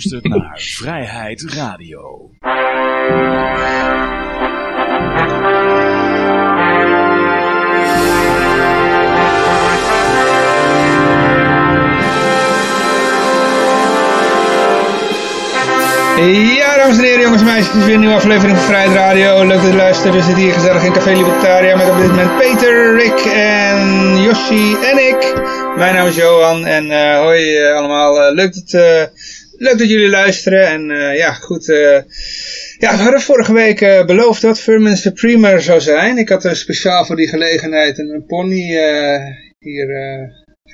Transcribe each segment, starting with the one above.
luistert naar Vrijheid Radio. Ja, dames en heren, jongens en meisjes, weer een nieuwe aflevering van Vrijheid Radio. Leuk dat je luistert. We zitten hier gezellig in Café Libertaria met op dit moment Peter, Rick en Yoshi en ik. Mijn naam is Johan en uh, hoi uh, allemaal. Uh, leuk, dat, leuk dat jullie luisteren. En ja, goed. ja, we hadden vorige week beloofd dat Furman Supreme zou zijn. Ik had er speciaal voor die gelegenheid een, pony hier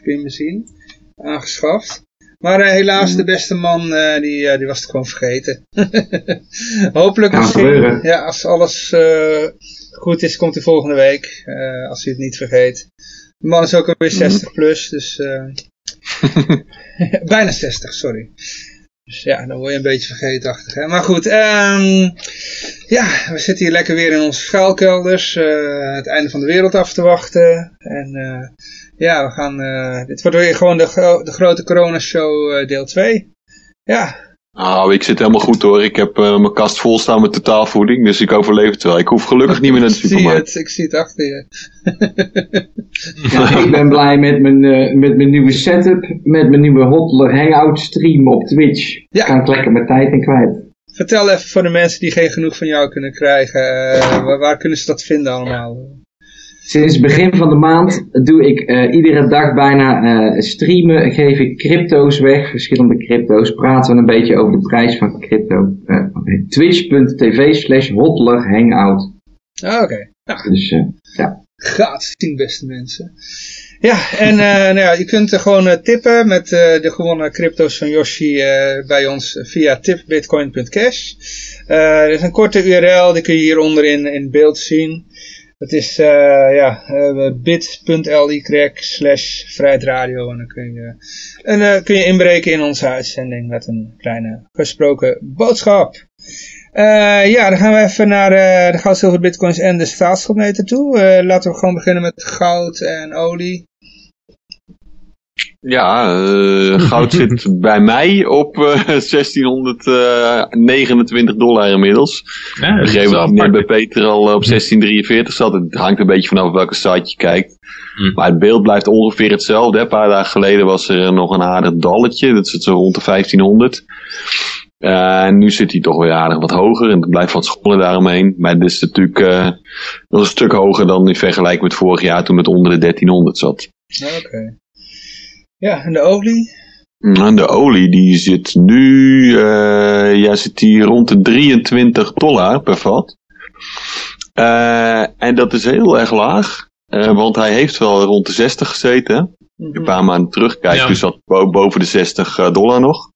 kun je me zien aangeschaft. Maar helaas, de beste man, die, die was het gewoon vergeten. Hopelijk misschien, ja, als alles goed is, komt hij volgende week. als hij het niet vergeet. De man is ook alweer 60 plus, dus... bijna 60, sorry. Dus ja, dan word je een beetje vergeetachtig. Hè? Maar goed, um, ja, we zitten hier lekker weer in onze schuilkelders. het einde van de wereld af te wachten. En ja, we gaan, uh, dit wordt weer gewoon de, de grote coronashow uh, deel 2. Ja. Nou, ik zit helemaal goed hoor. Ik heb uh, mijn kast vol staan met totaalvoeding, dus ik overleef het wel. Ik hoef gelukkig niet meer naar de supermarkt. Ik zie het, ik zie het achter je. ja, ik ben blij met mijn, met mijn nieuwe setup, met mijn nieuwe Hotler Hangout stream op Twitch. Ja. Kan ik lekker mijn tijd in kwijt. Vertel even voor de mensen die geen genoeg van jou kunnen krijgen, waar, waar kunnen ze dat vinden allemaal? Sinds het begin van de maand doe ik uh, iedere dag bijna uh, streamen, geef ik crypto's weg, verschillende crypto's, praten we een beetje over de prijs van crypto. Uh, Twitch.tv slash hangout. Ah, oké. Okay. Ja. Dus ja. Gaat zien beste mensen. Ja, en nou ja, je kunt gewoon tippen met de gewonnen crypto's van Yoshi bij ons via tipbitcoin.cash. er is een korte URL, die kun je hieronder in, in beeld zien. Dat is uh, ja, uh, bit.ly slash vrijheidradio en dan kun je, en, uh, kun je inbreken in onze uitzending met een kleine gesproken boodschap. ja, dan gaan we even naar de goud, zilver, bitcoins en de staatsschuldmeter toe. laten we gewoon beginnen met goud en olie. Ja, uh, goud zit bij mij op uh, 1629 dollar inmiddels. Ja, ik begreep dat net bij Peter al op 1643 zat. Het hangt een beetje vanaf welke site je kijkt. Hm. Maar het beeld blijft ongeveer hetzelfde. Een paar dagen geleden was er nog een aardig dalletje. Dat zit zo rond de 1500. Uh, en nu zit hij toch weer aardig wat hoger en het blijft wat scholen daaromheen. Maar dit is natuurlijk uh, nog een stuk hoger dan in vergelijking met vorig jaar toen het onder de 1300 zat. Oké. Okay. Ja, en de olie? En de olie die zit nu, uh, ja, zit die rond de 23 dollar per vat. Uh, en dat is heel erg laag, uh, want hij heeft wel rond de 60 gezeten. Een paar maanden terug, kijk, ja. dus zat boven de 60 dollar nog.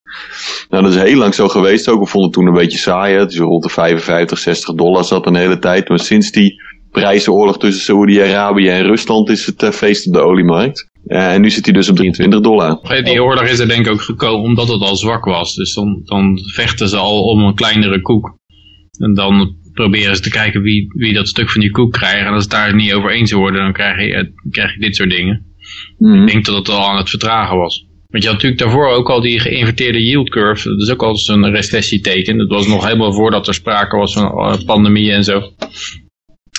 Nou, dat is heel lang zo geweest ook. We vonden het toen een beetje saai. Het is rond de 55, 60 dollar zat een hele tijd. Maar sinds die prijzenoorlog tussen Saoedi-Arabië en Rusland is het uh, feest op de oliemarkt. Uh, en nu zit hij dus op 23 dollar. Die oorlog is er denk ik ook gekomen omdat het al zwak was. Dus dan, dan vechten ze al om een kleinere koek. En dan proberen ze te kijken wie, wie dat stuk van die koek krijgt. En als het daar niet over eens worden, dan krijg je, krijg je dit soort dingen. Mm. Ik denk dat het al aan het vertragen was. Want je had natuurlijk daarvoor ook al die geïnverteerde yield curve. Dat is ook al een recessieteken. Dat was nog helemaal voordat er sprake was van pandemie en zo.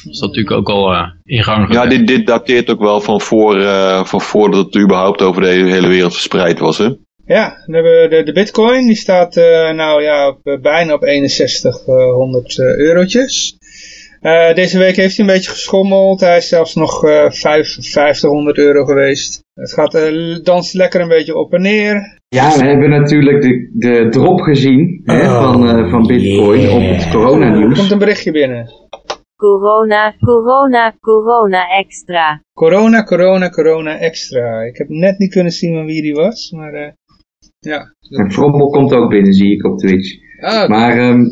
Dat is natuurlijk ook al uh, in gang. Ja, dit, dit dateert ook wel van, voor, uh, van voordat het überhaupt over de hele wereld verspreid was, hè? Ja, dan hebben we de, de bitcoin, die staat uh, nou ja, op, bijna op 6100 eurotjes. deze week heeft hij een beetje geschommeld, hij is zelfs nog 5500 euro geweest. Het gaat danst lekker een beetje op en neer. Ja, we hebben natuurlijk de, de drop gezien hè, oh, van, van bitcoin yeah. op het coronanieuws. Er komt een berichtje binnen. Corona, corona, corona extra. Corona, corona, corona extra. Ik heb net niet kunnen zien van wie die was, maar uh, ja. En Frommel komt ook binnen, zie ik op Twitch. Ah, maar um,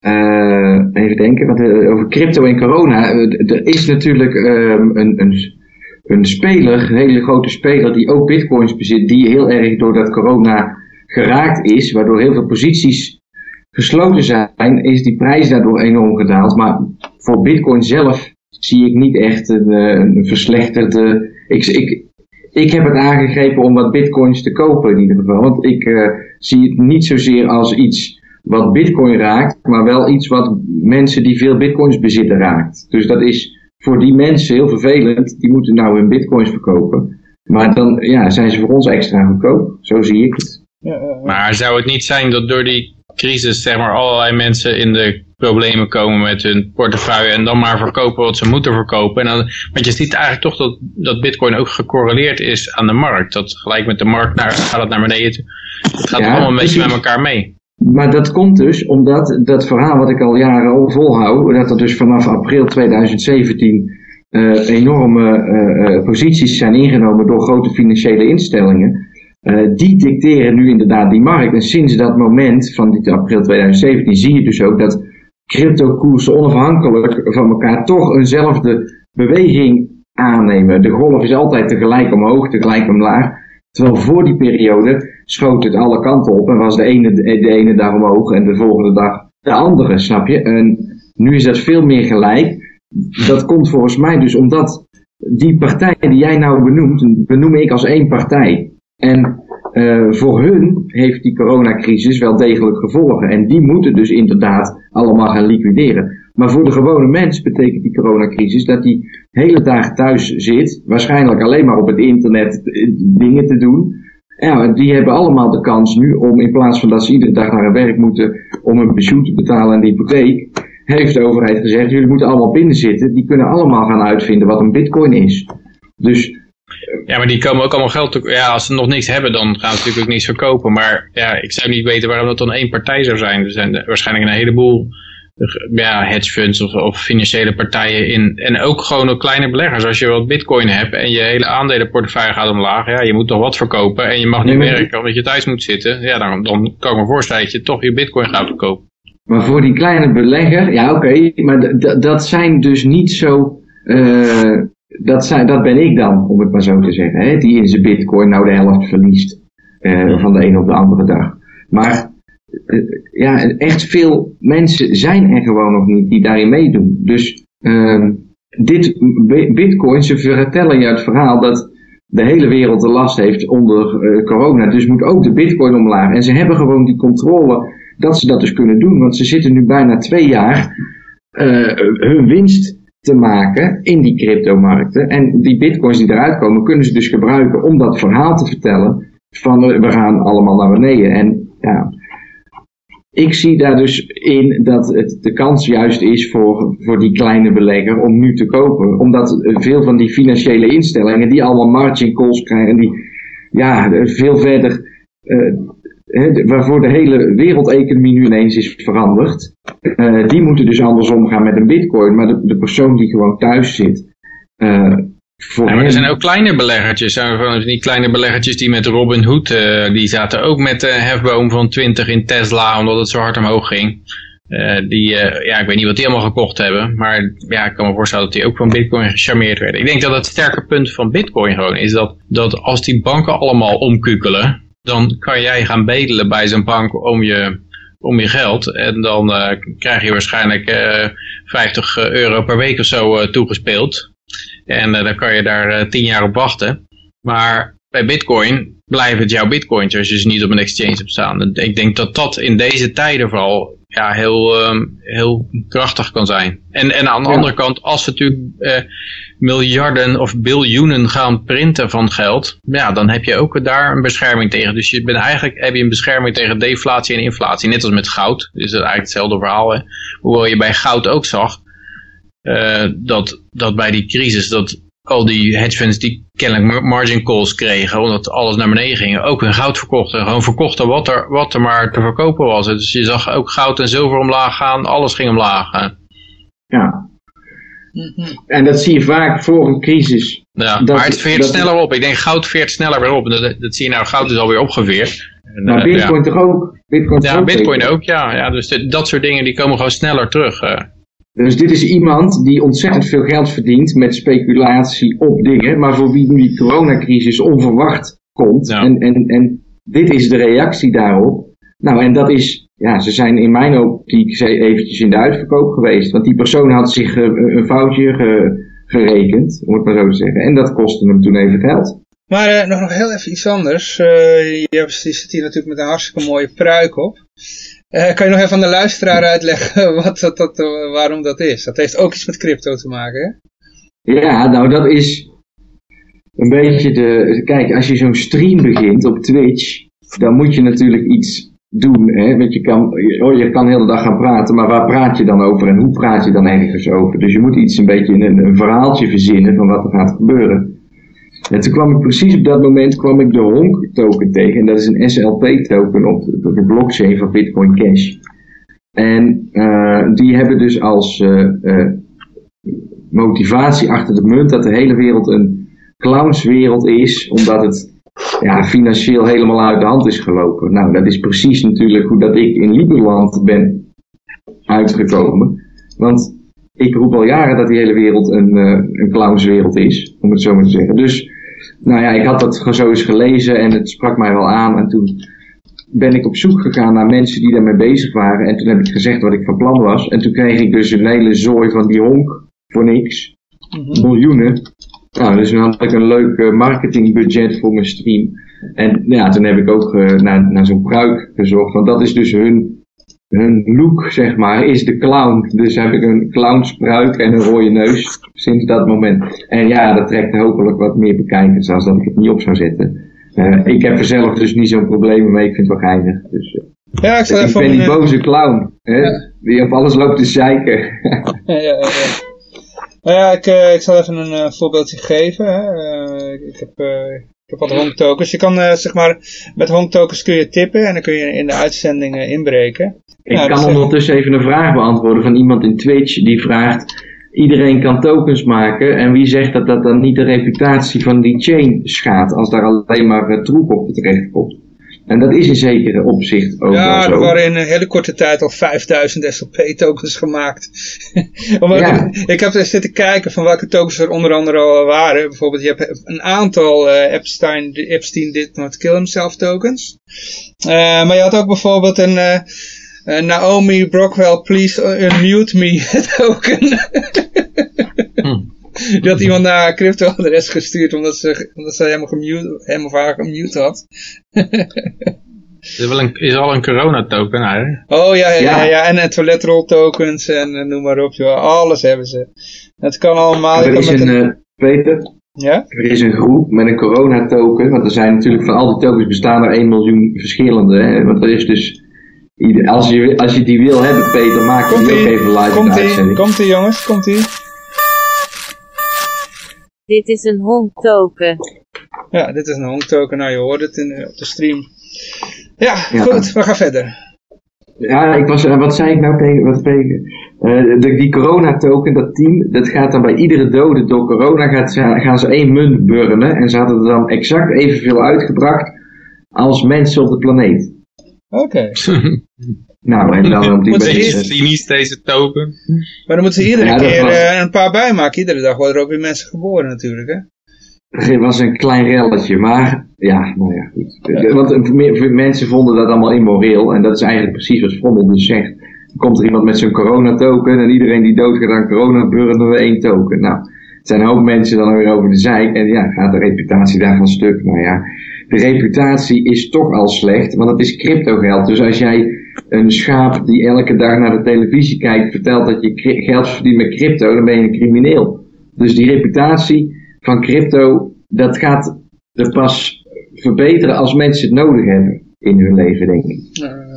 uh, even denken, want, uh, over crypto en corona. er is natuurlijk um, een, een, een speler, een hele grote speler, die ook bitcoins bezit, die heel erg door dat corona geraakt is, waardoor heel veel posities gesloten zijn, is die prijs daardoor enorm gedaald. Maar voor Bitcoin zelf zie ik niet echt een, een verslechterde. Ik, ik, ik heb het aangegrepen om wat Bitcoins te kopen in ieder geval. Want ik uh, zie het niet zozeer als iets wat bitcoin raakt, maar wel iets wat mensen die veel bitcoins bezitten raakt. Dus dat is voor die mensen heel vervelend. Die moeten nou hun bitcoins verkopen. Maar dan ja, zijn ze voor ons extra goedkoop. Zo zie ik het. Maar zou het niet zijn dat door die crisis zeg maar allerlei mensen in de problemen komen met hun portefeuille en dan maar verkopen wat ze moeten verkopen. En dan, want je ziet eigenlijk toch dat, dat bitcoin ook gecorreleerd is aan de markt. Dat gelijk met de markt naar, gaat het naar beneden toe. Het gaat Ja, allemaal een beetje met elkaar mee. Maar dat komt dus omdat dat verhaal wat ik al jaren volhoud, dat er dus vanaf april 2017 eh, enorme eh, eh, posities zijn ingenomen door grote financiële instellingen. Eh, die dicteren nu inderdaad die markt. En sinds dat moment van dit april 2017 zie je dus ook dat cryptokoersen onafhankelijk van elkaar toch eenzelfde beweging aannemen. De golf is altijd tegelijk omhoog, tegelijk omlaag. Terwijl voor die periode schoot het alle kanten op en was de ene, de ene dag omhoog en de volgende dag de andere, snap je? En nu is dat veel meer gelijk. Dat komt volgens mij dus omdat die partij die jij nou benoemt, benoem ik als één partij. En eh, voor hun heeft die coronacrisis wel degelijk gevolgen. En die moeten dus inderdaad allemaal gaan liquideren. Maar voor de gewone mens betekent die coronacrisis dat die hele dag thuis zit, waarschijnlijk alleen maar op het internet eh, dingen te doen. Ja, die hebben allemaal de kans nu om in plaats van dat ze iedere dag naar werk moeten om hun pensioen te betalen en de hypotheek, heeft de overheid gezegd, jullie moeten allemaal binnen zitten. Die kunnen allemaal gaan uitvinden wat een bitcoin is. Dus Ja, maar die komen ook allemaal geld. te- Ja, als ze nog niks hebben, dan gaan ze natuurlijk ook niks verkopen. Maar ja, ik zou niet weten waarom dat dan één partij zou zijn. Er zijn waarschijnlijk een heleboel ja, hedge funds of, of financiële partijen in. En ook gewoon ook kleine beleggers. Als je wat bitcoin hebt en je hele aandelenportefeuille gaat omlaag. Ja, je moet toch wat verkopen en je mag niet Nee, werken omdat je thuis moet zitten. Ja, dan, dan kan ik me voorstellen dat je toch je bitcoin gaat verkopen. Maar voor die kleine belegger, ja oké, maar dat zijn dus niet zo, eh, dat, zijn, dat ben ik dan, om het maar zo te zeggen, hè, die in zijn bitcoin nou de helft verliest eh, van de ene op de andere dag. Maar eh, ja, echt veel mensen zijn er gewoon nog niet die daarin meedoen. Dus ehm, dit bi- bitcoin, ze vertellen je het verhaal dat de hele wereld de last heeft onder eh, corona. Dus moet ook de bitcoin omlaag. En ze hebben gewoon die controle dat ze dat dus kunnen doen. Want ze zitten nu bijna twee jaar hun winst te maken in die cryptomarkten. En die bitcoins die eruit komen, kunnen ze dus gebruiken om dat verhaal te vertellen. Van eh, we gaan allemaal naar beneden. En ja, ik zie daar dus in dat het de kans juist is voor, voor die kleine belegger om nu te kopen. Omdat veel van die financiële instellingen die allemaal margin calls krijgen, die ja, veel verder, eh, waarvoor de hele wereldeconomie nu ineens is veranderd. eh, die moeten dus anders omgaan met een bitcoin. Maar de, de persoon die gewoon thuis zit, eh, voor Ja, maar er zijn ook kleine beleggertjes. Zijn van die kleine beleggertjes die met Robin Hood, eh, die zaten ook met de hefboom van 20 in Tesla, omdat het zo hard omhoog ging. Eh, die, eh, ja, ik weet niet wat die allemaal gekocht hebben, maar ja, ik kan me voorstellen dat die ook van Bitcoin gecharmeerd werden. Ik denk dat het sterke punt van Bitcoin gewoon is dat, dat als die banken allemaal omkukelen, dan kan jij gaan bedelen bij zo'n bank om je, om je geld. En dan eh, krijg je waarschijnlijk eh 50 euro per week of zo eh, toegespeeld. En eh, dan kan je daar eh, 10 jaar op wachten. Maar bij Bitcoin blijven het jouw Bitcoins als je ze niet op een exchange hebt staan. Ik denk dat dat in deze tijden vooral ja, heel, ehm, heel krachtig kan zijn. En, en aan de Ja. andere kant, als we natuurlijk eh, miljarden of biljoenen gaan printen van geld, ja, dan heb je ook daar een bescherming tegen. Dus je bent eigenlijk heb je een bescherming tegen deflatie en inflatie. Net als met goud. Dus is eigenlijk hetzelfde verhaal. Hè? Hoewel je bij goud ook zag eh, dat, dat bij die crisis dat al die hedge funds die kennelijk mar- margin calls kregen, omdat alles naar beneden ging, ook hun goud verkochten. Gewoon verkochten wat er, wat er maar te verkopen was. Dus je zag ook goud en zilver omlaag gaan, alles ging omlaag. hè. Ja. En dat zie je vaak voor een crisis. Ja, Dat- maar het veert dat- sneller op. Ik denk goud veert sneller weer op. Dat, dat zie je nou, goud is alweer opgeveerd. En, Maar eh, Bitcoin toch ook? Bitcoin ja, ja ook Bitcoin zeker? ook, ja. ja dus dat soort dingen die komen gewoon sneller terug. eh. Dus dit is iemand die ontzettend veel geld verdient met speculatie op dingen, maar voor wie nu die coronacrisis onverwacht komt. Ja. En, en, en dit is de reactie daarop. Nou, en dat is, ja, ze zijn in mijn optiek ze- eventjes in de uitverkoop geweest. Want die persoon had zich eh, een foutje ge- gerekend, om het maar zo te zeggen. En dat kostte hem toen even geld. Maar eh, nog, nog heel even iets anders. Eh, je, hebt, je zit hier natuurlijk met een hartstikke mooie pruik op. Eh, kan je nog even aan de luisteraar uitleggen wat dat, waarom dat is? Dat heeft ook iets met crypto te maken, hè? Ja, nou dat is een beetje de... Kijk, als je zo'n stream begint op Twitch, dan moet je natuurlijk iets doen. Hè? Want je kan, oh, je kan de hele dag gaan praten, maar waar praat je dan over en hoe praat je dan ergens over? Dus je moet iets een beetje een, een verhaaltje verzinnen van wat er gaat gebeuren. En toen kwam ik precies op dat moment kwam ik de Honk token tegen. En dat is een SLP token op de, blockchain van Bitcoin Cash. En eh, die hebben dus als eh, eh, motivatie achter de munt dat de hele wereld een clownswereld is, omdat het ja, financieel helemaal uit de hand is gelopen. Nou, dat is precies natuurlijk hoe dat ik in Liberland ben uitgekomen. Want ik roep al jaren dat die hele wereld een, een clownswereld is, om het zo maar te zeggen. Dus, nou ja, ik had dat zo eens gelezen en het sprak mij wel aan. En toen ben ik op zoek gegaan naar mensen die daarmee bezig waren. En toen heb ik gezegd wat ik van plan was. En toen kreeg ik dus een hele zooi van die honk voor niks. Miljoenen. Nou, dus toen had ik een leuk eh, marketingbudget voor mijn stream. En ja, toen heb ik ook eh, naar, naar zo'n pruik gezocht. Want dat is dus hun, hun look, zeg maar, is de clown. Dus heb ik een clownspruik en een rode neus sinds dat moment. En ja, dat trekt hopelijk wat meer bekijkers als dat ik het niet op zou zetten. Eh, ik heb er zelf dus niet zo'n probleem mee. Ik vind het wel geinig. Dus, eh, Ja, ik ben die boze clown. Hè? Die op alles loopt te zeiken. Ja, ja, ja, ja. Nou ja, ik, eh, ik zal even een voorbeeldje geven. Hè. Ik, heb, ik heb wat. Je kan, eh, zeg maar, met honk tokens kun je tippen en dan kun je in de uitzending eh, inbreken. Ik Ja, kan dus, eh, ondertussen even een vraag beantwoorden van iemand in Twitch die vraagt: iedereen kan tokens maken en wie zegt dat dat dan niet de reputatie van die chain schaadt als daar alleen maar troep op terecht komt? En dat is in zekere opzicht ook wel Ja, zo. er waren in een hele korte tijd al 5000 SLP-tokens gemaakt. Ja. ik, ik heb er zitten kijken van welke tokens er onder andere al waren. Bijvoorbeeld, je hebt een aantal eh, Epstein, Epstein did not kill himself tokens. Eh, maar je had ook bijvoorbeeld een eh, eh, Naomi Brockwell, please unmute me token. Die had iemand naar haar crypto-adres gestuurd omdat ze, omdat ze hem, gemute, hem of haar gemute had. Het is, wel een, is al een corona-token, hè? Oh ja, ja, ja. Ja. ja. en toiletrol tokens en eh, noem maar op, joh. alles hebben ze. Het kan allemaal. er is een, een- eh, Peter, ja? er is een groep met een corona-token, want er zijn natuurlijk van al die tokens bestaan er 1 miljoen verschillende. Hè? Want er is dus, ieder- als je, als je die wil hebben, Peter, maak die ook even live in komt de ie, uitzending. komt ie jongens, komt ie. Dit is een honk token. Ja, dit is een home token, nou je hoort het in, op de stream. Ja, Ja. goed, we gaan verder. Ja, ik was, eh, wat zei ik nou tegen, wat tegen eh, de, die corona-token, dat team, dat gaat dan bij iedere dode door corona, gaat, gaan ze één munt burnen. En ze hadden er dan exact evenveel uitgebracht als mensen op de planeet. Oké, Nou, en dan op die Moet ze Cynisch deze token. maar dan moeten ze iedere Ja, keer was- eh, een paar bijmaken. Iedere dag worden er ook weer mensen geboren natuurlijk, hè. Er was een klein relletje, maar ja, nou ja, goed. Want meer- veel mensen vonden dat allemaal immoreel. En dat is eigenlijk precies wat Frommel dus zegt. Komt er iemand met zo'n coronatoken en iedereen die doodgaat aan corona burnen we één token. Nou, het zijn een hoop mensen dan weer over de zijk en ja, gaat de reputatie daarvan stuk. Nou ja, de reputatie is toch al slecht, want het is cryptogeld. Dus als jij een schaap die elke dag naar de televisie kijkt vertelt dat je geld verdient met crypto, dan ben je een crimineel. Dus die reputatie van crypto, dat gaat er pas verbeteren als mensen het nodig hebben in hun leven, denk ik.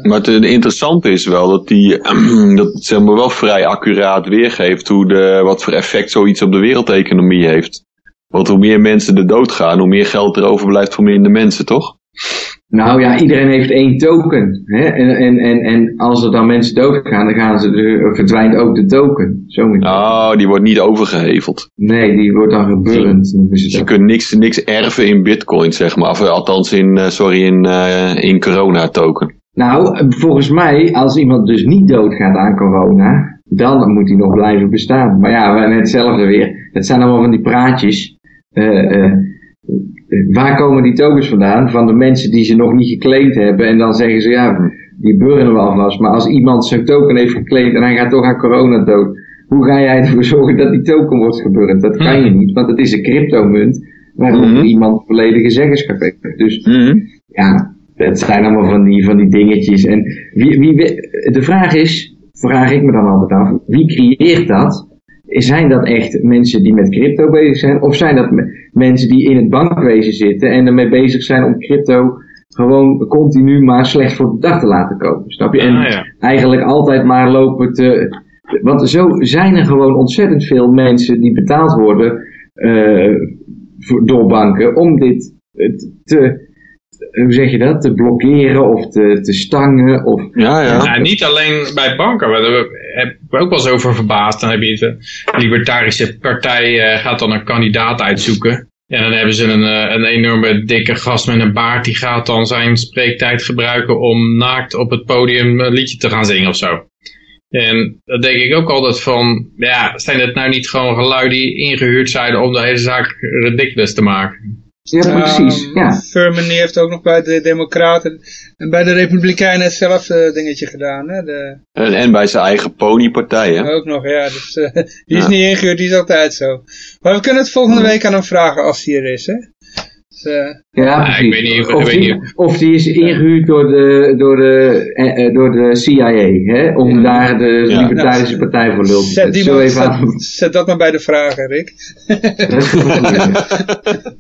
Maar het interessante is wel dat die dat het zeg maar wel vrij accuraat weergeeft hoe de, wat voor effect zoiets op de wereldeconomie heeft. Want hoe meer mensen er doodgaan, hoe meer geld er overblijft voor minder mensen, toch? Nou ja, iedereen heeft één token. Hè? En, en, en, en als er dan mensen doodgaan, dan gaan ze de, verdwijnt ook de token. Zo je- Oh, die wordt niet overgeheveld. Nee, die wordt dan geburnt. Je ook- kunt niks, niks erven in bitcoin, zeg maar. Of althans in, eh, sorry, in, eh, in corona token. Nou, volgens mij, als iemand dus niet doodgaat aan corona, dan moet hij nog blijven bestaan. Maar ja, we hebben hetzelfde weer. Het zijn allemaal van die praatjes. Eh, eh, waar komen die tokens vandaan? Van de mensen die ze nog niet geclaimd hebben. En dan zeggen ze, ja, die burnen we alvast. Maar als iemand zijn token heeft geclaimd en hij gaat toch aan corona dood. Hoe ga jij ervoor zorgen dat die token wordt geburnd? Dat kan je niet, want het is een cryptomunt. Waarom Mhm. iemand volledige zeggenschap heeft. Dus Mhm. ja, het zijn allemaal van die, van die dingetjes. En wie, wie, de vraag is, vraag ik me dan altijd af, wie creëert dat? Zijn dat echt mensen die met crypto bezig zijn? Of zijn dat me- mensen die in het bankwezen zitten en ermee bezig zijn om crypto gewoon continu maar slecht voor de dag te laten komen? Snap je? En Ah, ja. eigenlijk altijd maar lopen te... Want zo zijn er gewoon ontzettend veel mensen die betaald worden eh, voor- door banken om dit eh, te, hoe zeg je dat, te blokkeren of te, te stangen. Of, Ja, ja. Nou, niet alleen bij banken, maar daar heb ik ook wel eens over verbaasd. Dan heb je de Libertarische Partij eh, gaat dan een kandidaat uitzoeken. En dan hebben ze een, eh, een enorme dikke gast met een baard. Die gaat dan zijn spreektijd gebruiken om naakt op het podium een liedje te gaan zingen of zo. En dan denk ik ook altijd van, ja, zijn het nou niet gewoon geluiden die ingehuurd zijn om de hele zaak ridiculous te maken? Ja, precies. Um, ja. Furman heeft ook nog bij de Democraten en bij de Republikeinen hetzelfde dingetje gedaan. Hè? De, En, en bij zijn eigen ponypartij, hè? ook nog, ja. Dus, eh, die is Ja. niet ingehuurd, die is altijd zo. Maar we kunnen het volgende week aan hem vragen als hij er is. Hè? Eh, Ja, ik weet niet, ik of, weet die, niet. of die is ingehuurd door de, door de, eh, eh, door de CIA, hè, om daar de Ja. Libertarische Partij voor lul te zet, zetten. Zo aan. zet, dat maar bij de vragen, Rick.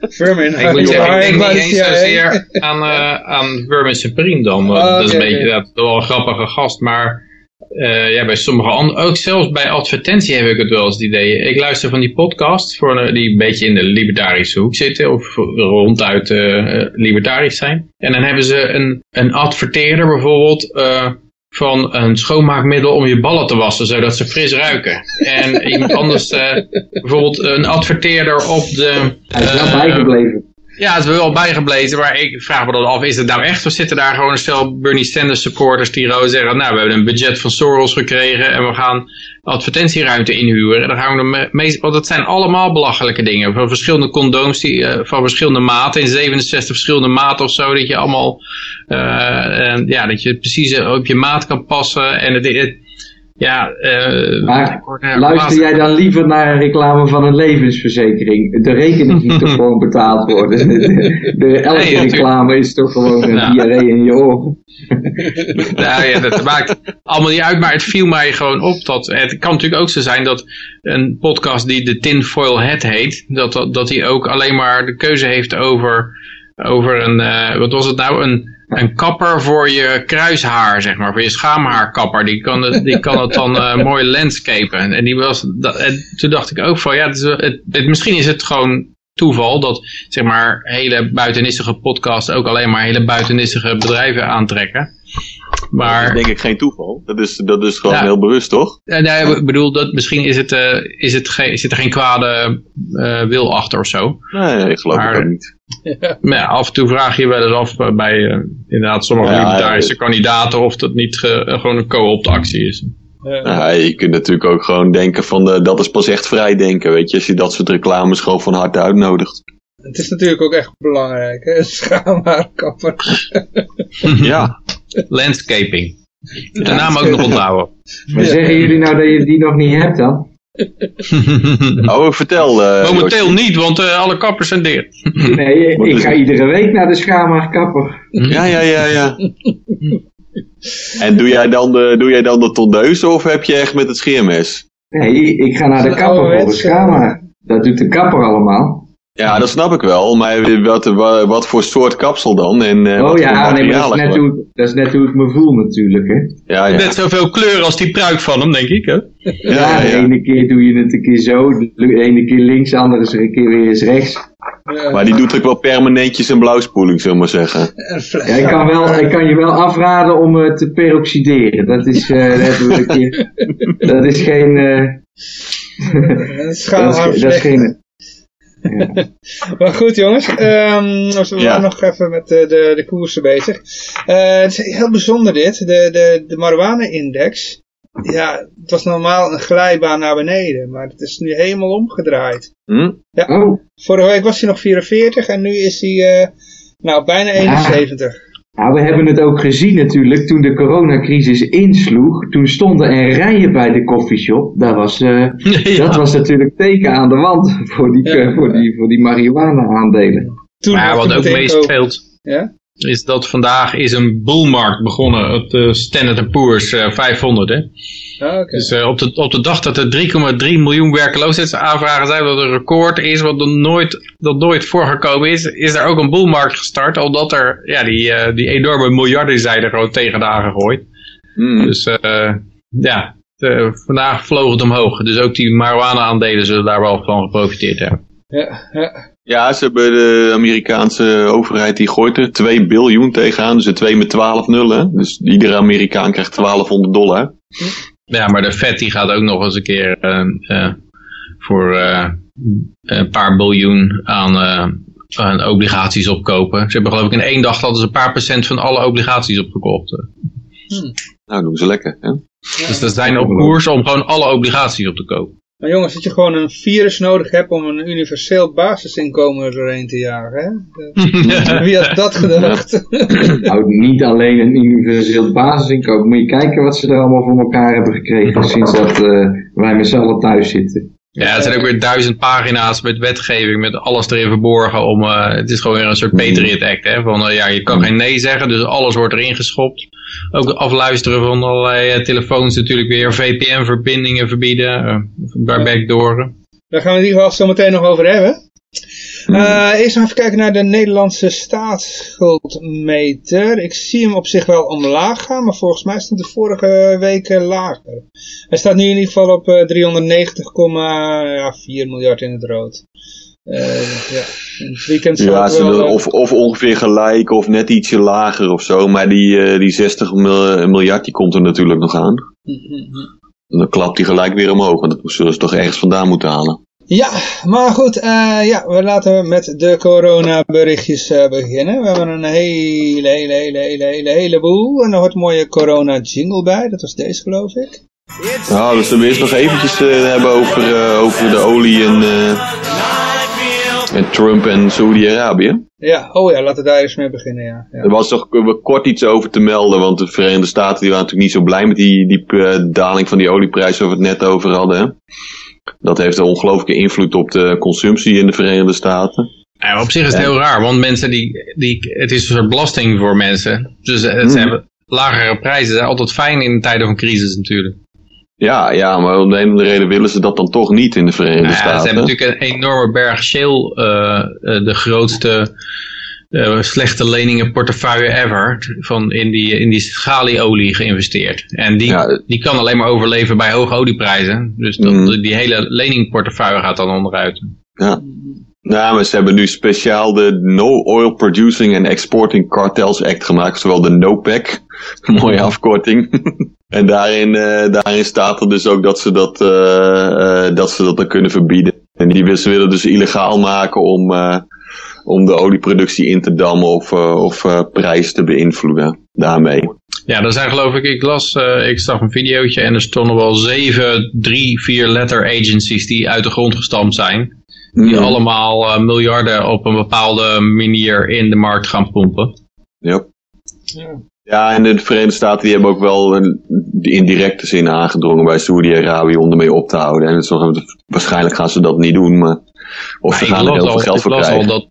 Furman, Ik, moet zeggen, ik denk niet eens CIA? zozeer aan, eh aan Vermin Supreme dan. want Oh, dat is een beetje dat, wel een grappige gast. Maar eh, ja, bij sommige ook zelfs bij advertentie heb ik het wel eens het idee. Ik luister van die podcasts voor, die een beetje in de libertarische hoek zitten. Of ronduit eh, eh, libertarisch zijn. En dan hebben ze een, een adverteerder bijvoorbeeld... van een schoonmaakmiddel om je ballen te wassen, zodat ze fris ruiken. En iemand anders, bijvoorbeeld een adverteerder op de... Hij is wel bijgebleven. Ja, het is wel bijgeblezen, maar ik vraag me dan af, is het nou echt of zitten daar gewoon een stel Bernie Sanders supporters die gewoon zeggen, nou we hebben een budget van Soros gekregen en we gaan advertentieruimte inhuren. En dan gaan we meest, want het zijn allemaal belachelijke dingen, van verschillende condooms die, eh, van verschillende maten, in 67 verschillende maten of zo, dat je allemaal, eh, ja, dat je precies op je maat kan passen en het- ja, eh, Maar er Luister jij dan liever naar een reclame van een levensverzekering? De rekening moet toch gewoon betaald worden? De, de- elke Nee, reclame is toch gewoon een Ja. diarree in je oren? Nou ja, dat maakt allemaal niet uit, maar het viel mij gewoon op dat het kan natuurlijk ook zo zijn dat een podcast die de Tinfoil Head heet, dat, dat, dat die ook alleen maar de keuze heeft over, over een, eh, wat was het nou, een, een kapper voor je kruishaar, zeg maar, voor je schaamhaarkapper. Die kan het, die kan het dan eh, mooi landscapen. En, die was, dat, en toen dacht ik ook van, ja, het is, het, het, misschien is het gewoon toeval dat zeg maar hele buitenissige podcasts ook alleen maar hele buitenissige bedrijven aantrekken. Dat is Maar denk ik geen toeval. Dat is, dat is gewoon Ja. heel bewust, toch? eh, nee, ik bedoel, dat, misschien is het, eh, is het geen, zit er geen kwade eh, wil achter of zo. Nee, ik geloof Maar- het ook niet. Maar ja, af en toe vraag je wel eens af eh, bij eh, inderdaad sommige Ja, libertarische ja. kandidaten of dat niet ge- eh, gewoon een co-opt actie is. Eh, Ja, je kunt natuurlijk ook gewoon denken van de, dat is pas echt vrij denken, weet je. Als je dat soort reclames gewoon van harte uitnodigt. het is natuurlijk ook echt belangrijk, hè? Schaamhaarkapper. Ja, Landscaping. De naam ook nog onthouden. Maar zeggen jullie nou dat je die nog niet hebt dan? oh vertel. eh, Momenteel niet, want eh, alle kappers zijn dicht. Nee, Wat ik ga het? iedere week naar de schaamhaarkapper. Ja, ja, ja, ja. En doe jij dan de, doe jij dan de tondeuze of heb je echt met het scheermes? Nee, ik ga naar de kapper voor de schaamhaar. Dat doet de kapper allemaal. Ja, dat snap ik wel. Maar wat, wat, voor soort kapsel dan? En, eh, wat oh voor ja, nee, maar dat is, materialen net hoe, dat is net hoe ik me voel natuurlijk. Hè. Ja, ja. Net zoveel kleur als die pruik van hem, denk ik. Hè? ja, Ja, ja, de ene keer doe je het een keer zo, de ene keer links, de andere keer weer eens rechts. Ja, Maar die doet ook wel permanentjes een blauwspoeling, zullen we maar zeggen. Ja, ik, kan wel, ik kan je wel afraden om eh, te peroxideren. Dat is, eh, dat hebben we een keer, dat is geen... eh, is, dat is geen... Maar goed jongens, ehm, we Ja. waren nog even met de, de, de koersen bezig. Eh, het is heel bijzonder dit, de, de, de marijuana-index. Ja, het was normaal een glijbaan naar beneden, maar het is nu helemaal omgedraaid. Hm? Oh, Vorige week was hij nog 44 en nu is hij eh, nou bijna 71. Nou, we hebben het ook gezien natuurlijk toen de coronacrisis insloeg. Toen stonden er rijen bij de koffieshop. Dat was, eh, Ja. dat was natuurlijk teken aan de wand voor die, Ja. voor die, voor die marihuana aandelen. Toen Maar wat ook meespeelt, Ja? Is dat vandaag is een bullmarkt begonnen op de Standard Poor's eh, 500. Hè? Ah, oké. Dus eh, op, de, op de dag dat er 3,3 miljoen werkloosheidsaanvragen zijn, wat een record is, wat er nooit, dat nooit voorgekomen is, is er ook een boelmarkt gestart, omdat er ja, die, eh, die enorme miljarden zijn er gewoon tegen gegooid. Mm. Dus eh, ja, de- vandaag vloog het omhoog. Dus ook die marijuana-aandelen zullen daar wel van geprofiteerd hebben. Ja, ja. Ja, ze hebben de Amerikaanse overheid die gooit er 2 biljoen tegenaan. Dus een 2 met 12 nullen. Dus iedere Amerikaan krijgt 1200 dollar. Ja, maar de Fed die gaat ook nog eens een keer eh, eh, voor eh, een paar biljoen aan, eh, aan obligaties opkopen. Ze hebben geloof ik in één dag hadden ze een paar procent van alle obligaties opgekocht. Nou, doen ze lekker. Hè? Dus ze zijn op koers om gewoon alle obligaties op te kopen. Maar jongens, dat je gewoon een virus nodig hebt om een universeel basisinkomen er doorheen te jagen, hè? Wie had dat gedacht? Nou, niet alleen een universeel basisinkomen. Moet je kijken wat ze er allemaal voor elkaar hebben gekregen sinds dat eh, wij met z'n allen thuis zitten. Ja, het zijn ook weer duizend pagina's met wetgeving, met alles erin verborgen. Om, eh, het is gewoon weer een soort Patriot Act. Hè? Van, eh, ja, je kan geen nee zeggen, dus alles wordt erin geschopt. Ook afluisteren van allerlei eh, telefoons natuurlijk weer. VPN-verbindingen verbieden, uh, bij backdooren. Daar gaan we het in ieder geval zo meteen nog over hebben. Uh, eerst nog even kijken naar de Nederlandse staatsschuldmeter. Ik zie hem op zich wel omlaag gaan, maar volgens mij stond de vorige week uh, lager. Hij staat nu in ieder geval op uh, 390,4 miljard in het rood. Uh, ja, in het weekend Ja, het ze wel, willen of, of ongeveer gelijk of net ietsje lager of zo. Maar die, uh, die 60 mil- miljard die komt er natuurlijk nog aan. En dan klapt die gelijk weer omhoog. Want dat zullen ze toch ergens vandaan moeten halen. Ja, maar goed, uh, ja, we laten met de coronaberichtjes uh, beginnen. We hebben een hele, hele, hele, hele, hele, heleboel. En er hoort een mooie corona jingle bij. Dat was deze, geloof ik. Nou, dus we eerst nog eventjes uh, hebben over, over de olie en, en Trump en Saudi-Arabië. Ja, oh ja, laten we daar eens mee beginnen, ja. ja. Er was toch kort iets over te melden, want de Verenigde Staten die waren natuurlijk niet zo blij met die, die daling van die olieprijs waar we het net over hadden. Hè? Dat heeft een ongelooflijke invloed op de consumptie in de Verenigde Staten. Ja, op zich is het heel raar, want mensen die, die, het is een soort belasting voor mensen. Dus het mm. hebben lagere prijzen zijn altijd fijn in tijden van crisis natuurlijk. Ja, ja, maar om de een of andere reden willen ze dat dan toch niet in de Verenigde nou ja, Staten. Ze hebben natuurlijk een enorme berg shale, uh, uh, de grootste uh, slechte leningen portefeuille ever, van in die, in die schalieolie geïnvesteerd. En die, ja. die kan alleen maar overleven bij hoge olieprijzen. Dus dat, mm. die hele leningportefeuille gaat dan onderuit. Ja. Nou, maar ze hebben nu speciaal de No Oil Producing and Exporting Cartels Act gemaakt, zowel de NOPEC, mooie afkorting. En daarin, uh, daarin staat er dus ook dat ze dat, uh, uh, dat ze dat dan kunnen verbieden. En die ze willen dus illegaal maken om, om de olieproductie in te dammen of, of prijs te beïnvloeden daarmee. Ja, er zijn geloof ik, ik las, uh, ik zag een videootje en er stonden wel zeven, drie, vier letter agencies die uit de grond gestampt zijn. Die mm. allemaal uh, miljarden op een bepaalde manier in de markt gaan pompen. Yep. Ja. Ja, en de Verenigde Staten die hebben ook wel een, de indirecte zin aangedrongen bij Saudi-Arabië om ermee op te houden. En nog, waarschijnlijk gaan ze dat niet doen, maar of ze gaan er heel veel geld voor ik las. Al dat,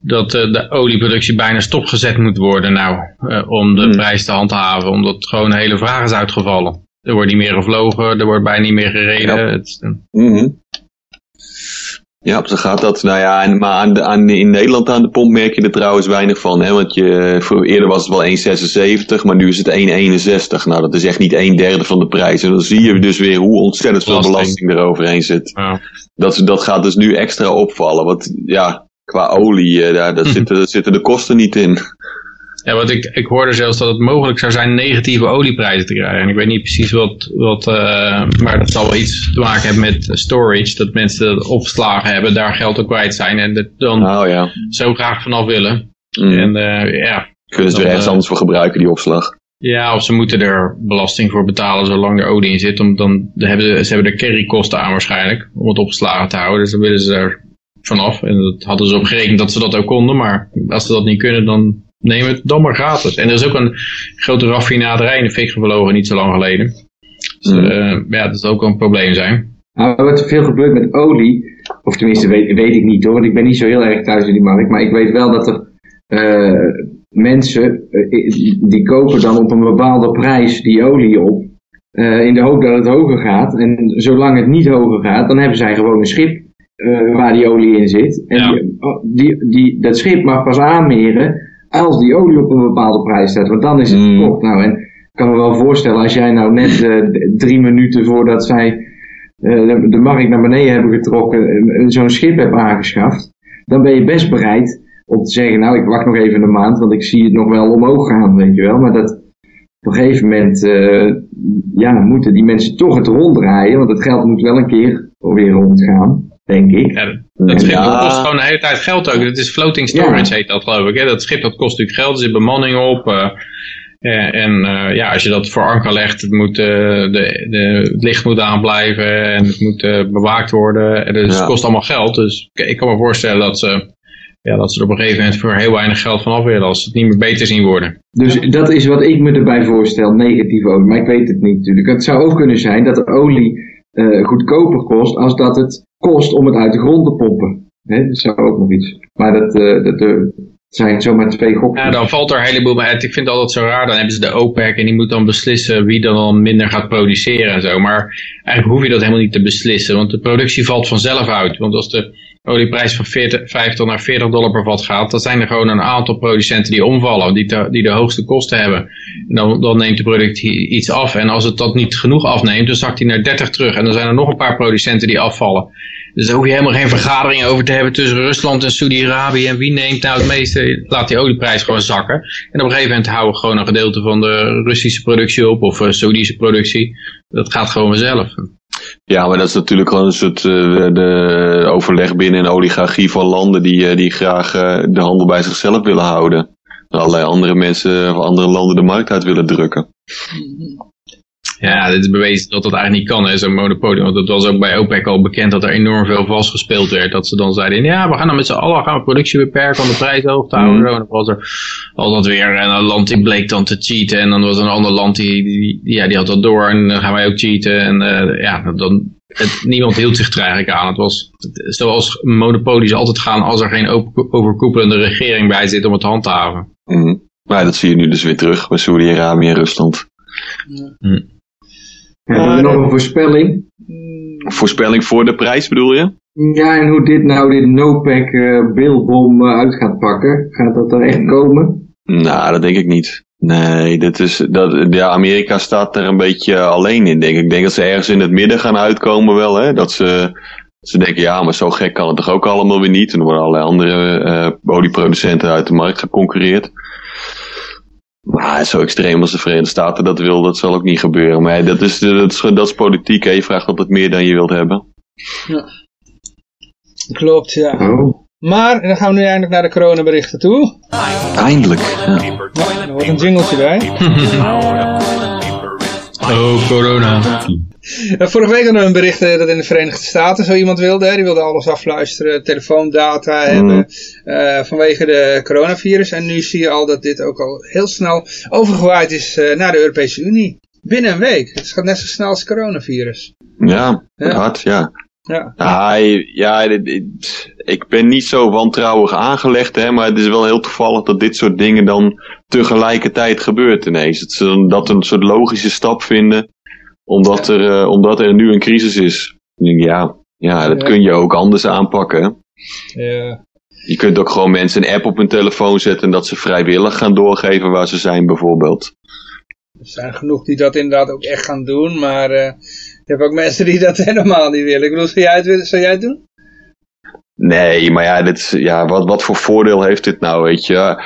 dat uh, de olieproductie bijna stopgezet moet worden nou, uh, om de mm. prijs te handhaven, omdat gewoon een hele vraag is uitgevallen. Er wordt niet meer gevlogen, er wordt bijna niet meer gereden. Ja. Het, uh... mm -hmm. Ja, zo gaat dat. Nou ja, en, maar aan de, aan, in Nederland aan de pomp merk je er trouwens weinig van. Hè? Want je, voor, eerder was het wel 1,76, maar nu is het 1,61. Nou, dat is echt niet een derde van de prijs. En dan zie je dus weer hoe ontzettend veel belasting, er overheen zit. Ja. Dat, dat gaat dus nu extra opvallen. Want ja, qua olie, uh, daar, zitten, daar zitten de kosten niet in. Ja, want ik, ik hoorde zelfs dat het mogelijk zou zijn negatieve olieprijzen te krijgen. En ik weet niet precies wat, wat uh, maar dat zal wel iets te maken hebben met storage. Dat mensen opgeslagen hebben, daar geld ook kwijt zijn en dat dan oh, ja. zo graag vanaf willen. Mm. En uh, ja. Kunnen ze er ergens anders voor gebruiken, die opslag? Ja, of ze moeten er belasting voor betalen zolang er olie in zit. Om, dan, dan hebben ze, ze hebben er carrykosten aan waarschijnlijk, om het opgeslagen te houden. Dus dan willen ze er vanaf. En dat hadden ze op gerekend dat ze dat ook konden, maar als ze dat niet kunnen, dan neem het dan maar gratis. En er is ook een grote raffinaderij in de fik gevlogen niet zo lang geleden. Dus, Mm. eh, ja, dat zal ook wel een probleem zijn. Nou, wat veel gebeurt met olie, of tenminste weet, weet ik niet hoor, want ik ben niet zo heel erg thuis in die markt, maar ik weet wel dat er eh, mensen, eh, die kopen dan op een bepaalde prijs die olie op, in de hoop dat het hoger gaat. En zolang het niet hoger gaat, dan hebben zij gewoon een schip waar die olie in zit. En Ja. die, oh, die, die, dat schip mag pas aanmeren als die olie op een bepaalde prijs staat, want dan is het Mm. verkocht. Nou, en ik kan me wel voorstellen, als jij nou net eh, drie minuten voordat zij eh, de, de markt naar beneden hebben getrokken, eh, zo'n schip hebt aangeschaft, dan ben je best bereid om te zeggen, nou ik wacht nog even een maand, want ik zie het nog wel omhoog gaan, weet je wel. Maar dat op een gegeven moment, ja, moeten die mensen toch het ronddraaien, want het geld moet wel een keer weer rondgaan, denk ik. Ja, dat schip Ja. dat kost gewoon de hele tijd geld ook. Het is floating storage heet dat geloof ik. Hè? Dat schip dat kost natuurlijk geld, er zit bemanning op. eh, eh, en eh, ja, als je dat voor anker legt, het, moet, de, de, het licht moet aanblijven en het moet eh, bewaakt worden. En dus Ja. het kost allemaal geld. Dus ik, kan me voorstellen dat ze, ja, dat ze er op een gegeven moment voor heel weinig geld van af willen als ze het niet meer beter zien worden. Dus dat is wat ik me erbij voorstel, negatief olie. Maar ik weet het niet natuurlijk. Het zou ook kunnen zijn dat de olie eh, goedkoper kost als dat het kost om het uit de grond te pompen. Dat zou ook nog iets. Maar dat, eh, dat eh, zijn zomaar twee gokjes. Ja, dan valt er een heleboel uit. Ik vind het altijd zo raar. Dan hebben ze de OPEC en die moet dan beslissen wie dan, dan minder gaat produceren en zo. Maar eigenlijk hoef je dat helemaal niet te beslissen. Want de productie valt vanzelf uit. Want als de olieprijs van 40, 50 naar 40 dollar per vat gaat, dan zijn er gewoon een aantal producenten die omvallen. Die, die de hoogste kosten hebben. En dan, dan neemt de productie iets af. En als het dat niet genoeg afneemt, dan zakt hij naar 30 terug. En dan zijn er nog een paar producenten die afvallen. Dus daar hoef je helemaal geen vergadering over te hebben tussen Rusland en Saudi-Arabië. En wie neemt nou het meeste, laat die olieprijs gewoon zakken. En op een gegeven moment houden we gewoon een gedeelte van de Russische productie op. Of uh, Saudische productie. Dat gaat gewoon vanzelf. Ja, maar dat is natuurlijk gewoon een soort uh, de overleg binnen een oligarchie van landen die, uh, die graag uh, de handel bij zichzelf willen houden. En allerlei andere mensen of andere landen de markt uit willen drukken. Ja, dit is bewezen dat dat eigenlijk niet kan, zo'n monopolie. Want het was ook bij OPEC al bekend dat er enorm veel vastgespeeld werd. Dat ze dan zeiden, ja, we gaan dan met z'n allen gaan we productie beperken om de prijs hoog te houden. Mm. En dan was er altijd weer een land die bleek dan te cheaten. En dan was er een ander land die, die, die, ja, die had dat door en dan gaan wij ook cheaten. En uh, ja, dan, het, niemand hield zich er eigenlijk aan. Het was zoals monopolies altijd gaan als er geen overkoepelende regering bij zit om het te handhaven. Mm. Maar dat zie je nu dus weer terug bij Saudi-Arabië en Rusland. Hm. Ja. Hebben we nog een voorspelling? Voorspelling voor de prijs bedoel je? Ja, en hoe dit nou, dit NOPEC uh, bilbom uh, uit gaat pakken. Gaat dat er echt komen? Nou, dat denk ik niet. Nee, dat is, dat, ja, Amerika staat er een beetje alleen in, denk ik. Ik denk dat ze ergens in het midden gaan uitkomen wel, hè. Dat ze, ze denken, ja, maar zo gek kan het toch ook allemaal weer niet. En er worden allerlei andere uh, olieproducenten uit de markt geconcurreerd. Maar zo extreem als de Verenigde Staten dat wil, dat zal ook niet gebeuren. Maar dat is, dat is, dat is politiek, hè. Je vraagt altijd meer dan je wilt hebben. Ja. Klopt, ja. Oh. Maar, dan gaan we nu eindelijk naar de coronaberichten toe. Eindelijk, ja. ja er wordt een jingletje bij. oh, corona. Vorige week hadden we een bericht dat in de Verenigde Staten zo iemand wilde. Die wilde alles afluisteren, telefoondata hebben mm. uh, vanwege de coronavirus. En nu zie je al dat dit ook al heel snel overgewaaid is uh, naar de Europese Unie. Binnen een week. Het gaat net zo snel als het coronavirus. Ja, ja. hard, ja. Ja, ja, ja ik ben niet zo wantrouwig aangelegd, hè, maar het is wel heel toevallig dat dit soort dingen dan tegelijkertijd gebeurt ineens. Dat ze dat een soort logische stap vinden, omdat, ja. er, uh, omdat er nu een crisis is. Ja, ja dat ja. kun je ook anders aanpakken. Ja. Je kunt ook gewoon mensen een app op hun telefoon zetten en dat ze vrijwillig gaan doorgeven waar ze zijn bijvoorbeeld. Er zijn genoeg die dat inderdaad ook echt gaan doen, maar... Uh... Je hebt ook mensen die dat helemaal niet willen. Ik bedoel, zou jij het, willen, zou jij het doen? Nee, maar ja, dit, ja wat, wat voor voordeel heeft dit nou, weet je?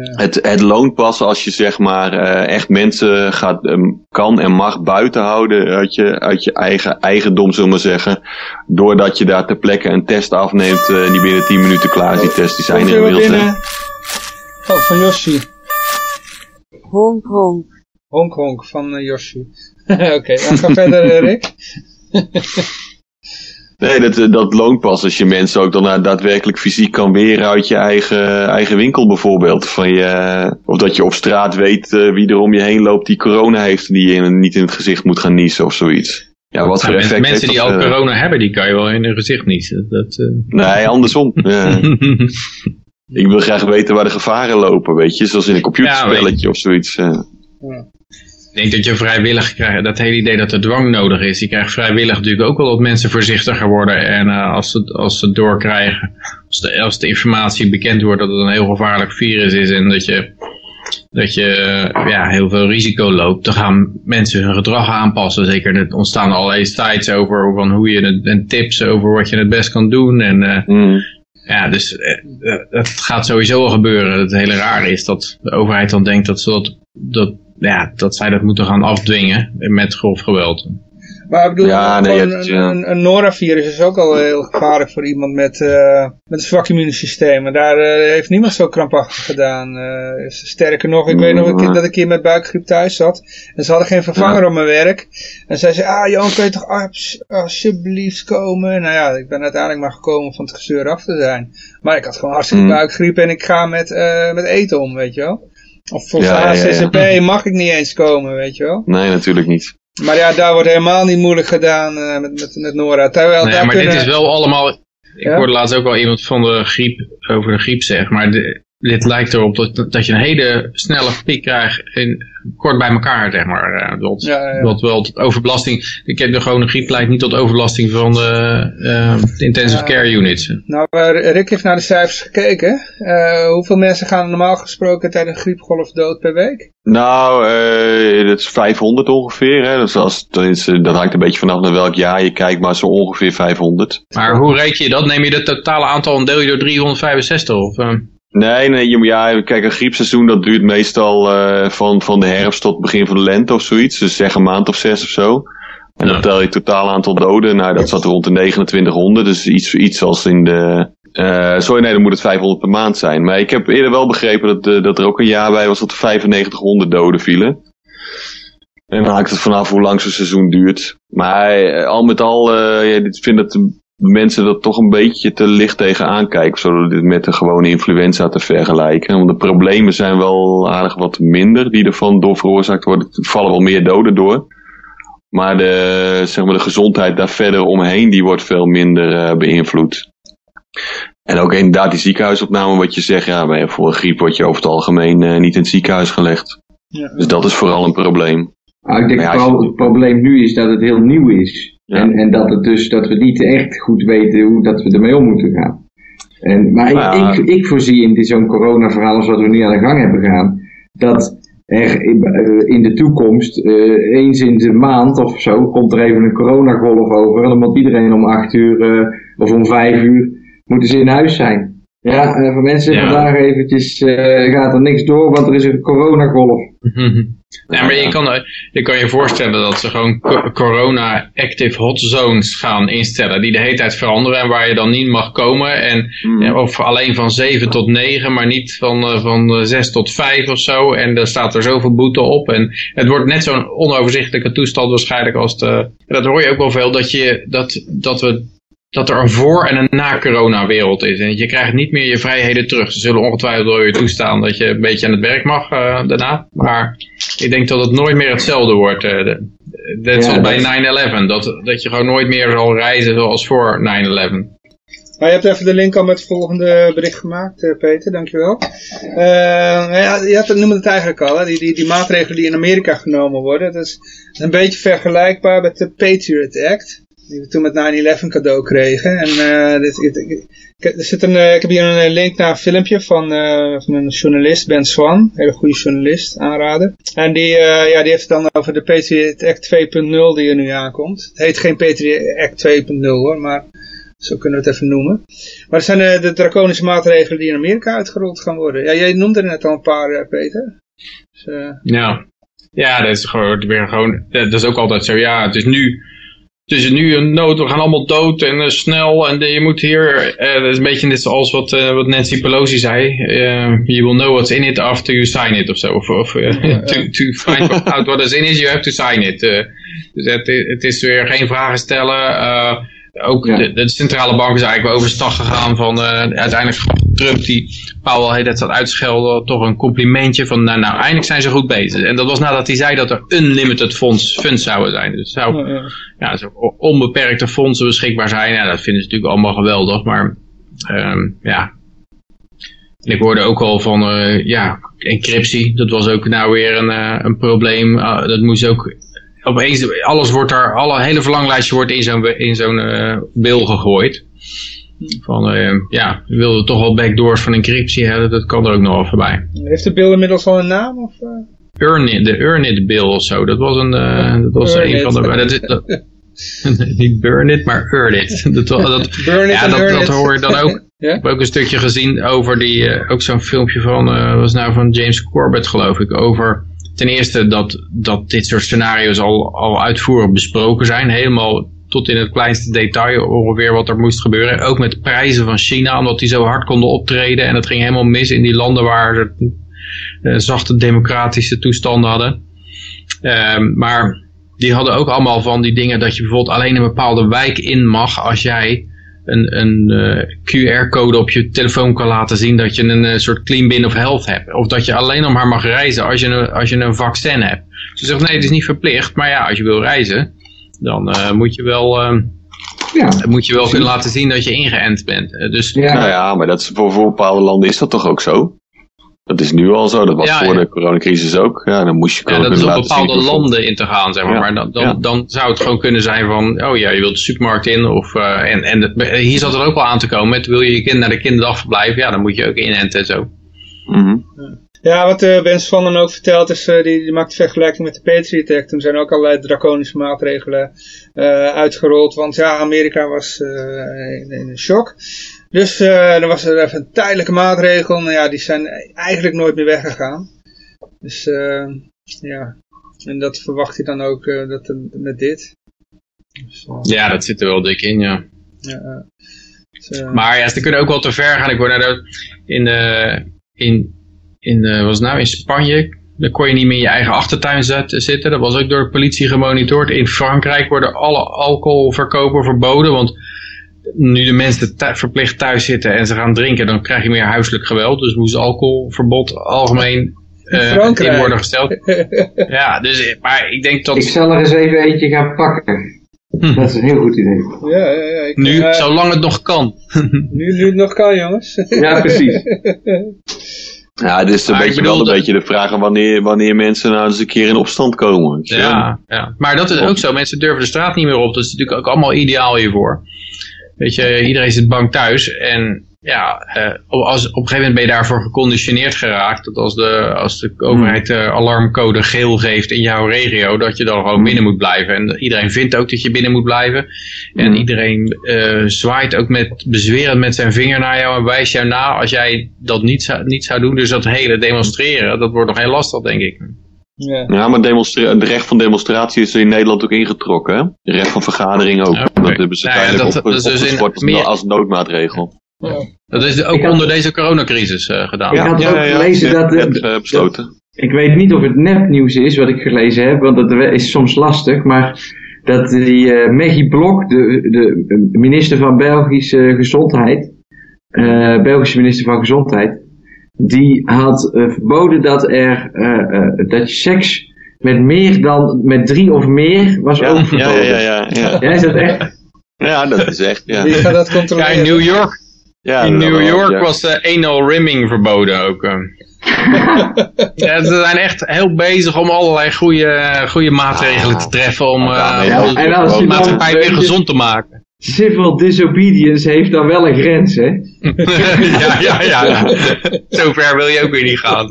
Het, het loont pas als je zeg maar uh, echt mensen gaat, um, kan en mag buiten houden uit je, uit je eigen eigendom, zullen we zeggen. Doordat je daar ter plekke een test afneemt uh, die binnen 10 minuten klaar is. Die tests die zijn inmiddels. Oh, van Yoshi. Honk honk. Honk honk van uh, Yoshi. Oké, okay, dan gaan verder, Rick. Nee, dat, dat loont pas als je mensen ook dan daadwerkelijk fysiek kan weren uit je eigen, eigen winkel bijvoorbeeld. Van je, of dat je op straat weet eh, wie er om je heen loopt die corona heeft en die je niet in het gezicht moet gaan niezen of zoiets. Ja, wat voor Ja, effect mensen heeft die dat, al eh, corona hebben, die kan je wel in hun gezicht niezen. Dat, eh, Nee, andersom. Ja. Ik wil graag weten waar de gevaren lopen, weet je. Zoals in een computerspelletje of zoiets. eh. Ik denk dat je vrijwillig krijgt, dat hele idee dat er dwang nodig is. Je krijgt vrijwillig natuurlijk ook wel dat mensen voorzichtiger worden. En eh, als, ze, als ze het doorkrijgen, als de, als de informatie bekend wordt dat het een heel gevaarlijk virus is. En dat je, dat je eh, ja, heel veel risico loopt. Dan gaan mensen hun gedrag aanpassen. Zeker, er ontstaan allerlei sites over van hoe je het, en tips over wat je het best kan doen. En eh, Hmm. ja, dus het gaat sowieso wel gebeuren. Het hele rare is dat de overheid dan denkt dat, ze dat, dat, ja, dat zij dat moeten gaan afdwingen met grof geweld. Maar ik bedoel, Ja, nee, het- een, ja. een, een Nora-virus is ook al heel gevaarlijk voor iemand met, eh, met een zwak immuunsysteem. En daar eh, heeft niemand zo krampachtig gedaan. Eh, sterker nog, ik weet nog een keer dat ik een keer met buikgriep thuis zat. En ze hadden geen vervanger op mijn werk. En zei ze, ah Johan, kun je toch abs- alsjeblieft komen? Nou ja, ik ben uiteindelijk maar gekomen om van het gezeur af te zijn. Maar ik had gewoon hartstikke Mm. buikgriep en ik ga met, eh, met eten om, weet je wel. Of volgens Ja, ja, ja. HCCP mag ik niet eens komen, weet je wel. Nee, natuurlijk niet. Maar ja, daar wordt helemaal niet moeilijk gedaan eh, met, met, met Nora. Terwijl Nee, daar maar kunnen... dit is wel allemaal... Ik Ja? hoorde laatst ook al iemand van de griep over de griep zeggen, maar de- dit lijkt erop dat, dat je een hele snelle piek krijgt in, kort bij elkaar, zeg maar. eh, Dat, Ja, ja. dat wel tot overbelasting. Ik heb de gewone griep leidt niet tot overbelasting van de, eh, de intensive Ja. care units. Nou, eh, Rick heeft naar de cijfers gekeken. Eh, hoeveel mensen gaan normaal gesproken tijdens een griepgolf dood per week? Nou, eh dat is 500 ongeveer. Hè. Dus als, dat, is, dat hangt een beetje vanaf naar welk jaar je kijkt, maar zo ongeveer 500. Maar hoe reken je dat? Neem je het totale aantal en deel je door 365? Of, Nee, nee, ja, kijk, een griepseizoen dat duurt meestal eh, van, van de herfst tot begin van de lente of zoiets. Dus zeg een maand of zes of zo. En Ja. dan tel je het totaal aantal doden. Nou, dat zat rond de 2900. Dus iets, iets als in de... eh sorry, nee, dan moet het 500 per maand zijn. Maar ik heb eerder wel begrepen dat, eh, dat er ook een jaar bij was dat er 9500 doden vielen. En dan hangt het vanaf hoe lang zo'n seizoen duurt. Maar al met al, eh ik vind de mensen dat toch een beetje te licht tegenaan kijken. Zodat dit met de gewone influenza te vergelijken. Want de problemen zijn wel aardig wat minder die ervan door veroorzaakt worden. Er vallen wel meer doden door. Maar de, zeg maar de gezondheid daar verder omheen, die wordt veel minder eh, beïnvloed. En ook inderdaad die ziekenhuisopname, wat je zegt, ja, bij- voor een griep word je over het algemeen eh, niet in het ziekenhuis gelegd. Ja. Dus dat is vooral een probleem. Ik denk ja, vooral je- het probleem nu is dat het heel nieuw is. Ja. En, en dat het dus dat we niet echt goed weten hoe dat we ermee om moeten gaan. En, maar ik, Ja. ik, ik voorzie in dit- zo'n corona-verhaal als wat we nu aan de gang hebben gaan, dat er in, eh, de toekomst, eh, eens in de maand of zo, komt er even een coronagolf over. En dan moet iedereen om acht uur eh, of om vijf uur moeten ze in huis zijn. Ja, en voor mensen Ja. vandaag eventjes gaat er niks door, want er is een coronagolf. Ja, maar je kan, je kan je voorstellen dat ze gewoon co- corona active hot zones gaan instellen. Die de hele tijd veranderen en waar je dan niet mag komen. En, Hmm. of alleen van 7 tot 9, maar niet van, eh, van eh, 6 tot 5 of zo. En dan staat er zoveel boete op. En het wordt net zo'n onoverzichtelijke toestand waarschijnlijk als de... Dat hoor je ook wel veel, dat, je, dat, dat we dat er een voor- en een na-corona-wereld is. En je krijgt niet meer je vrijheden terug. Ze zullen ongetwijfeld wel je toestaan dat je een beetje aan het werk mag eh, daarna. Maar ik denk dat het nooit meer hetzelfde wordt. eh, de- Net Ja, zoals bij dat- 9-11. Dat, dat je gewoon nooit meer zal reizen zoals voor 9-11. Maar je hebt even de link al met het volgende bericht gemaakt, eh, Peter, dankjewel. Eh nou ja, je had noemde het eigenlijk al, hè, die, die, die maatregelen die in Amerika genomen worden. Dat is een beetje vergelijkbaar met de Patriot Act, die we toen met 9-11 cadeau kregen. En eh, dit, ik, er zit een, eh, ik heb hier een link naar een filmpje van, eh, van een journalist, Ben Swan, een hele goede journalist, aanraden. En die, eh, ja, die heeft het dan over de Patriot Act 2.0 die er nu aankomt. Het heet geen Patriot Act 2.0 hoor, maar zo kunnen we het even noemen. Maar het zijn eh, de draconische maatregelen die in Amerika uitgerold gaan worden. Ja, jij noemde er net al een paar, eh, Peter. Dus, eh, Ja. Ja, dat is gewoon weer gewoon. Dat is ook altijd zo. Ja, het is nu. Het is nu een nood, we gaan allemaal dood en eh, snel en eh, je moet hier, eh, dat is een beetje net zoals wat, wat Nancy Pelosi zei, you will know what's in it after you sign it of zo, of, of to, to find out what is in it, you have to sign it. Dus het, het is weer geen vragen stellen, ook Ja. de, de centrale bank is eigenlijk wel overstag gegaan van uiteindelijk Trump die Powell heet het zat uitschelden, toch een complimentje van nou, nou eindelijk zijn ze goed bezig. En dat was nadat hij zei dat er unlimited funds, funds zouden zijn. Dus zou, Ja, ja. onbeperkte fondsen beschikbaar zijn. Ja, dat vinden ze natuurlijk allemaal geweldig, maar ehm, ja. En ik hoorde ook al van, eh, ja, encryptie, dat was ook nou weer een, eh, een probleem. Ah, dat moest ook, opeens, alles wordt daar, alle hele verlanglijstje wordt in zo'n in zo'n eh, bil gegooid. Van, eh, ja, we wilden toch wel backdoors van encryptie hebben, dat kan er ook nog wel voorbij. Heeft de beeld inmiddels al een naam? Of, eh? Earnit, de Earnit bill of zo, dat was een, eh, dat was een van de, maar dat is, dat, niet Burnit, maar Earnit. Dat, dat, Burn it ja, dat, earn dat it. hoor je dan ook. Ja? Ik heb ook een stukje gezien over die, eh, ook zo'n filmpje van, eh was nou van James Corbett geloof ik, over ten eerste dat, dat dit soort scenario's al, al uitvoerig besproken zijn, helemaal tot in het kleinste detail ongeveer wat er moest gebeuren. Ook met prijzen van China, omdat die zo hard konden optreden en het ging helemaal mis in die landen waar ze eh, zachte democratische toestanden hadden. Ehm, maar die hadden ook allemaal van die dingen dat je bijvoorbeeld alleen een bepaalde wijk in mag als jij een, een eh, QR-code op je telefoon kan laten zien dat je een eh, soort clean bin of health hebt. Of dat je alleen nog maar mag reizen als je een, als je een vaccin hebt. Ze zegt nee, het is niet verplicht, maar ja, als je wil reizen, dan eh, moet je wel, eh, Ja. moet je wel kunnen laten zien dat je ingeënt bent. Eh, dus Ja. Nou ja, maar dat is voor, voor bepaalde landen is dat toch ook zo? Dat is nu al zo. Dat was Ja, voor ja. de coronacrisis ook. Ja, dan moest je Ja, dat is kunnen op laten zien bepaalde landen in te gaan, zeg maar. Ja. Maar dan, dan, Ja. dan zou het gewoon kunnen zijn van, oh ja, je wilt de supermarkt in. Of, eh, en en hier zat er ook al aan te komen met, wil je je kind naar de kinderdagverblijf? Ja, dan moet je ook inenten en zo. Mhm. Ja, wat eh Ben van den ook vertelt is, eh, die, die maakt de vergelijking met de Patriot Act. Toen zijn ook allerlei draconische maatregelen eh, uitgerold, want ja, Amerika was in, in een shock. Dus er was er even een tijdelijke maatregel, en ja, die zijn eigenlijk nooit meer weggegaan. Dus ja, en dat verwacht hij dan ook dat, met dit. Dus, Ja, dat zit er wel dik in, ja. ja, dus, Maar ja, ze kunnen ook wel te ver gaan. Ik nou dat in, eh in, in eh, was nou, in Spanje, dan kon je niet meer in je eigen achtertuin zet- zitten. Dat was ook door de politie gemonitord. In Frankrijk worden alle alcoholverkopen verboden, want nu de mensen verplicht thuis zitten en ze gaan drinken, dan krijg je meer huiselijk geweld. Dus moest alcoholverbod algemeen eh, in worden gesteld. Ja, dus, maar ik denk dat Ik zal er eens even eentje gaan pakken. Hm. Dat is een heel goed idee. ja, ja, ja, ik, nu, eh, zolang het nog kan. nu, nu het nog kan, jongens. Ja, precies. Ja, het is een beetje bedoel wel een beetje de vraag wanneer, wanneer mensen nou eens een keer in opstand komen. Ja, ja, maar dat is ook zo. Mensen durven de straat niet meer op. Dat is natuurlijk ook allemaal ideaal hiervoor. Weet je, iedereen zit bang thuis. En ja, eh, als, op een gegeven moment ben je daarvoor geconditioneerd geraakt. Dat als de, als de overheid de alarmcode geel geeft in jouw regio, dat je dan gewoon binnen moet blijven. En iedereen vindt ook dat je binnen moet blijven. En iedereen eh, zwaait ook met, bezwerend met zijn vinger naar jou en wijst jou na als jij dat niet zou, niet zou doen. Dus dat hele demonstreren, dat wordt nog heel lastig, denk ik. Ja. Ja, maar het recht van demonstratie is in Nederland ook ingetrokken. Hè? Het recht van vergadering ook. Dat hebben ze Nou ja, dat- op, dat is dus in meer- als noodmaatregel. Dat is ook Ik had- onder deze coronacrisis eh, gedaan. Ik had ook gelezen dat net, eh, besloten. Ik weet niet of het nepnieuws is wat ik gelezen heb, want dat is soms lastig. Maar dat die eh Maggie Blok, de, de minister van Belgische Gezondheid, eh, Belgische minister van Gezondheid, die had verboden dat er eh, eh, dat je seks met meer dan met drie of meer was Ja, ook ja, verboden. ja, ja, ja. Ja, is dat echt? Ja, dat is echt. Ja, Wie gaat dat Ja, controleren? in New York, ja, in New wel, York ja. was eh, anal rimming verboden ook. eh. ja, ze zijn echt heel bezig om allerlei goede, goede maatregelen te treffen om eh, de de maatschappij weer gezond te maken. Civil disobedience heeft dan wel een grens, hè? ja, ja, ja. Zo ver wil je ook weer niet gaan.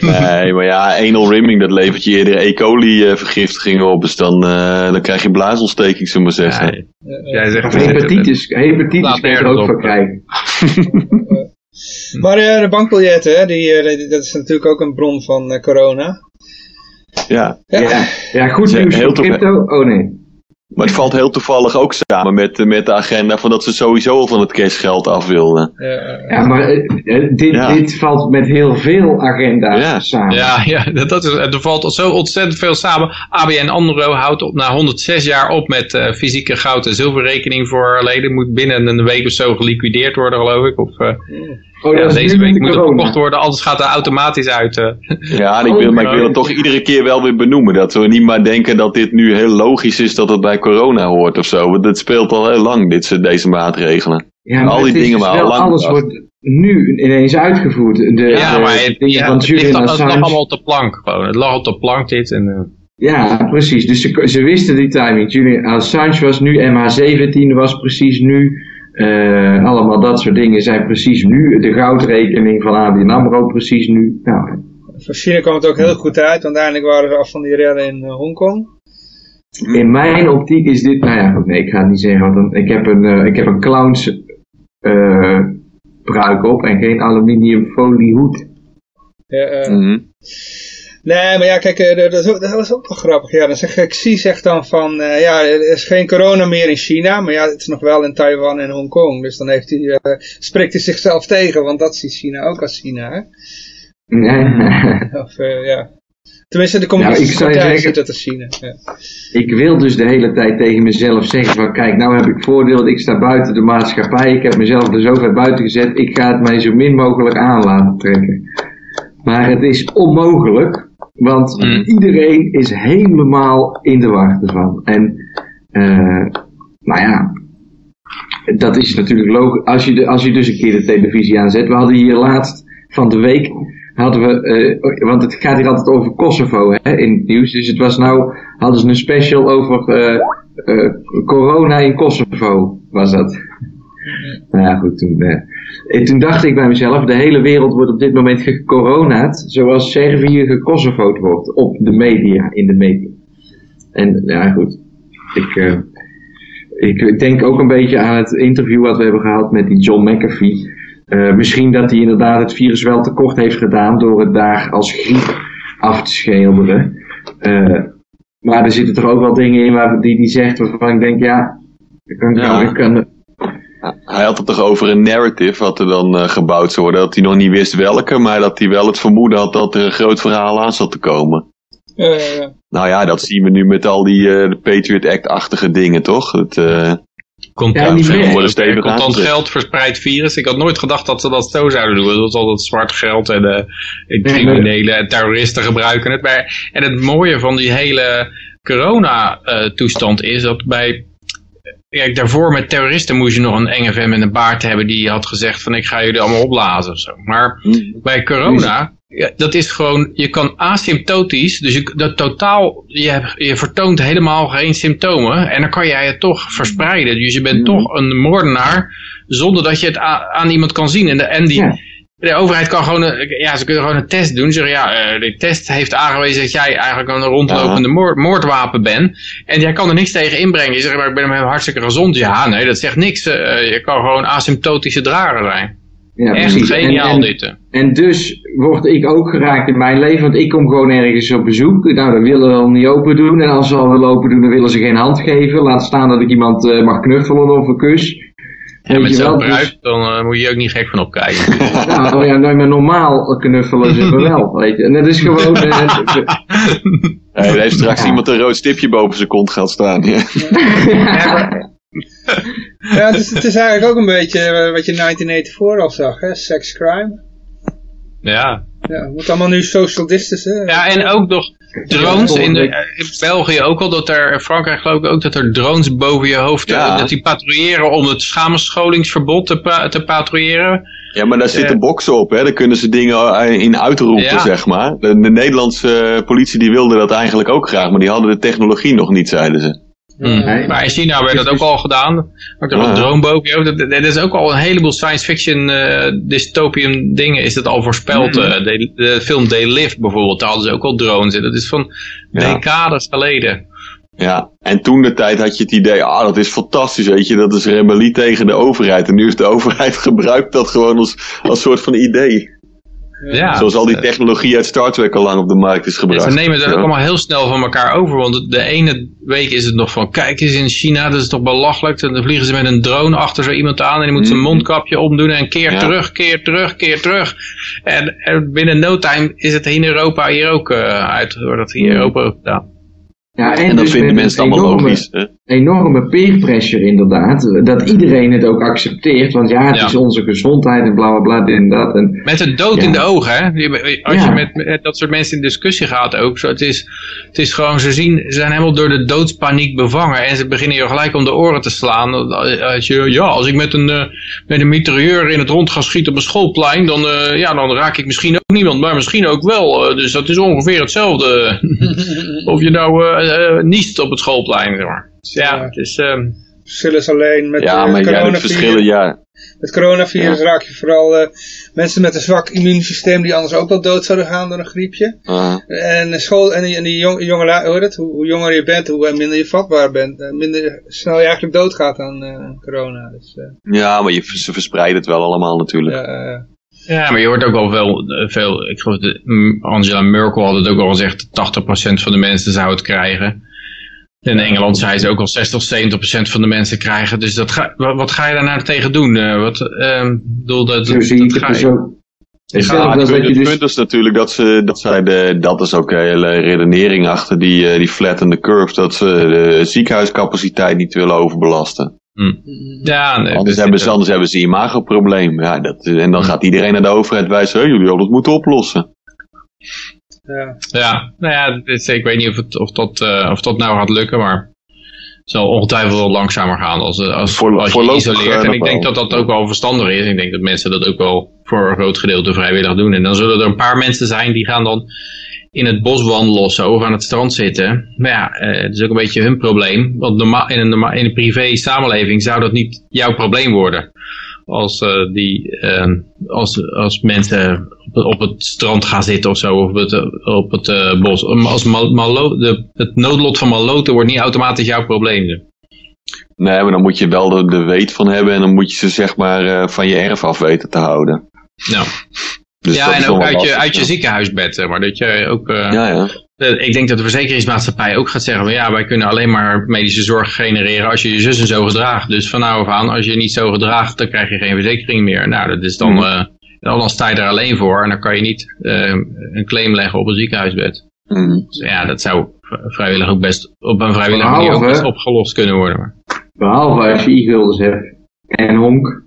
Nee, maar ja, anal rimming, dat levert je eerder E. coli eh, vergiftigingen op. Dus dan, eh, dan krijg je blaasontsteking, zullen we maar zeggen. Ja, Jij zegt Of hepatitis, hepatitis Laat kun je er ook op. van krijgen. Maar eh, de bankbiljetten, hè, die, eh, die- dat is natuurlijk ook een bron van eh, corona. Ja, Ja. Ja, goed nieuws heel voor crypto. Oh nee. Maar het valt heel toevallig ook samen met, met de agenda van dat ze sowieso al van het cashgeld af wilden. Ja, Ja, maar eh, eh, dit, Ja. dit valt met heel veel agenda's Ja. samen. Ja, ja dat, dat is, er valt zo ontzettend veel samen. ABN AMRO houdt op, na 106 jaar op met eh, fysieke goud- en zilverrekening voor leden. Moet binnen een week of zo geliquideerd worden, geloof ik. Of, eh, Oh, ja, deze week de moet het verkocht worden, anders gaat het automatisch uit. eh. Ja, en ik wil, maar ik wil het toch iedere keer wel weer benoemen. Dat we niet maar denken dat dit nu heel logisch is dat het bij corona hoort of zo. Want het speelt al heel lang, dit, deze maatregelen. Ja, Al die dingen dus waren al wel, lang Alles wordt nu ineens uitgevoerd. De, ja, de maar het, ja, van het, ligt Julian al- het lag allemaal op de plank. Gewoon. Het lag op de plank dit. En, eh, Ja, precies. Dus ze, ze wisten die timing. Julian Assange was nu, MH17 was precies nu. Eh, allemaal dat soort dingen zijn precies nu. De goudrekening van ABN AMRO precies nu. Nou, voor China kwam het ook heel goed uit, want uiteindelijk waren ze af van die redden in eh, Hongkong. in mijn optiek is dit... Nou ja, goed, nee, ik ga het niet zeggen. Want dan, ik, heb een, eh, ik heb een clowns eh pruik op en geen aluminiumfolie hoed. Ja, eh, Mhm. Nee, maar ja, kijk, eh, dat, is dat was ook wel grappig. Ja, dan zegt Xi zegt dan van, eh, ja, er is geen corona meer in China, maar ja, het is nog wel in Taiwan en Hongkong. Dus dan heeft hij, eh, spreekt hij zichzelf tegen, want dat ziet China ook als China, hè? Nee. Of, ja. Tenminste, de communistische Nou, zou je partij ziet dat als China. Ja. Ik wil dus de hele tijd tegen mezelf zeggen van kijk, nou heb ik voordeel, ik sta buiten de maatschappij, ik heb mezelf er zo ver buiten gezet, ik ga het mij zo min mogelijk aan laten trekken. Maar het is onmogelijk, want Mm. iedereen is helemaal in de war ervan. En eh, nou ja, dat is natuurlijk logisch. Als je, de, als je dus een keer de televisie aanzet, we hadden hier laatst van de week hadden we, eh, want het gaat hier altijd over Kosovo hè, in het nieuws. Dus het was nou, hadden ze een special over eh, corona in Kosovo, was dat. Nou ja, goed, toen, en toen dacht ik bij mezelf, de hele wereld wordt op dit moment gecoronaat, zoals Servië gekosovo'd wordt op de media, in de media. En ja, goed, ik, eh, ik denk ook een beetje aan het interview wat we hebben gehad met die John McAfee. Eh, misschien dat hij inderdaad het virus wel tekort heeft gedaan door het daar als griep af te schilderen. Eh, maar er zitten toch ook wel dingen in waar, die hij zegt waarvan ik denk, ja, ik kan, Ja. ik kan, Hij had het toch over een narrative wat er dan eh, gebouwd zou worden. Dat hij nog niet wist welke, maar dat hij wel het vermoeden had dat er een groot verhaal aan zat te komen. Ja, ja, ja. Nou ja, dat zien we nu met al die eh, de Patriot Act-achtige dingen, toch? Het, eh, Contant, Ja, geld, meer- worden stevig contant aangezet. geld verspreid virus. Ik had nooit gedacht dat ze dat zo zouden doen. Dat was altijd zwart geld en, eh, en criminelen en terroristen gebruiken het. Maar, en het mooie van die hele corona-toestand is dat bij... Kijk, daarvoor met terroristen moest je nog een enge vent met een baard hebben die had gezegd van ik ga jullie allemaal opblazen of zo. Maar bij corona, ja, dat is gewoon, je kan asymptotisch, dus je, dat totaal, je, hebt- je vertoont helemaal geen symptomen en dan kan jij het toch verspreiden. Dus je bent toch een moordenaar zonder dat je het aan iemand kan zien. En, de, en die, Ja. De overheid kan gewoon, een- ja, ze kunnen gewoon een test doen. Zeggen, ja, eh, de test heeft aangewezen dat jij eigenlijk een rondlopende moord, moordwapen bent. En jij kan er niks tegen inbrengen. Je zegt, maar ik ben hartstikke gezond. Ja, nee, dat zegt niks. Eh, je kan gewoon asymptotische drager zijn. ja, Echt precies. En- geniaal en- dit. En dus word ik ook geraakt in mijn leven, want ik kom gewoon ergens op bezoek. Nou, dan willen we al niet open doen. En als ze al willen open doen, dan willen ze geen hand geven. Laat staan dat ik iemand eh, mag knuffelen of een kus. En met je wel, zo'n dus- bruid, dan eh, moet je er ook niet gek van opkijken. Nou ja, nou, maar normaal knuffelen ze me wel, weet je. En dat is gewoon... eh, eh, er heeft straks iemand een rood stipje boven zijn kont gaan staan. Ja. Ja, het is, het is eigenlijk ook een beetje eh, wat je in 1984 al zag, hè? Sex crime. ja. Ja, het moet allemaal nu social distancen. ja, en ook nog drones. In, de, in België ook al, dat er, in Frankrijk geloof ik ook, dat er drones boven je hoofd, Ja. dat die patrouilleren om het samenscholingsverbod te, pa- te patrouilleren. Ja, maar daar zitten boksen op, hè. Daar kunnen ze dingen eh, in uitroepen, Ja. zeg maar. De, de Nederlandse politie die wilde dat eigenlijk ook graag, maar die hadden de technologie nog niet, zeiden ze. Nee. Maar in China werd dat ook al gedaan. Ook er een drone boven je hoofd. Dat, dat is ook al een heleboel science fiction eh dystopian dingen is dat al voorspeld. Mhm. Eh, de, de film They Live bijvoorbeeld, daar hadden ze ook al drones in. Dat is van Ja. decades geleden. Ja, en toen de tijd had je het idee, ah, dat is fantastisch, weet je, dat is rebellie tegen de overheid. En nu is de overheid gebruikt dat gewoon als, als soort van idee. Ja, Zoals al die technologie uit Star Trek al lang op de markt is gebracht. Ze nemen het ook Ja. allemaal heel snel van elkaar over. Want de ene week is het nog van, kijk eens in China, dat is toch belachelijk. Dan vliegen ze met een drone achter zo iemand aan en die moet zijn Mhm. mondkapje omdoen en keer Ja. terug, keer terug, keer terug. En, en binnen no time is het in Europa hier ook eh, uit, wordt dat hier in Europa ook gedaan. Ja, en, En dat dus vinden mensen allemaal enorme, logisch. Hè? Enorme peer pressure inderdaad. Dat iedereen het ook accepteert. Want ja, het Ja. is onze gezondheid en bla bla bla dit en dat. En, Met de dood Ja. in de ogen, hè? Je- Als Ja. je met, met dat soort mensen in discussie gaat ook. Zo, het, is, het is gewoon, ze, zien, ze zijn helemaal door de doodspaniek bevangen. En ze beginnen je gelijk om de oren te slaan. Als je, ja, als ik met een, eh, met een mitrailleur in het rond ga schieten op een schoolplein. Dan, eh, ja, dan raak ik misschien ook niemand, maar misschien ook wel. Eh, dus dat is ongeveer hetzelfde. of je nou eh, eh, niest op het schoolplein. Zeg maar. Dus ja, Ja. het is... ehm, is alleen met Ja, eh, maar ja, het coronavirus. verschillen, ja. Met coronavirus raak je vooral eh, mensen met een zwak immuunsysteem die anders ook wel dood zouden gaan door een griepje. Ah. En, de school, en die, en die jong, heet het? hoe, hoe jonger je bent, hoe eh, minder je vatbaar bent. eh, minder snel je eigenlijk doodgaat aan eh, corona. Dus, eh, ja, maar je, ze verspreiden het wel allemaal natuurlijk. ja, eh, Ja, maar je hoort ook wel veel, eh, veel ik geloof mm, Angela Merkel had het ook al gezegd, 80% van de mensen zou het krijgen. In Engeland zei ze ook al 60, 70% van de mensen krijgen. Dus dat ga, wat, wat ga je daar nou tegen doen? Eh, wat, ehm, bedoel, dat, dat, dat ga je-. Ja, het dat punt, het dus... punt is natuurlijk dat ze, dat zij de, dat is ook een hele redenering achter die, eh, die flattende curve, dat ze de ziekenhuiscapaciteit niet willen overbelasten. Ja, nee, Anders, dus- hebben ze, anders hebben ze een imagoprobleem. Ja, dat, en Hm. dan gaat iedereen naar de overheid wijzen, "Hey, jullie hadden het moeten oplossen. Ja. Ja, nou ja, is- ik weet niet of, het, of, dat, eh, of dat nou gaat lukken, maar het zal ongetwijfeld wel langzamer gaan als, eh, als, Voor- als je isoleert. eh, En ik denk wel. dat dat ook wel verstandig is. Ik denk dat mensen dat ook wel voor een groot gedeelte vrijwillig doen. En dan zullen er een paar mensen zijn die gaan dan in het bos wandelen of zo, of aan het strand zitten. Maar ja, eh, het is ook een beetje hun probleem. Want normaal, in, een, in een privé samenleving zou dat niet jouw probleem worden. Als, eh, die, eh, als, als mensen op, het- op het strand gaan zitten of zo, of op het, eh, op het eh, bos. Als Mal- Malo, de, het noodlot van Maloten wordt niet automatisch jouw probleem. Nee, maar dan moet je wel de, de weet van hebben en dan moet je ze zeg maar van je erf af weten te houden. Nou, Dus ja, is en ook uit je, lastig, uit je ziekenhuisbed, maar. Dat je ook... Ja, ja. Eh, Ik denk dat de verzekeringsmaatschappij ook gaat zeggen, van, ja, wij kunnen alleen maar medische zorg genereren als je je zus en zo gedraagt. Dus van nou af aan, als je niet zo gedraagt, dan krijg je geen verzekering meer. Nou, dat is dan, eh, dan sta je er alleen voor en dan kan je niet eh, een claim leggen op een ziekenhuisbed. Mhm. Dus ja, dat zou vrijwillig ook best, op een vrijwillige manier ook best opgelost kunnen worden. Maar Behalve als je e-guldens hebt. En honk.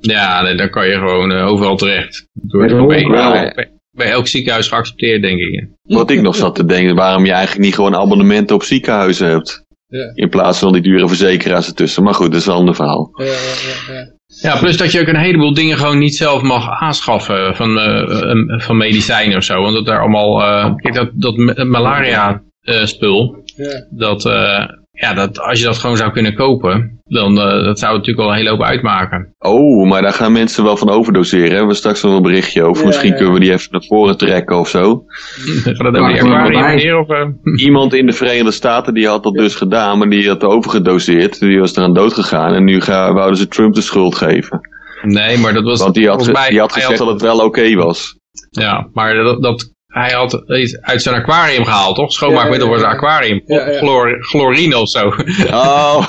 ja, dan kan je gewoon eh, overal terecht. Door Met honk wel. Bij, elk ziekenhuis geaccepteerd, denk ik. Wat ik nog zat te denken, waarom je eigenlijk niet gewoon abonnementen op ziekenhuizen hebt. Ja. In plaats van die dure verzekeraars ertussen. Maar goed, dat is een ander verhaal. Ja, ja, ja, ja. Ja, plus dat je ook een heleboel dingen gewoon niet zelf mag aanschaffen van, eh, van medicijnen of zo. Want dat daar allemaal, eh, kijk dat, dat ma- malaria eh, spul, Ja. dat, eh, ja, dat als je dat gewoon zou kunnen kopen, dan eh, dat zou natuurlijk wel een hele hoop uitmaken. Oh, maar daar gaan mensen wel van overdoseren. Hebben we straks nog een berichtje over. Ja, Misschien ja. kunnen we die even naar voren trekken of zo. Dat of, eh? Iemand in de Verenigde Staten die had dat dus gedaan, maar die had overgedoseerd. Die was eraan dood gegaan en nu gaan, wouden ze Trump de schuld geven. Nee, maar dat was Want die had, die had gezegd dat het wel oké was. Ja, maar dat, dat, hij had iets uit zijn aquarium gehaald, toch? Schoonmaakmiddel Ja, ja, voor zijn aquarium. Ja, ja. Chlor, chlorine of zo. Oh,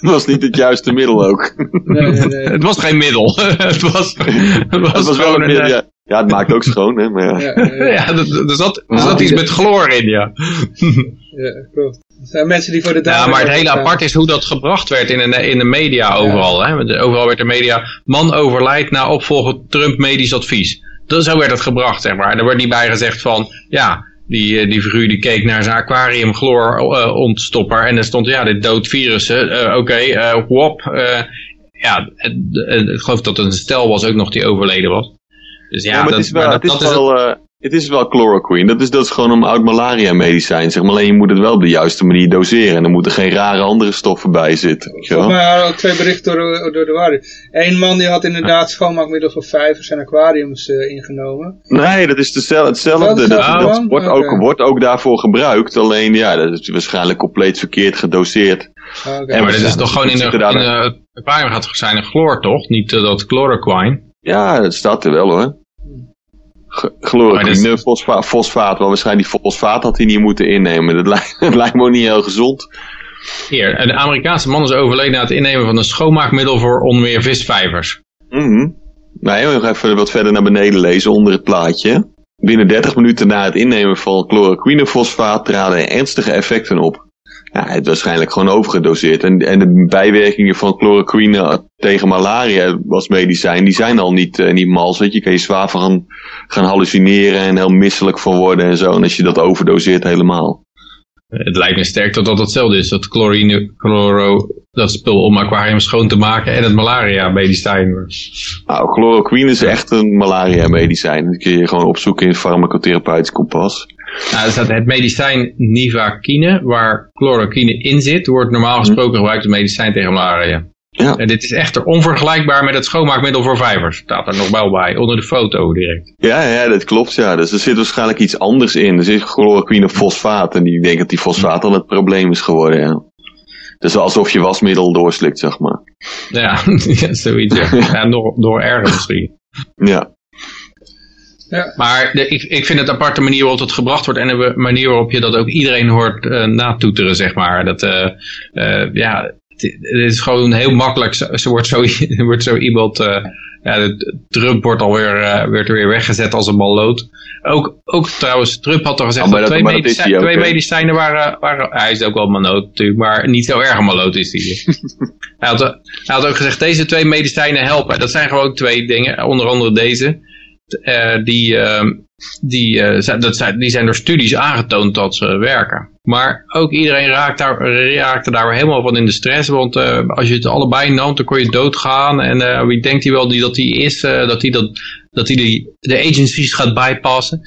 dat was niet het juiste middel ook. Nee, nee, nee. het was geen middel. het was, het was, Het was wel gewoon een middel, eh, ja. ja, het maakt ook schoon, hè. Maar ja. Ja, ja, ja, Ja, er, er zat, er Maar zat iets met chloor in, ja. ja, klopt. Er zijn mensen die voor de Ja, maar het hele staan. apart is hoe dat gebracht werd in de, in de media overal. Hè? Overal werd de media, man overlijdt na opvolger Trump medisch advies. Dat, zo werd het gebracht, zeg maar. Er wordt niet bij gezegd van, ja, die, eh, die figuur die keek naar zijn aquarium chloor eh, ontstopper. En er stond, ja, dit doodt virussen. Eh, Oké, wop. ja, ik geloof dat het een stel was ook nog die overleden was. Dus ja, dat, het is wel, dat, is dat wel, het is wel chloroquine. Dat is, dat is gewoon een oud malaria medicijn. Zeg maar. Alleen je moet het wel op de juiste manier doseren. En er moeten geen rare andere stoffen bij zitten. we ook twee berichten door, door de waarde. Eén man die had inderdaad schoonmaakmiddel voor vijf zijn aquariums eh, ingenomen. Nee, dat is hetzelfde. Dat, dat wordt, ook, wordt ook daarvoor gebruikt. Alleen ja, dat is waarschijnlijk compleet verkeerd gedoseerd. Oké. Ja, maar dit is toch gewoon in de, er in de het aquarium gaat zijn een chloor, toch? Niet eh, dat chloroquine. Ja, dat staat er wel hoor. Chloroquine, fosfa fosfaat. Wel waarschijnlijk die fosfaat had hij niet moeten innemen. Dat lijkt, dat lijkt me ook niet heel gezond. Hier, een Amerikaanse man is overleden na het innemen van een schoonmaakmiddel voor onder meer visvijvers. Mhm. Nou, nog even wat verder naar beneden lezen onder het plaatje. Binnen 30 minuten na het innemen van chloroquinefosfaat traden ernstige effecten op. Ja, heeft waarschijnlijk gewoon overgedoseerd. En, en de bijwerkingen van chloroquine tegen malaria als medicijn, die zijn al niet, eh, niet mals. Weet je, kan je zwaar van gaan, gaan hallucineren en heel misselijk van worden en zo. En als je dat overdoseert helemaal. Het lijkt me sterk dat dat hetzelfde is. Dat chlorine, chloro, dat spul om aquarium schoon te maken en het malaria medicijn. Nou, chloroquine is echt een malaria medicijn. Dat kun je gewoon opzoeken in het farmacotherapeutisch kompas. Nou, er staat het medicijn Nivaquine, waar chloroquine in zit, wordt normaal gesproken gebruikt als medicijn tegen malaria. Ja. En dit is echter onvergelijkbaar met het schoonmaakmiddel voor vijvers. Staat er nog wel bij, onder de foto direct. Ja, ja, dat klopt. Ja. Dus er zit waarschijnlijk iets anders in. Er zit chloroquine fosfaat. En die denkt dat die fosfaat dan het probleem is geworden. Ja. Dus alsof je wasmiddel doorslikt, zeg maar. Ja, zoiets. Ja. Ja, nog, nog erger misschien. Ja. Ja. Maar de, ik, ik vind het aparte manier waarop het gebracht wordt en de manier waarop je dat ook iedereen hoort eh natoeteren, zeg maar. Dat, eh, eh, ja, het, is gewoon heel makkelijk. Zo wordt, zo, wordt zo iemand, ja, Trump wordt alweer uh, werd weer weggezet als een ballood. Ook, ook trouwens, Trump had toch gezegd Oh, dat, dat- twee, dat ook, twee medicijnen waren, waren, hij is ook wel manoot natuurlijk, maar niet zo erg maloot is hij. hij, had, hij had ook gezegd, deze twee medicijnen helpen. Dat zijn gewoon twee dingen, onder andere deze. Eh, die, ehm, die, eh, zijn, dat zijn, die zijn door studies aangetoond dat ze werken. Maar ook iedereen raakt daar, raakte daar helemaal van in de stress. Want eh, als je het allebei nam, dan kon je doodgaan. En wie denkt hij wel die, dat hij is, dat hij dat, dat hij die, de agencies gaat bypassen.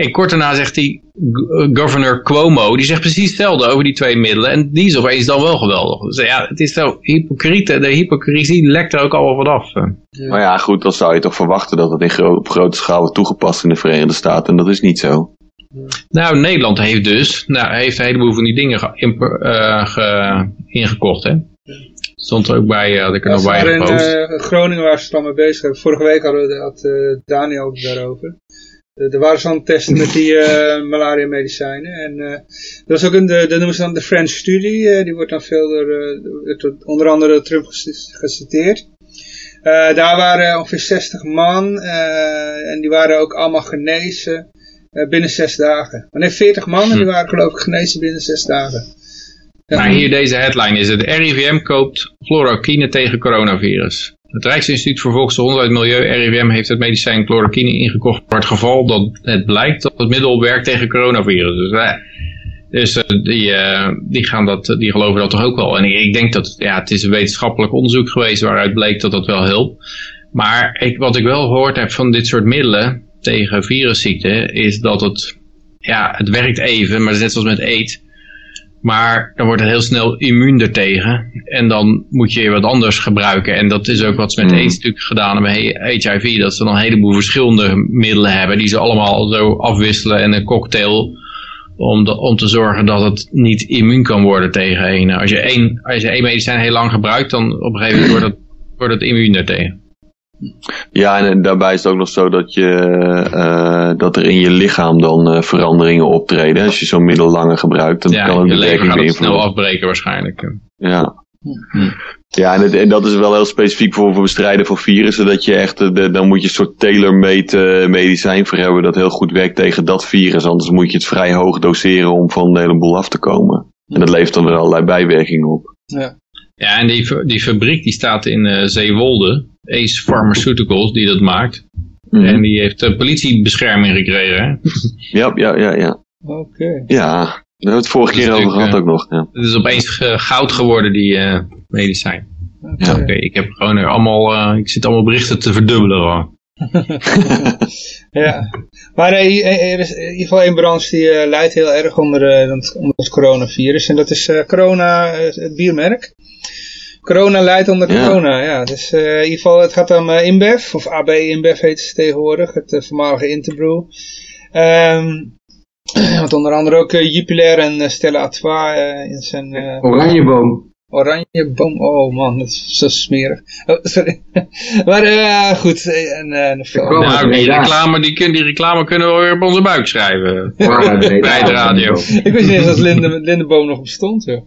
En kort daarna zegt g- eh, governor Cuomo, die zegt precies hetzelfde over die twee middelen. En die is opeens dan wel geweldig. Dus ja, het is zo hypocriet. De hypocrisie lekt er ook allemaal vanaf. Maar ja, goed, dan zou je toch verwachten dat het in gro op grote schaal wordt toegepast in de Verenigde Staten. En dat is niet zo. Nou, Nederland heeft dus nou, heeft een heleboel van die dingen eh, ge- ingekocht. Hè? Stond er ook bij, eh, had ik er Ja, nog bij in Groningen waar ze het al mee bezig zijn. Vorige week hadden we had eh, Daniel daarover. Eh, er waren het testen met die eh, malaria medicijnen. En eh, dat is ook een, de, dat noemen ze dan de French Study. eh, die wordt dan veel door, eh, onder andere door Trump geci- geciteerd. Eh, daar waren ongeveer 60 man. eh, en die waren ook allemaal genezen eh, binnen zes dagen. Maar nee, 40 man en die waren geloof ik genezen binnen zes dagen. Maar hier deze headline is het. RIVM koopt chloroquine tegen coronavirus. Het Rijksinstituut voor Volksgezondheid en Milieu, RIVM, heeft het medicijn chloroquine ingekocht voor het geval dat het blijkt dat het middel werkt tegen coronavirus. Dus, eh, dus eh, die, eh, die, gaan dat, die geloven dat toch ook wel. En ik, denk dat ja, het is een wetenschappelijk onderzoek geweest waaruit bleek dat dat wel helpt. Maar ik, wat ik wel gehoord heb van dit soort middelen tegen virusziekten, is dat het, ja, het werkt even, maar net zoals met aids. Maar dan wordt het heel snel immuun ertegen. En dan moet je wat anders gebruiken. En dat is ook wat ze met Mm. AIDS natuurlijk gedaan hebben. Met HIV. Dat ze dan een heleboel verschillende middelen hebben. Die ze allemaal zo afwisselen. En een cocktail. Om, de- om te zorgen dat het niet immuun kan worden tegen een. Als je één, als je één medicijn heel lang gebruikt. Dan op een gegeven moment wordt het, wordt het immuun ertegen. Ja, en, en daarbij is het ook nog zo dat, je, eh, dat er in je lichaam dan eh, veranderingen optreden. Als je zo'n middel langer gebruikt, dan Ja, kan het je de lever werking gaat het snel afbreken waarschijnlijk. Ja. Hm. Ja, en, het- en dat is wel heel specifiek voor, voor bestrijden van virussen. Dat je echt, eh, de, dan moet je een soort tailor-made medicijn voor hebben dat heel goed werkt tegen dat virus. Anders moet je het vrij hoog doseren om van de hele boel af te komen. En dat levert dan weer allerlei bijwerkingen op. Ja. Ja, en die, die fabriek die staat in eh, Zeewolde. Ace Pharmaceuticals die dat maakt. Mhm. En die heeft uh, politiebescherming gekregen. Hè? Ja, ja, ja, ja. Oké. Ja, daar hebben we het vorige Dat is keer over gehad ook nog. Ja. Het is opeens eh, goud geworden, die eh, medicijn. Ja. Oké, ik heb gewoon er allemaal, eh, ik zit allemaal berichten te verdubbelen gewoon. Ja, maar eh, er is in ieder geval één branche die eh, lijdt heel erg onder, eh, onder het coronavirus. En dat is eh, corona, eh, het biermerk. Corona leidt onder corona, ja. Dus eh, in ieder geval, het gaat om eh, InBev, of AB InBev heet ze tegenwoordig, het eh, voormalige Interbrew. Ehm want onder andere ook Jupiler en Stella Artois eh, in zijn... eh, Oranjeboom. Oranje boom. Oh man, dat is zo smerig. Oh, sorry. maar eh, goed. En, eh, nog veel. kwam- Nou, die reclame, die, kun- die reclame kunnen we weer op onze buik schrijven. Bij de radio. Ik wist niet eens dat Linde, Lindeboom nog bestond. Joh.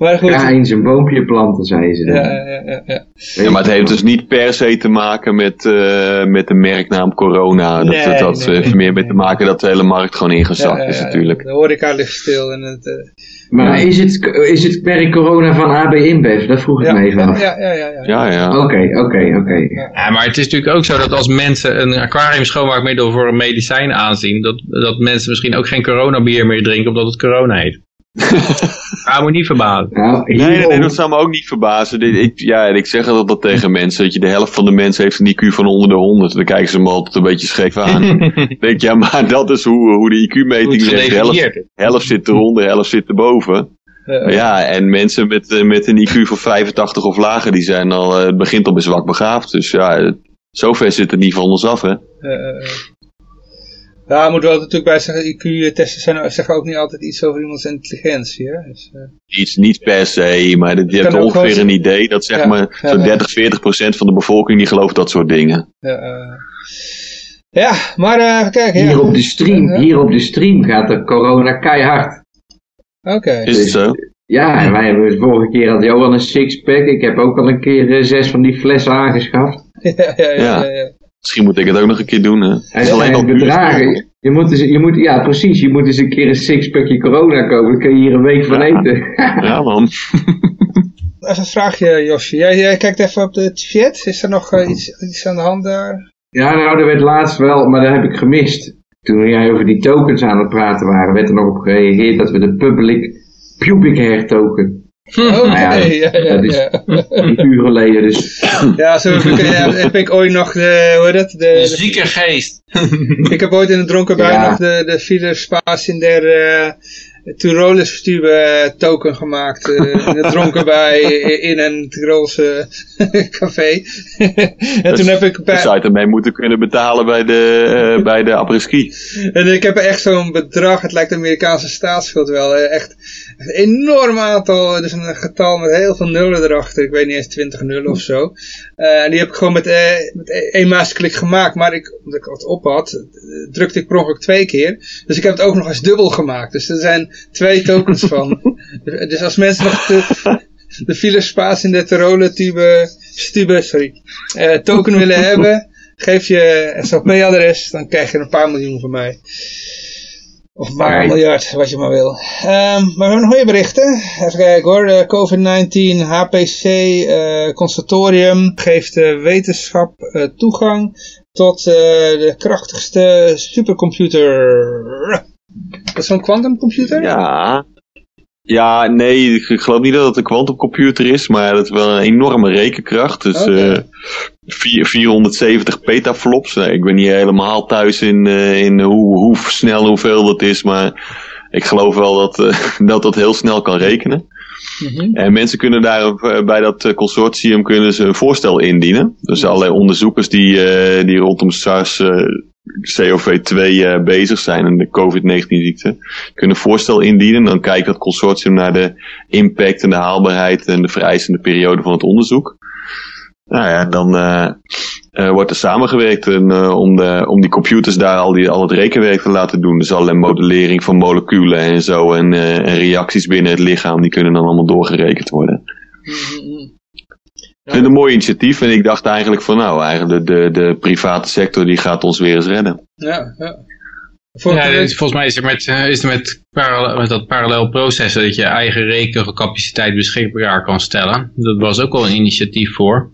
Maar goed. Ga eens een boompje planten, zei ze dan. Ja, ja, ja, ja. Ja, maar het heeft dus niet per se te maken met, eh, met de merknaam corona. Dat, Nee, dat, dat nee, heeft nee, meer mee te maken dat de hele markt gewoon ingezakt Ja, ja, is ja. natuurlijk. De horeca ligt stil. En het, eh, Maar is het, is het merk corona van AB InBev? Dat vroeg ik ja, me even ja, af. ja, ja, ja, ja. Ja, ja. Oké, oké, oké. Ja, maar het is natuurlijk ook zo dat als mensen een aquarium schoonmaakmiddel voor een medicijn aanzien, dat, dat mensen misschien ook geen coronabier meer drinken omdat het corona heet. Hou me niet verbazen. Nou, Nee, nee, nee, dat zou me ook niet verbazen. Ik, ja, en ik zeg het altijd tegen mensen, dat je de helft van de mensen heeft een IQ van onder de 100. Dan kijken ze me altijd een beetje scheef aan. Ik denk, ja, maar dat is hoe, hoe de IQ-meting. De helft, helft zit eronder, de helft zit erboven. Ja, Ja, en mensen met, eh, met een IQ van 85 of lager, die zijn al, eh, het begint al bij zwak begaafd. Dus ja, zover zit het niet van ons af, hè. eh, eh. Ja, ik moet wel natuurlijk bij zeggen, IQ-testen zijn, zeggen ook niet altijd iets over iemands intelligentie. Hè? Dus, eh, Iets niet per se, maar je hebt ongeveer een idee dat zeg Ja, maar zo'n ja. 30, 40 procent van de bevolking die gelooft dat soort dingen. ja, eh. ja, maar eh, even kijken. Hier Ja. op de stream, Ja. hier op de stream gaat de corona keihard. Oké. Is het zo? Ja, en wij hebben de vorige keer had Johan een sixpack. Ik heb ook al een keer eh, zes van die flessen aangeschaft. Ja, ja, ja, ja, Ja. ja. Misschien moet ik het ook nog een keer doen, hè. Het is alleen al bedragen. Je moet, dus, je moet, ja, precies. Je moet eens een keer een sixpackje corona kopen. Dan kun je hier een week van eten. Ja, man. Even een vraagje, Josje. Jij, jij kijkt even op de chat. Is er nog eh, iets, iets aan de hand daar? Ja, nou, dat werd laatst wel, maar dat heb ik gemist. Toen jij over die tokens aan het praten waren, werd er nog op gereageerd dat we de public pubic hair token. Oké, Nou ja, ja, ja, dat is- ja. Een uur geleden, dus Ja, zo heb ik, ja, heb ik ooit nog de, hoe heet dat? De, de- Zieke geest. ik heb ooit in de dronken bij Ja. nog de, de Spaas in der uh, Tyrolis Stube token gemaakt. eh, in het dronken bij in een Tirolse café. en toen heb ik bij, zou je ermee moeten kunnen betalen bij de, eh, bij de apres-ski. En ik heb echt zo'n bedrag, het lijkt de Amerikaanse staatsschuld wel, eh, echt een enorm aantal, dus een getal met heel veel nullen erachter, ik weet niet eens 20 nullen of zo. Eh, en die heb ik gewoon met, eh, met één muisklik gemaakt, maar ik, omdat ik wat op had, eh, drukte ik per ongeluk twee keer. Dus ik heb het ook nog eens dubbel gemaakt, dus er zijn twee tokens van. dus als mensen nog de, de file spaas in de Tiroler tube, sorry, eh, token willen hebben, geef je SOP-adres, dan krijg je een paar miljoen van mij. Of een paar Right. miljard, wat je maar wil. Ehm, maar we hebben nog meer berichten. Even kijken hoor. De COVID-19 HPC Consultorium geeft de wetenschap eh, toegang tot eh, de krachtigste supercomputer. Dat is zo'n quantumcomputer? Ja. Ja, nee, ik geloof niet dat het een kwantumcomputer is, maar het is wel een enorme rekenkracht. Dus eh, vier- 470 petaflops. Nee, ik ben niet helemaal thuis in, eh, in hoe, hoe snel hoeveel dat is, maar ik geloof wel dat, eh, dat dat heel snel kan rekenen. Mhm. En mensen kunnen daar eh, bij dat eh, consortium kunnen ze een voorstel indienen. Dus allerlei onderzoekers die, eh, die rondom SARS eh, COV2 eh, bezig zijn en de COVID-19 ziekte, kunnen voorstel indienen. Dan kijkt dat consortium naar de impact en de haalbaarheid en de vereisende periode van het onderzoek. Nou ja, dan eh, eh, wordt er samengewerkt en, om, de, om die computers daar al, die, al het rekenwerk te laten doen. Dus allerlei modellering van moleculen en zo en, en reacties binnen het lichaam, die kunnen dan allemaal doorgerekend worden. Mhm. Ik vind het een mooi initiatief en ik dacht eigenlijk van nou, eigenlijk de, de, de private sector die gaat ons weer eens redden. Ja, ja. Ja, volgens mij is er met, eh, is er met, parallel, met dat parallel processen dat je eigen rekencapaciteit beschikbaar kan stellen. Dat was ook al een initiatief voor.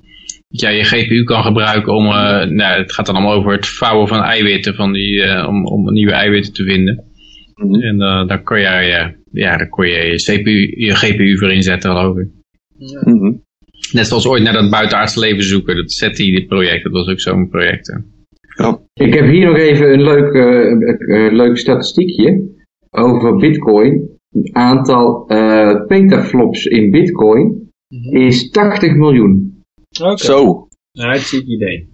Dat jij je GPU kan gebruiken om, eh, nou, het gaat dan allemaal over het vouwen van eiwitten, van die, eh, om, om nieuwe eiwitten te vinden. Mhm. En eh, daar kon jij, eh, ja, daar kon je je, CPU, je GPU voor inzetten, geloof ik. Mhm. Net zoals ooit naar dat buitenaardse leven zoeken, dat SETI-project, dat was ook zo'n project. hè. Ja. Ik heb hier nog even een leuk, eh, leuk statistiekje over bitcoin. Het aantal eh, petaflops in bitcoin is 80 miljoen. Oké. Zo, Ja, het ziek idee.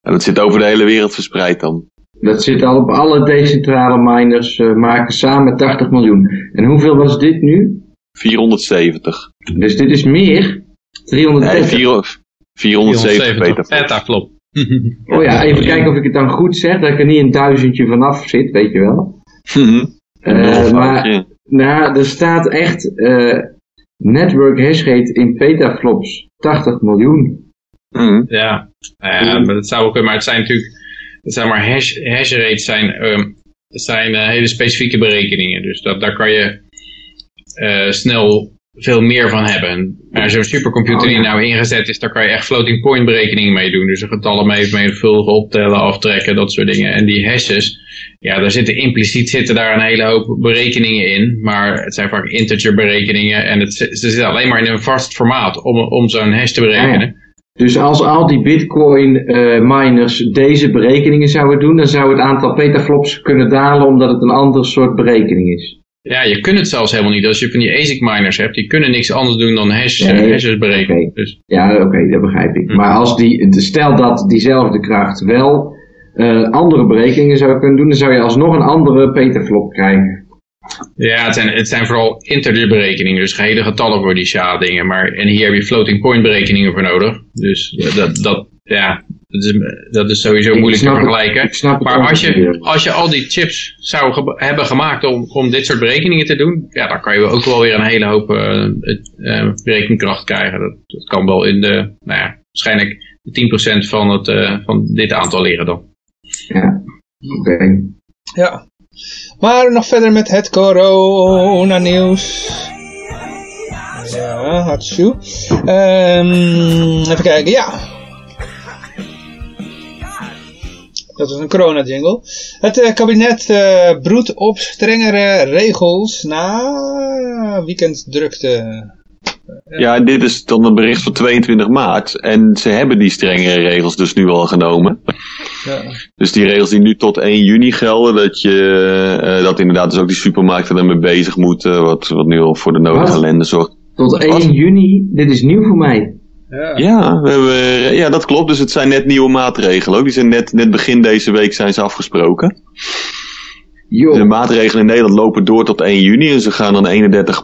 en dat zit over de hele wereld verspreid dan. Dat zit al op alle decentrale miners, eh, maken samen 80 miljoen. En hoeveel was dit nu? 470. Dus dit is meer. Nee, 330. 400 470 petaflops. Petaflop. Oh ja, even kijken of ik het dan goed zeg. Dat ik er niet een duizendje vanaf zit, weet je wel. Mhm. Eh, maar nou, er staat echt eh, network hashrate in petaflops 80 miljoen. Mhm. Ja, Nou ja maar dat zou ook kunnen. Maar het zijn natuurlijk, het zijn maar hash, hash rates zijn, ehm, het zijn eh, hele specifieke berekeningen. Dus dat, daar kan je eh, snel veel meer van hebben. Maar zo'n supercomputer die nou ingezet is, daar kan je echt floating point berekeningen mee doen. Dus de getallen mee vermenigvuldigen, optellen, aftrekken, dat soort dingen. En die hashes, ja, daar zitten impliciet zitten daar een hele hoop berekeningen in. Maar het zijn vaak integer berekeningen en het, ze zitten alleen maar in een vast formaat om, om zo'n hash te berekenen. Dus als al die bitcoin eh, miners deze berekeningen zouden doen, dan zou het aantal petaflops kunnen dalen omdat het een ander soort berekening is. Ja, je kunt het zelfs helemaal niet. Als je van die ASIC miners hebt, die kunnen niks anders doen dan hash, Nee, hashes berekenen. Dus, Ja, oké, dat begrijp ik. Hm. Maar als die, stel dat diezelfde kracht wel eh, andere berekeningen zou kunnen doen, dan zou je alsnog een andere petaflop krijgen. ja, het zijn, het zijn vooral integer berekeningen, dus gehele getallen voor die SHA-dingen. Maar, en hier heb je floating point berekeningen voor nodig. Dus eh, dat, dat, ja, dat is, dat is sowieso Ik moeilijk te vergelijken. Ik snap het Maar als je, als je al die chips zou ge- hebben gemaakt om, om dit soort berekeningen te doen, ja, dan kan je ook wel weer een hele hoop het, eh, berekenkracht krijgen. Dat, dat kan wel in de, nou ja, waarschijnlijk de 10% van, het, eh, van dit aantal liggen dan. Ja, oké. Ja. Maar nog verder met het corona-nieuws. Ja, hartstikke. Ehm even kijken, ja. Dat is een corona-jingle. Het eh, kabinet eh, broedt op strengere regels na weekenddrukte. Ja, dit is dan een bericht van 22 maart. En ze hebben die strengere regels dus nu al genomen. Ja. Dus die regels die nu tot 1 juni gelden, dat je eh, dat inderdaad dus ook die supermarkten ermee bezig moeten, wat, wat nu al voor de nodige ellende zorgt. Tot 1 juni, dit is nieuw voor mij. Ja. Ja, we hebben, ja, dat klopt. Dus het zijn net nieuwe maatregelen ook. Die zijn net, net begin deze week zijn ze afgesproken. De maatregelen in Nederland lopen door tot 1 juni. En ze gaan dan 31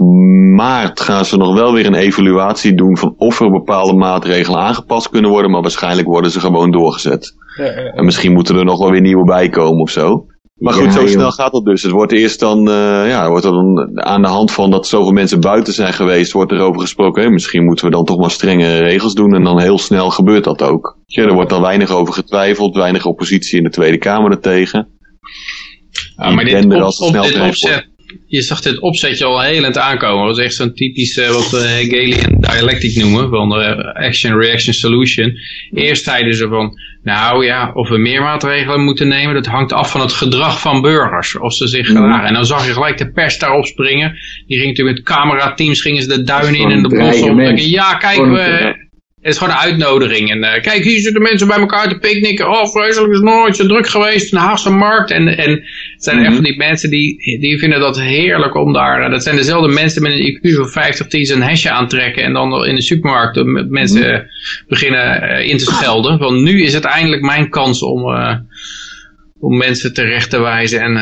maart gaan ze nog wel weer een evaluatie doen van of er bepaalde maatregelen aangepast kunnen worden. Maar waarschijnlijk worden ze gewoon doorgezet. Ja, ja, En misschien moeten er nog wel weer nieuwe bij komen of zo. Maar goed, Ja, zo joh. snel gaat dat dus. Het wordt eerst dan, eh, ja, wordt dan aan de hand van dat zoveel mensen buiten zijn geweest, wordt er over gesproken. Hé, misschien moeten we dan toch maar strengere regels doen. En dan heel snel gebeurt dat ook. Ja, er wordt dan weinig over getwijfeld, weinig oppositie in de Tweede Kamer ertegen. Ja, maar Ik dit, er op, als het op snel dit opzet, je zag dit opzetje al heel aan het aankomen. Dat is echt zo'n typisch eh, wat we Hegelian dialectic noemen, van de action, reaction, solution. Eerst zeiden ze van, nou ja, of we meer maatregelen moeten nemen, dat hangt af van het gedrag van burgers. Of ze zich gedragen. En dan zag je gelijk de pers daarop springen. Die ging natuurlijk met camerateams, gingen ze de duinen in en de bossen. Ja, kijk, we, het is gewoon een uitnodiging. En eh, kijk, hier zitten mensen bij elkaar te picknicken. Oh, vreselijk, het is nooit zo druk geweest in de Haagse markt. En, en het zijn echt van die mensen die, die vinden dat heerlijk om daar... eh, dat zijn dezelfde mensen met een IQ van 50 die een hesje aantrekken. En dan in de supermarkt eh, mensen eh, beginnen in te schelden. Want nu is het eindelijk mijn kans om, om mensen terecht te wijzen en,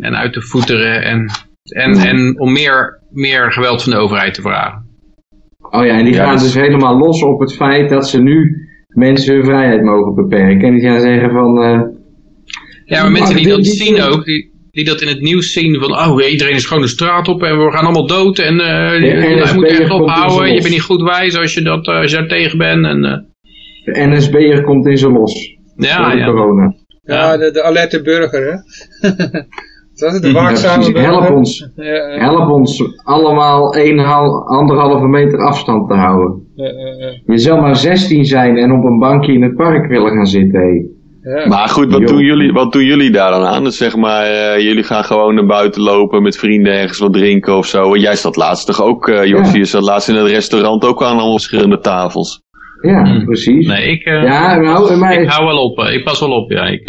en uit te voeteren. En, en, en om meer, meer geweld van de overheid te vragen. Oh ja, en die Ja, gaan dus- helemaal los op het feit dat ze nu mensen hun vrijheid mogen beperken. En die gaan zeggen van... eh, Ja, maar mensen Maar die dit- dat dit- zien ook, die, die dat in het nieuws zien van, oh, iedereen is gewoon de straat op en we gaan allemaal dood en eh je, moet echt ophouden, je bent niet goed wijs als je, dat, eh, als je daar tegen bent. En, eh, de NSB'er komt in ze los. ja, ja. corona. Ja, de, de alerte burger, hè. Is de Ja, waakzame? Help ons. Ja, ja, Help ons allemaal een, hal- anderhalve meter afstand te houden. ja, ja, Je zal maar 16 zijn en op een bankje in het park willen gaan zitten. ja. Maar goed, wat doen, jullie, wat doen jullie daar dan aan? Dus zeg maar, eh, jullie gaan gewoon naar buiten lopen met vrienden ergens wat drinken of zo. En jij zat laatst toch ook, eh Josje, Ja. je zat laatst in het restaurant ook aan allemaal verschillende tafels. Ja, precies. Nee, ik, eh, Ja, nou, maar ik hou wel op, ik pas wel op, ja. Ik,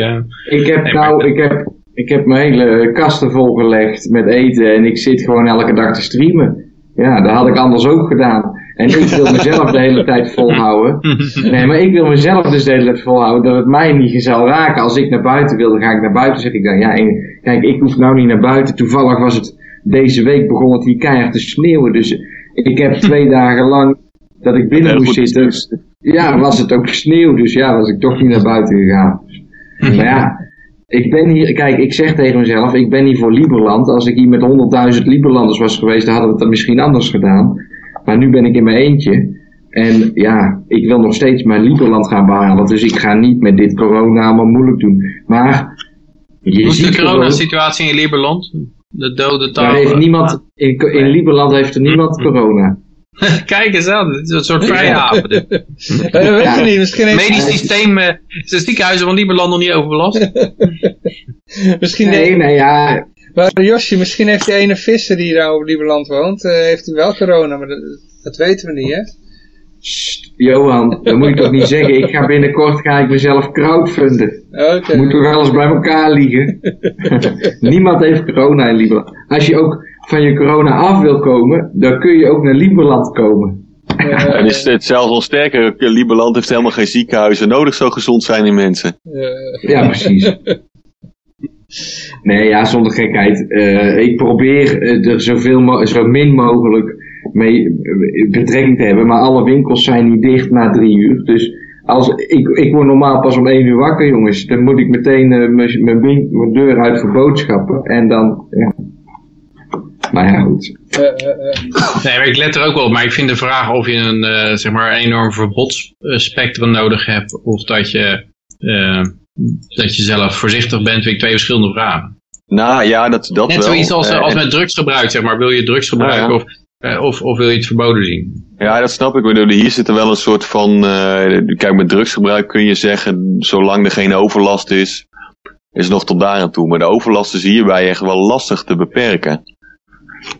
ik heb Nee, maar- nou, ik heb, ik heb mijn hele kasten volgelegd met eten en ik zit gewoon elke dag te streamen. Ja, dat had ik anders ook gedaan. En ik wil mezelf de hele tijd volhouden. Nee, maar ik wil mezelf dus de hele tijd volhouden dat het mij niet zal raken. Als ik naar buiten wil, dan ga ik naar buiten. Zeg ik dan, ja, en, kijk, ik hoef nou niet naar buiten. Toevallig was het deze week begon het hier keihard te sneeuwen. Dus ik heb twee dagen lang dat ik binnen moest zitten. Ja, was het ook sneeuw. Dus ja, was ik toch niet naar buiten gegaan. Maar ja, ik ben hier, kijk, ik zeg tegen mezelf, ik ben hier voor Liberland. Als ik hier met 100.000 Liberlanders was geweest, dan hadden we het misschien anders gedaan. Maar nu ben ik in mijn eentje. En ja, ik wil nog steeds mijn Liberland gaan behalen. Dus ik ga niet met dit corona allemaal moeilijk doen. Maar je Hoe is de coronasituatie in Liberland? De dode taal. heeft niemand, in, in Liberland heeft er niemand corona. Kijk eens aan, het is een soort vrijhaven. Eh, weet je niet, misschien heeft, Medisch systeem, eh, is de ziekenhuizen van Liberland nog niet overbelast? misschien Nee, nee, ja, maar Josje, misschien heeft die ene visser die daar op Lieberland woont, eh, heeft hij wel corona, maar dat, dat weten we niet, hè? Sst, Johan, dat moet ik toch niet zeggen. Ik ga binnenkort ga ik mezelf crowdfunden. Oké. Moeten we wel eens bij elkaar liegen. Niemand heeft corona in Lieberland. Als je ook van je corona af wil komen, dan kun je ook naar Lieberland komen. En is het zelfs al sterker, Lieberland heeft helemaal geen ziekenhuizen nodig, zo gezond zijn die mensen. Ja, precies. Nee, ja, zonder gekheid. Eh, ik probeer eh, er zoveel zo min mogelijk mee eh, betrekking te hebben. Maar alle winkels zijn niet dicht na drie uur. Dus als, ik, ik word normaal pas om één uur wakker, jongens. Dan moet ik meteen mijn deur uit voor boodschappen. En dan, ja. Maar ja, goed. eh, eh, eh. Nee, maar ik let er ook wel op. Maar ik vind de vraag of je een, eh, zeg maar, enorm verbodsspectrum nodig hebt. Of dat je, dat je zelf voorzichtig bent. Vind ik twee verschillende vragen. Nou ja, dat, dat Net wel. zoiets als, als met drugsgebruik, zeg maar. Wil je drugs gebruiken ja. Of, eh, of, of wil je het verboden zien? Ja, dat snap ik. Bedoel, Hier zit er wel een soort van... eh, kijk, met drugsgebruik kun je zeggen, zolang er geen overlast is, is het nog tot daar aan toe. Maar de overlast is hierbij echt wel lastig te beperken.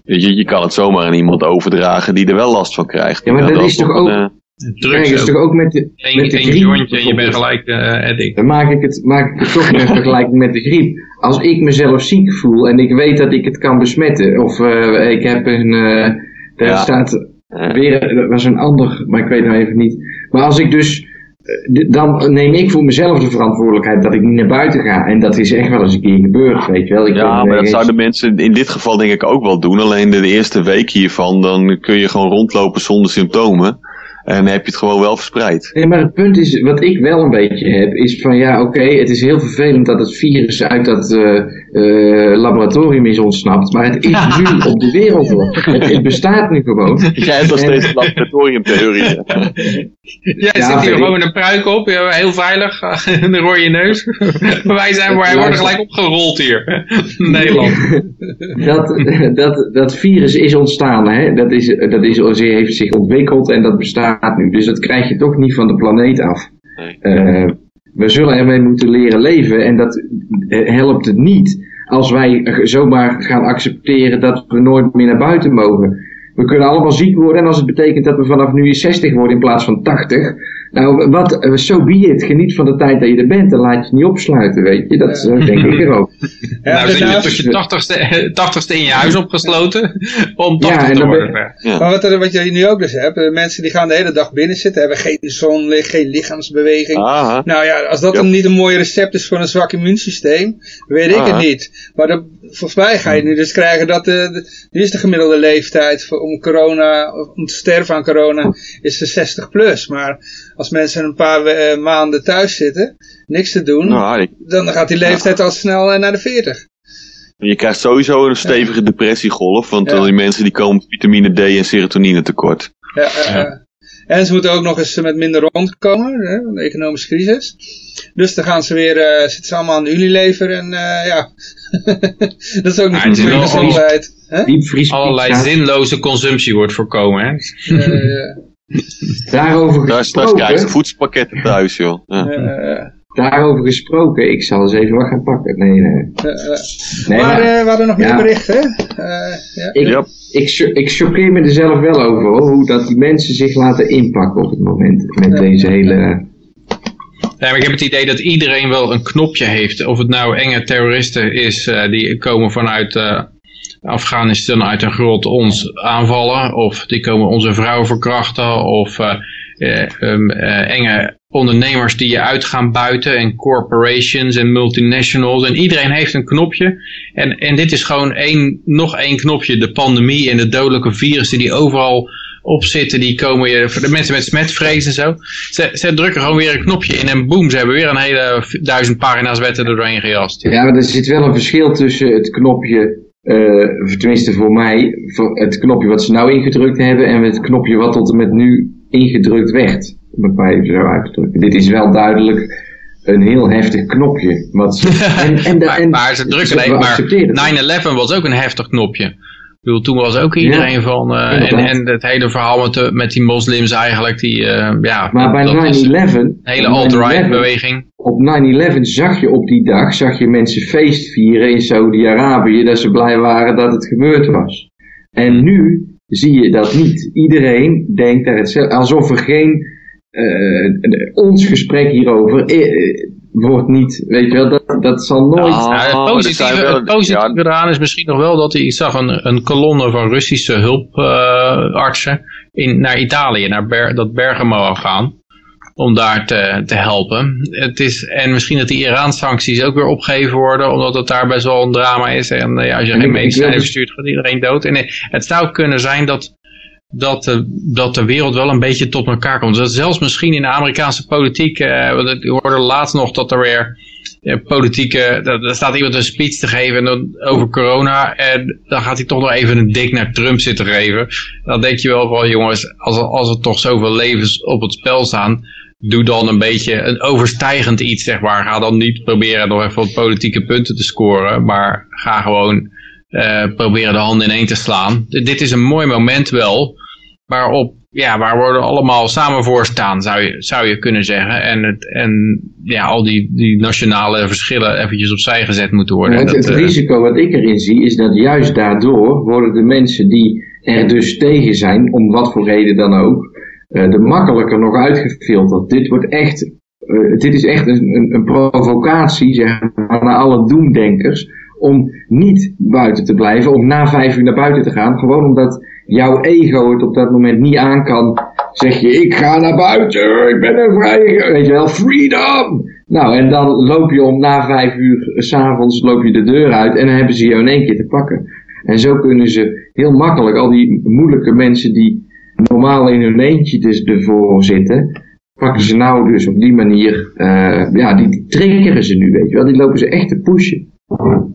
Je, je kan het zomaar aan iemand overdragen die er wel last van krijgt. Ja, maar dat is toch ook- eh, Kijk, Drugs is ook. toch ook met de, Eén met de één griep jointje en je bent gelijk eh addict. Dan maak ik het, maak ik het toch in vergelijking met de griep. Als ik mezelf ziek voel en ik weet dat ik het kan besmetten, of eh, ik heb een, eh er Ja. staat eh, weer, dat was een ander, maar ik weet nou even niet. Maar als ik dus, eh, dan neem ik voor mezelf de verantwoordelijkheid dat ik niet naar buiten ga. En dat is echt wel eens een keer gebeurd, weet je wel. Ik ja, maar dat eh, zouden mensen in dit geval denk ik ook wel doen. Alleen de, de eerste week hiervan, dan kun je gewoon rondlopen zonder symptomen. En heb je het gewoon wel verspreid. Nee, maar het punt is, wat ik wel een beetje heb, is van ja, oké, het is heel vervelend dat het virus uit dat eh, eh, laboratorium is ontsnapt, maar het is nu op de wereld hoor. Het, het bestaat nu gewoon. Jij hebt nog steeds laboratoriumtheorie. Jij Ja, zit hier gewoon ik. een pruik op, heel veilig, en een rode neus. Maar wij, zijn, wij worden gelijk opgerold hier, in Nederland. Dat, dat, dat virus is ontstaan, hè? Dat, is, dat is, heeft zich ontwikkeld en dat bestaat nu. Dus dat krijg je toch niet van de planeet af. Nee. Eh, we zullen ermee moeten leren leven en dat eh, helpt het niet als wij zomaar gaan accepteren dat we nooit meer naar buiten mogen. We kunnen allemaal ziek worden en als het betekent dat we vanaf nu 60 worden in plaats van 80. Nou, wat, eh, so be it. Geniet van de tijd dat je er bent en laat je niet opsluiten, weet je. Dat eh, denk ik er ook. Ja, nou zit je tot je tachtigste, tachtigste in je huis opgesloten, om Ja, 80 en te ben- worden. Ja. Maar wat, er, wat je nu ook dus hebt, eh, mensen die gaan de hele dag binnen zitten, hebben geen zonlicht, geen lichaamsbeweging. Aha. Nou ja, als dat Ja. dan niet een mooi recept is voor een zwak immuunsysteem, weet ik het niet. Maar dat, volgens mij ga je nu dus krijgen dat de, de, nu is de gemiddelde leeftijd voor, om corona, om te sterven aan corona, is de 60 plus. Maar als mensen een paar eh, maanden thuis zitten, niks te doen, Nou, ik- dan gaat die leeftijd al snel eh, naar de 40. je krijgt sowieso een stevige depressiegolf, want Ja. al die mensen die komen vitamine D en serotonine tekort. Ja, Ja. En ze moeten ook nog eens met minder rondkomen, hè, de economische crisis. Dus dan gaan ze weer, eh, zitten ze allemaal aan Unilever en eh, ja, dat is ook niet goed voor je wel gezondheid. Allerlei zinloze consumptie wordt voorkomen. Hè? Eh, Daarover Daar straks gesproken, voedselpakketten thuis, joh. Ja. daarover gesproken, ik zal eens even wat gaan pakken. Nee, nee. nee maar maar eh, we hadden nog meer Ja. berichten? Eh, ja. ik, ik, ik choqueer me er zelf wel over, hoor, hoe dat die mensen zich laten inpakken op het moment. Met Ja. deze hele... Ja, maar ik heb het idee dat iedereen wel een knopje heeft. Of het nou enge terroristen is eh, die komen vanuit eh, Afghanistan uit een grot ons aanvallen. Of die komen onze vrouw verkrachten. Of eh, eh, ehm, eh, enge ondernemers die je uit gaan buiten en corporations en multinationals en iedereen heeft een knopje en, en dit is gewoon één, nog één knopje, de pandemie en de dodelijke virussen die overal op zitten, die komen je, de mensen met smetvrees en zo, ze, ze drukken gewoon weer een knopje in en boem, ze hebben weer een hele duizend pagina's wetten er doorheen gejast. Ja, maar er zit wel een verschil tussen het knopje, eh, tenminste voor mij, voor het knopje wat ze nou ingedrukt hebben en het knopje wat tot en met nu ingedrukt werd. Om het maar even zo uit te drukken. Dit is wel duidelijk een heel heftig knopje. Wat ze, en, en, de- Maar, en, maar ze drukken, nee, maar accepteren het. 9-11 was ook een heftig knopje. Bedoel, toen was ook iedereen van, eh, en, en het hele verhaal met, de, met die moslims eigenlijk, die, eh, ja, Maar bij dat is 9-11, een hele op 9/11 alt-right beweging. op 9-11 zag je op die dag, zag je mensen feest vieren in Saudi-Arabië, dat ze blij waren dat het gebeurd was. En nu zie je dat niet. Iedereen denkt daar hetzelfde, alsof er geen, eh, ons gesprek hierover wordt niet, weet je wel, dat, dat zal nooit... Nou, Ja, het positieve, dat zijn wel- het positieve ja. eraan is misschien nog wel dat hij, ik zag een, een kolonne van Russische hulpartsen in, naar Italië, naar Ber, dat Bergamo gaan, om daar te, te helpen. Het is, en misschien dat die Iran-sancties ook weer opgegeven worden, omdat het daar best wel een drama is. En eh, ja, als je En geen medicijnen verstuurt, gaat iedereen dood. En eh, het zou kunnen zijn dat dat de, dat de wereld wel een beetje tot elkaar komt. Dat zelfs misschien in de Amerikaanse politiek, eh, want ik hoorde laatst nog dat er weer eh, politieke, er staat iemand een speech te geven over corona en dan gaat hij toch nog even een dik naar Trump zitten geven. Dan denk je wel van jongens, als als er toch zoveel levens op het spel staan, doe dan een beetje een overstijgend iets zeg maar. Ga dan niet proberen nog even wat politieke punten te scoren, maar ga gewoon proberen de handen ineen te slaan. Dit is een mooi moment wel, waarop, ja, waar we allemaal samen voor staan, zou je, zou je kunnen zeggen. En, het, en ja, al die, die nationale verschillen eventjes opzij gezet moeten worden. het, Dat, het eh, risico wat ik erin zie is dat juist daardoor worden de mensen die er dus tegen zijn, om wat voor reden dan ook, eh de makkelijker nog uitgefilterd. Dit wordt echt, eh, dit is echt een, een, een provocatie zeg maar, naar alle doemdenkers om niet buiten te blijven, om na vijf uur naar buiten te gaan, gewoon omdat jouw ego het op dat moment niet aan kan. Zeg je, ik ga naar buiten, ik ben een vrije, weet je wel, freedom! Nou, en dan loop je om na vijf uur s s'avonds loop je de deur uit en dan hebben ze je in één keer te pakken. En zo kunnen ze heel makkelijk, al die moeilijke mensen die normaal in hun eentje dus ervoor zitten, pakken ze nou dus op die manier, eh, ja, die, die triggeren ze nu, weet je wel. Die lopen ze echt te pushen.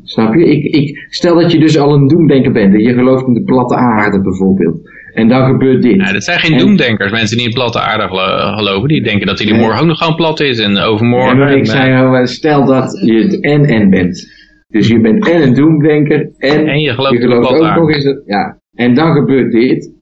Snap je? Ik, ik, stel dat je dus al een doemdenker bent en je gelooft in de platte aarde bijvoorbeeld. En dan gebeurt dit. ja, dat zijn geen En- doemdenkers, mensen die in platte aarde gelo- geloven. Die denken dat die Nee. morgen ook nog gewoon plat is en overmorgen. En, ik zei eh, stel dat je het en-en bent. Dus je bent en een doemdenker en, En je gelooft je gelooft ook aarde. nog eens dat, ja. En dan gebeurt dit.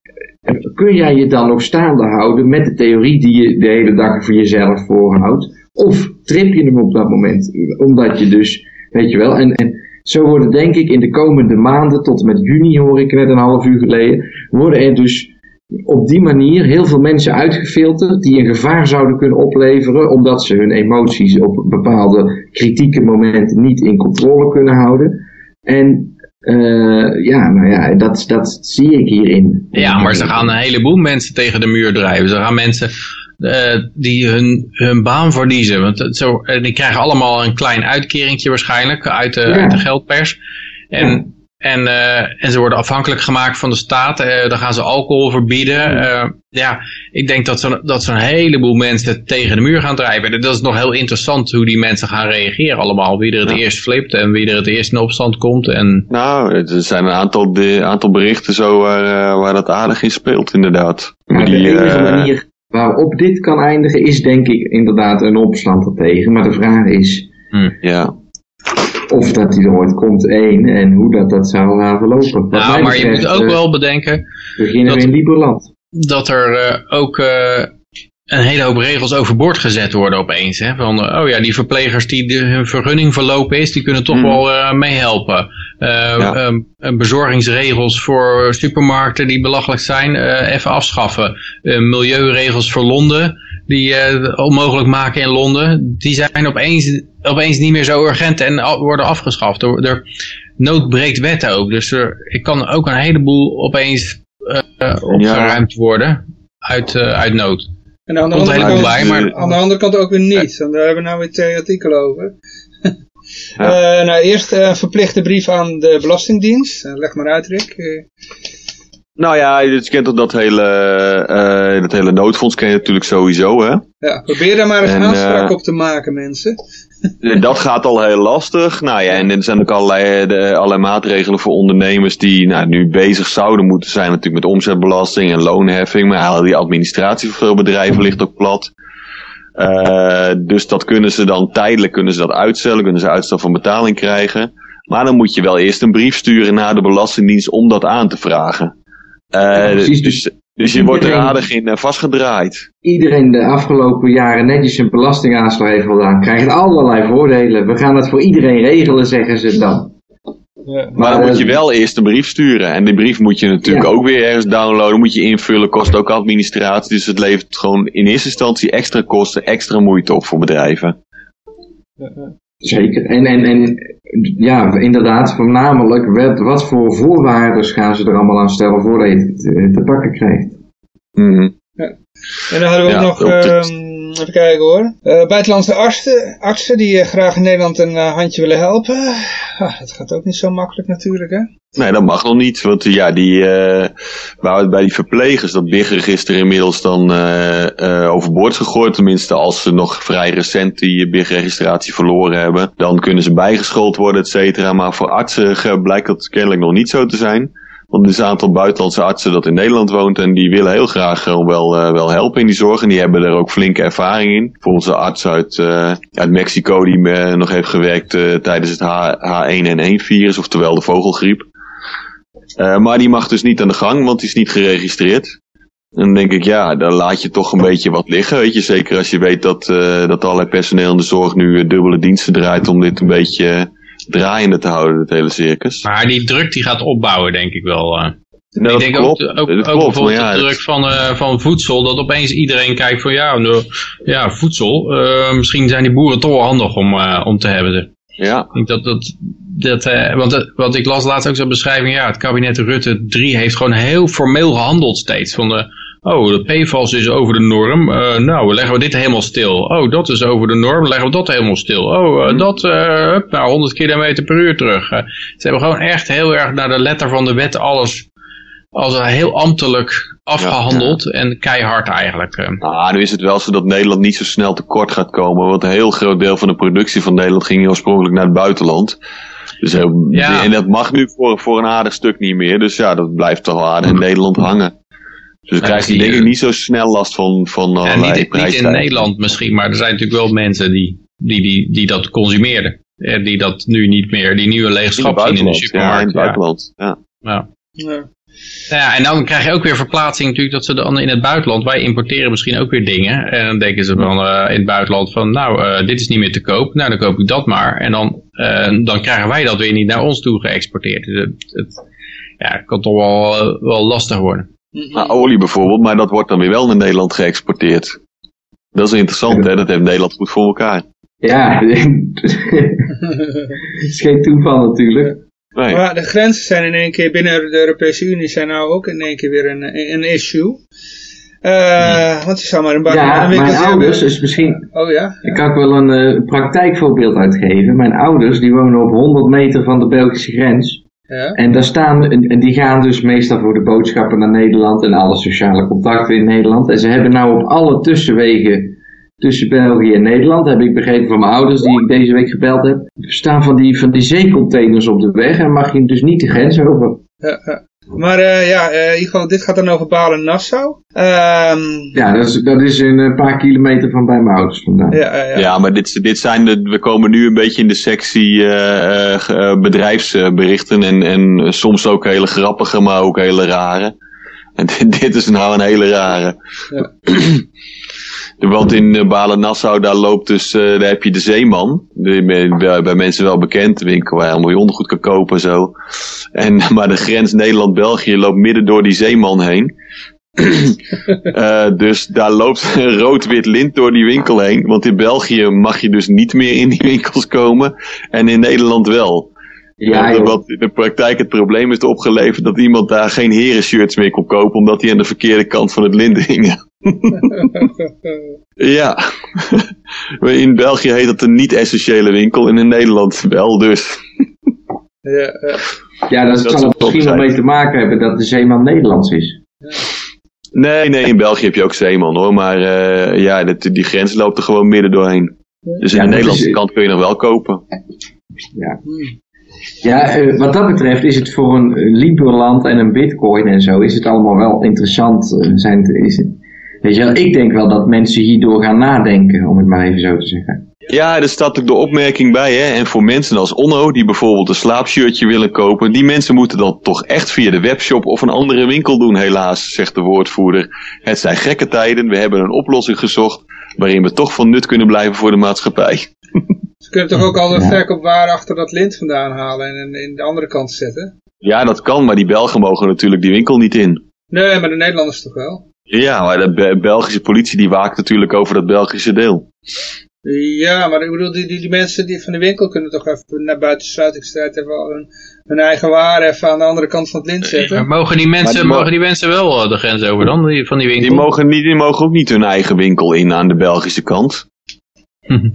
Kun jij je dan nog staande houden met de theorie die je de hele dag voor jezelf voorhoudt? Of trip je hem op dat moment? Omdat je dus, weet je wel, en, en zo worden denk ik in de komende maanden, tot met juni hoor ik net een half uur geleden, worden er dus op die manier heel veel mensen uitgefilterd die een gevaar zouden kunnen opleveren, omdat ze hun emoties op bepaalde kritieke momenten niet in controle kunnen houden. En eh, ja, nou ja, dat, dat zie ik hierin. Ja, maar ze gaan een heleboel mensen tegen de muur drijven. Ze gaan mensen eh, die hun, hun baan verliezen. Want het zo, die krijgen allemaal een klein uitkeringtje waarschijnlijk uit de, Ja. uit de geldpers. En, Ja. en, eh, en ze worden afhankelijk gemaakt van de staat. Eh, dan gaan ze alcohol verbieden. Eh, ja, ik denk dat zo'n dat zo'n heleboel mensen tegen de muur gaan drijven. En dat is nog heel interessant hoe die mensen gaan reageren allemaal. Wie er het eerst flipt en wie er het eerst in opstand komt. En Nou, er zijn een aantal, de, aantal berichten zo waar, eh, waar dat aardig in speelt, inderdaad. Maar de Die, enige eh, manier waarop dit kan eindigen is denk ik inderdaad een opstand ertegen. Maar de vraag is Ja. of dat die er ooit komt, één, en hoe dat, dat zou gaan verlopen. Wat nou, maar je moet ook eh, wel bedenken beginnen we dat- in Liberland. dat er eh, ook eh, een hele hoop regels overboord gezet worden opeens. Hè? Van, oh ja, die verplegers die de, hun vergunning verlopen is, die kunnen toch Mhm. wel eh, meehelpen. Ja. eh, bezorgingsregels voor supermarkten die belachelijk zijn, eh, even afschaffen. Milieuregels voor Londen, die onmogelijk maken in Londen, die zijn opeens, opeens niet meer zo urgent en worden afgeschaft. Er, er nood breekt wet ook. Dus er ik kan ook een heleboel opeens opgeruimd worden uit, uit nood. En aan de, er andere kant, maar aan de andere kant ook weer niet. Want daar hebben we nou weer twee artikelen over. Ja. Eh, nou, eerst eh, een verplichte brief aan de Belastingdienst. Eh, leg maar uit, Rick. Eh, Nou ja, je kent toch dat hele, eh, dat hele noodfonds ken je natuurlijk sowieso, hè? ja, probeer daar maar eens En, aanspraak op te maken, mensen. Dat gaat al heel lastig. Nou ja, en er zijn ook allerlei, de, allerlei maatregelen voor ondernemers die nou, nu bezig zouden moeten zijn natuurlijk met omzetbelasting en loonheffing. Maar al die administratie voor veel bedrijven ligt ook plat. Eh, dus dat kunnen ze dan tijdelijk kunnen ze dat uitstellen, kunnen ze uitstel van betaling krijgen. Maar dan moet je wel eerst een brief sturen naar de Belastingdienst om dat aan te vragen. Eh, Ja, precies. dus, dus je wordt er aardig in eh, vastgedraaid. Iedereen de afgelopen jaren netjes een belastingaanslag heeft gedaan, krijgt allerlei voordelen. We gaan het voor iedereen regelen, zeggen ze dan. Ja. Maar dan moet je wel eerst een brief sturen. En die brief moet je natuurlijk Ja. ook weer ergens downloaden. Moet je invullen, kost ook administratie. Dus het levert gewoon in eerste instantie extra kosten, extra moeite op voor bedrijven. Zeker. En, en, en ja, inderdaad, voornamelijk wat, wat voor voorwaarden gaan ze er allemaal aan stellen voordat je het eh, te pakken krijgt. Mhm. En dan hadden we Ja, ook nog, op de- ehm, even kijken hoor, Eh, buitenlandse artsen, artsen die eh, graag in Nederland een eh, handje willen helpen. Ah, dat gaat ook niet zo makkelijk natuurlijk hè. Nee, dat mag nog niet. Want ja, die, het bij die verplegers, dat BIG-register inmiddels dan eh eh overboord gegooid. Tenminste, als ze nog vrij recent die BIG-registratie verloren hebben. Dan kunnen ze bijgeschoold worden, et cetera. Maar voor artsen blijkt dat kennelijk nog niet zo te zijn. Want er is een aantal buitenlandse artsen dat in Nederland woont. En die willen heel graag gewoon wel, eh, wel helpen in die zorg. En die hebben er ook flinke ervaring in. Bijvoorbeeld een arts uit, eh, uit Mexico die eh, nog heeft gewerkt eh, tijdens het H- H1N1-virus. Oftewel de vogelgriep. Eh, maar die mag dus niet aan de gang, want die is niet geregistreerd. En dan denk ik, ja, dan laat je toch een beetje wat liggen. Weet je, zeker als je weet dat, eh dat allerlei personeel in de zorg nu eh, dubbele diensten draait om dit een beetje eh, draaiende te houden, het hele circus. Maar die druk die gaat opbouwen, denk ik wel. eh. Nou, ik denk klopt. ook, ook, ook klopt, bijvoorbeeld ja, de druk van, eh, van voedsel, dat opeens iedereen kijkt van ja, nou, ja voedsel, eh, misschien zijn die boeren toch wel handig om, om te hebben. Ja, Ik denk dat, dat, dat want, want ik las laatst ook zo'n beschrijving, ja, het kabinet Rutte 3 heeft gewoon heel formeel gehandeld steeds. Van de, oh, de PFAS is over de norm, eh, nou, leggen we dit helemaal stil. Oh, dat is over de norm, leggen we dat helemaal stil. Oh, eh, dat, eh, hup, nou, 100 km per uur terug. Ze hebben gewoon echt heel erg naar de letter van de wet alles als heel ambtelijk afgehandeld en keihard eigenlijk. nou, nu is het wel zo dat Nederland niet zo snel tekort gaat komen. Want een heel groot deel van de productie van Nederland ging oorspronkelijk naar het buitenland. Dus heel, Ja. En dat mag nu voor, voor een aardig stuk niet meer. Dus ja, dat blijft toch wel aardig in Nederland hangen. Dus dan krijg je die, denk ik eh, niet zo snel last van, van Ja, allerlei niet, niet in. Nederland misschien, maar er zijn natuurlijk wel mensen die, die, die, die dat consumeerden. Eh, Die dat nu niet meer, die nu een leeg In zien in de buitenland. Ja, in supermarkt. het Ja, buitenland. Ja. ja. Ja. Ja, en dan krijg je ook weer verplaatsing natuurlijk dat ze dan in het buitenland, wij importeren misschien ook weer dingen. En dan denken ze van eh, in het buitenland van nou, eh, dit is niet meer te koop. Nou, dan koop ik dat maar. En dan, eh, dan krijgen wij dat weer niet naar ons toe geëxporteerd. Dus het, het, ja, het kan toch wel, eh, wel lastig worden. Nou, olie bijvoorbeeld, maar dat wordt dan weer wel naar Nederland geëxporteerd. Dat is interessant, hè? Dat heeft Nederland goed voor elkaar. Ja, het is geen toeval natuurlijk. Nee. Maar de grenzen zijn in één keer binnen de Europese Unie zijn nou ook in één keer weer een, een issue. Eh, Want je zou maar een bak Ja, mijn ouders is misschien... Oh ja? Ik kan ook wel een eh, praktijkvoorbeeld uitgeven. Mijn ouders die wonen op 100 meter van de Belgische grens. Ja. En daar staan, en die gaan dus meestal voor de boodschappen naar Nederland en alle sociale contacten in Nederland. En ze hebben nou op alle tussenwegen tussen België en Nederland, heb ik begrepen van mijn ouders die ik deze week gebeld heb, staan van die, van die zeecontainers op de weg en mag je dus niet de grens over. Ja, ja. Maar eh, ja, eh, dit gaat dan over Balen-Nassau. Ehm Ja, dat is, dat is een eh, paar kilometer van bij mijn ouders vandaan. ja, ja, ja. Ja, maar dit, dit zijn de, we komen nu een beetje in de sectie eh, eh, eh, bedrijfsberichten en, en soms ook hele grappige, maar ook hele rare. En dit, dit is nou een hele rare. Ja. Want in uh, Balen-Nassau, daar loopt dus, eh, daar heb je de Zeeman. Bij, bij mensen wel bekend, de winkel waar je ondergoed kan kopen en zo. En, maar de grens Nederland-België loopt midden door die Zeeman heen. Eh, dus daar loopt een rood-wit lint door die winkel heen. Want in België mag je dus niet meer in die winkels komen. En in Nederland wel. Ja, joh. wat in de praktijk het probleem heeft opgeleverd dat iemand daar geen herenshirts meer kon kopen omdat die aan de verkeerde kant van het lint hingen. ja. in België heet dat een niet-essentiële winkel en in Nederland wel dus. ja, ja. Ja, dat, Dat zal er misschien wel mee te maken hebben dat de zeeman Nederlands is. Nee, nee, in België heb je ook zeeman hoor, maar eh, ja, dat, die grens loopt er gewoon midden doorheen. Dus in Ja, de Nederlandse is- kant kun je nog wel kopen. Ja, ja eh, wat dat betreft is het voor een Liberland en een bitcoin en zo, is het allemaal wel interessant. eh, zijn, is weet je wel, ik denk wel dat mensen hierdoor gaan nadenken, om het maar even zo te zeggen. Ja, er staat ook de opmerking bij, hè. En voor mensen als Onno, die bijvoorbeeld een slaapshirtje willen kopen, die mensen moeten dat toch echt via de webshop of een andere winkel doen, helaas, zegt de woordvoerder. Het zijn gekke tijden, we hebben een oplossing gezocht, waarin we toch van nut kunnen blijven voor de maatschappij. Ze kunnen toch ook al de Ja. verkoopwaar achter dat lint vandaan halen en in, in de andere kant zetten? Ja, dat kan, maar die Belgen mogen natuurlijk die winkel niet in. Nee, maar de Nederlanders toch wel? Ja, maar de Be- Belgische politie die waakt natuurlijk over dat Belgische deel. Ja, maar ik bedoel, die, die, die mensen die van de winkel kunnen toch even naar buiten sluitingstijd even al hun, hun eigen waar even aan de andere kant van het lint zetten. mogen die mensen, Maar die mo- mogen die mensen wel eh, de grens over dan, die, van die winkel? Die mogen, niet, die mogen ook niet hun eigen winkel in aan de Belgische kant.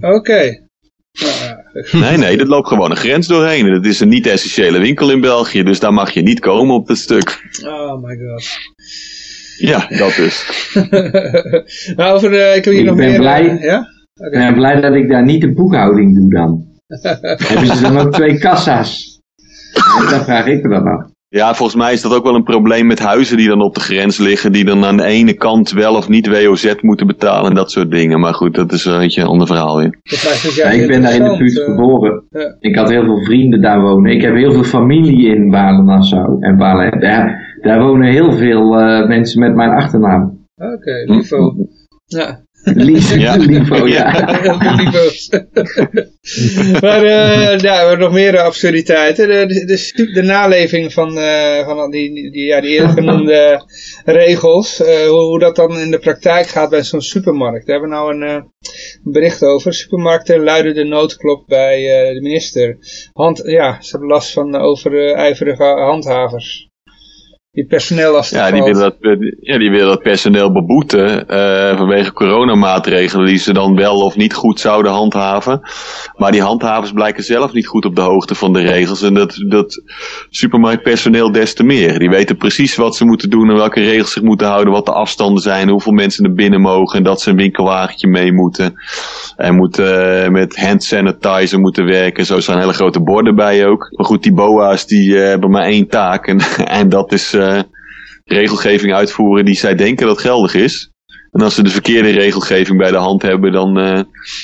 Oké. Nou, ja. Nee, nee, dat loopt gewoon een grens doorheen. En Het is een niet-essentiële winkel in België, dus daar mag je niet komen op dat stuk. Oh my god. Ja, dat dus. nou, over, eh, ik heb hier Ik nog ben meer... blij. eh, ja? Ik ben blij dat ik daar niet de boekhouding doe dan. Hebben ze dan ook twee kassa's? Dat vraag ik me dan af. Ja, volgens mij is dat ook wel een probleem met huizen die dan op de grens liggen, die dan aan de ene kant wel of niet WOZ moeten betalen en dat soort dingen. Maar goed, dat is een beetje een ander verhaal weer. Ja, ik ben daar in de buurt eh. geboren. ja. Ik had heel veel vrienden daar wonen. Ik heb heel veel familie in Balen-Nassau. En Balen, daar, daar wonen heel veel eh, mensen met mijn achternaam. Oké, Livo. Ja. Lief, Ja. Livo, ja. Veel Livo's. maar eh, ja, we hebben nog meer absurditeiten. De, de, de, naleving van, eh, van die, die, ja, die eerder genoemde regels. eh, hoe, hoe dat dan in de praktijk gaat bij zo'n supermarkt. Daar hebben we nou een bericht over. Supermarkten luiden de noodklop bij de minister. Hand, ja, ze hebben last van overijverige handhavers. Die personeel Ja, die willen dat, ja, die willen dat personeel beboeten eh, vanwege coronamaatregelen die ze dan wel of niet goed zouden handhaven. Maar die handhavers blijken zelf niet goed op de hoogte van de regels. En dat, dat supermarktpersoneel des te meer. Die weten precies wat ze moeten doen en welke regels zich moeten houden, wat de afstanden zijn, hoeveel mensen er binnen mogen en dat ze een winkelwagentje mee moeten. En moeten eh, met hand sanitizer moeten werken. Zo staan hele grote borden bij ook. Maar goed, die boa's die eh, hebben maar één taak. En, en dat is regelgeving uitvoeren die zij denken dat geldig is. En als ze de verkeerde regelgeving bij de hand hebben, dan eh,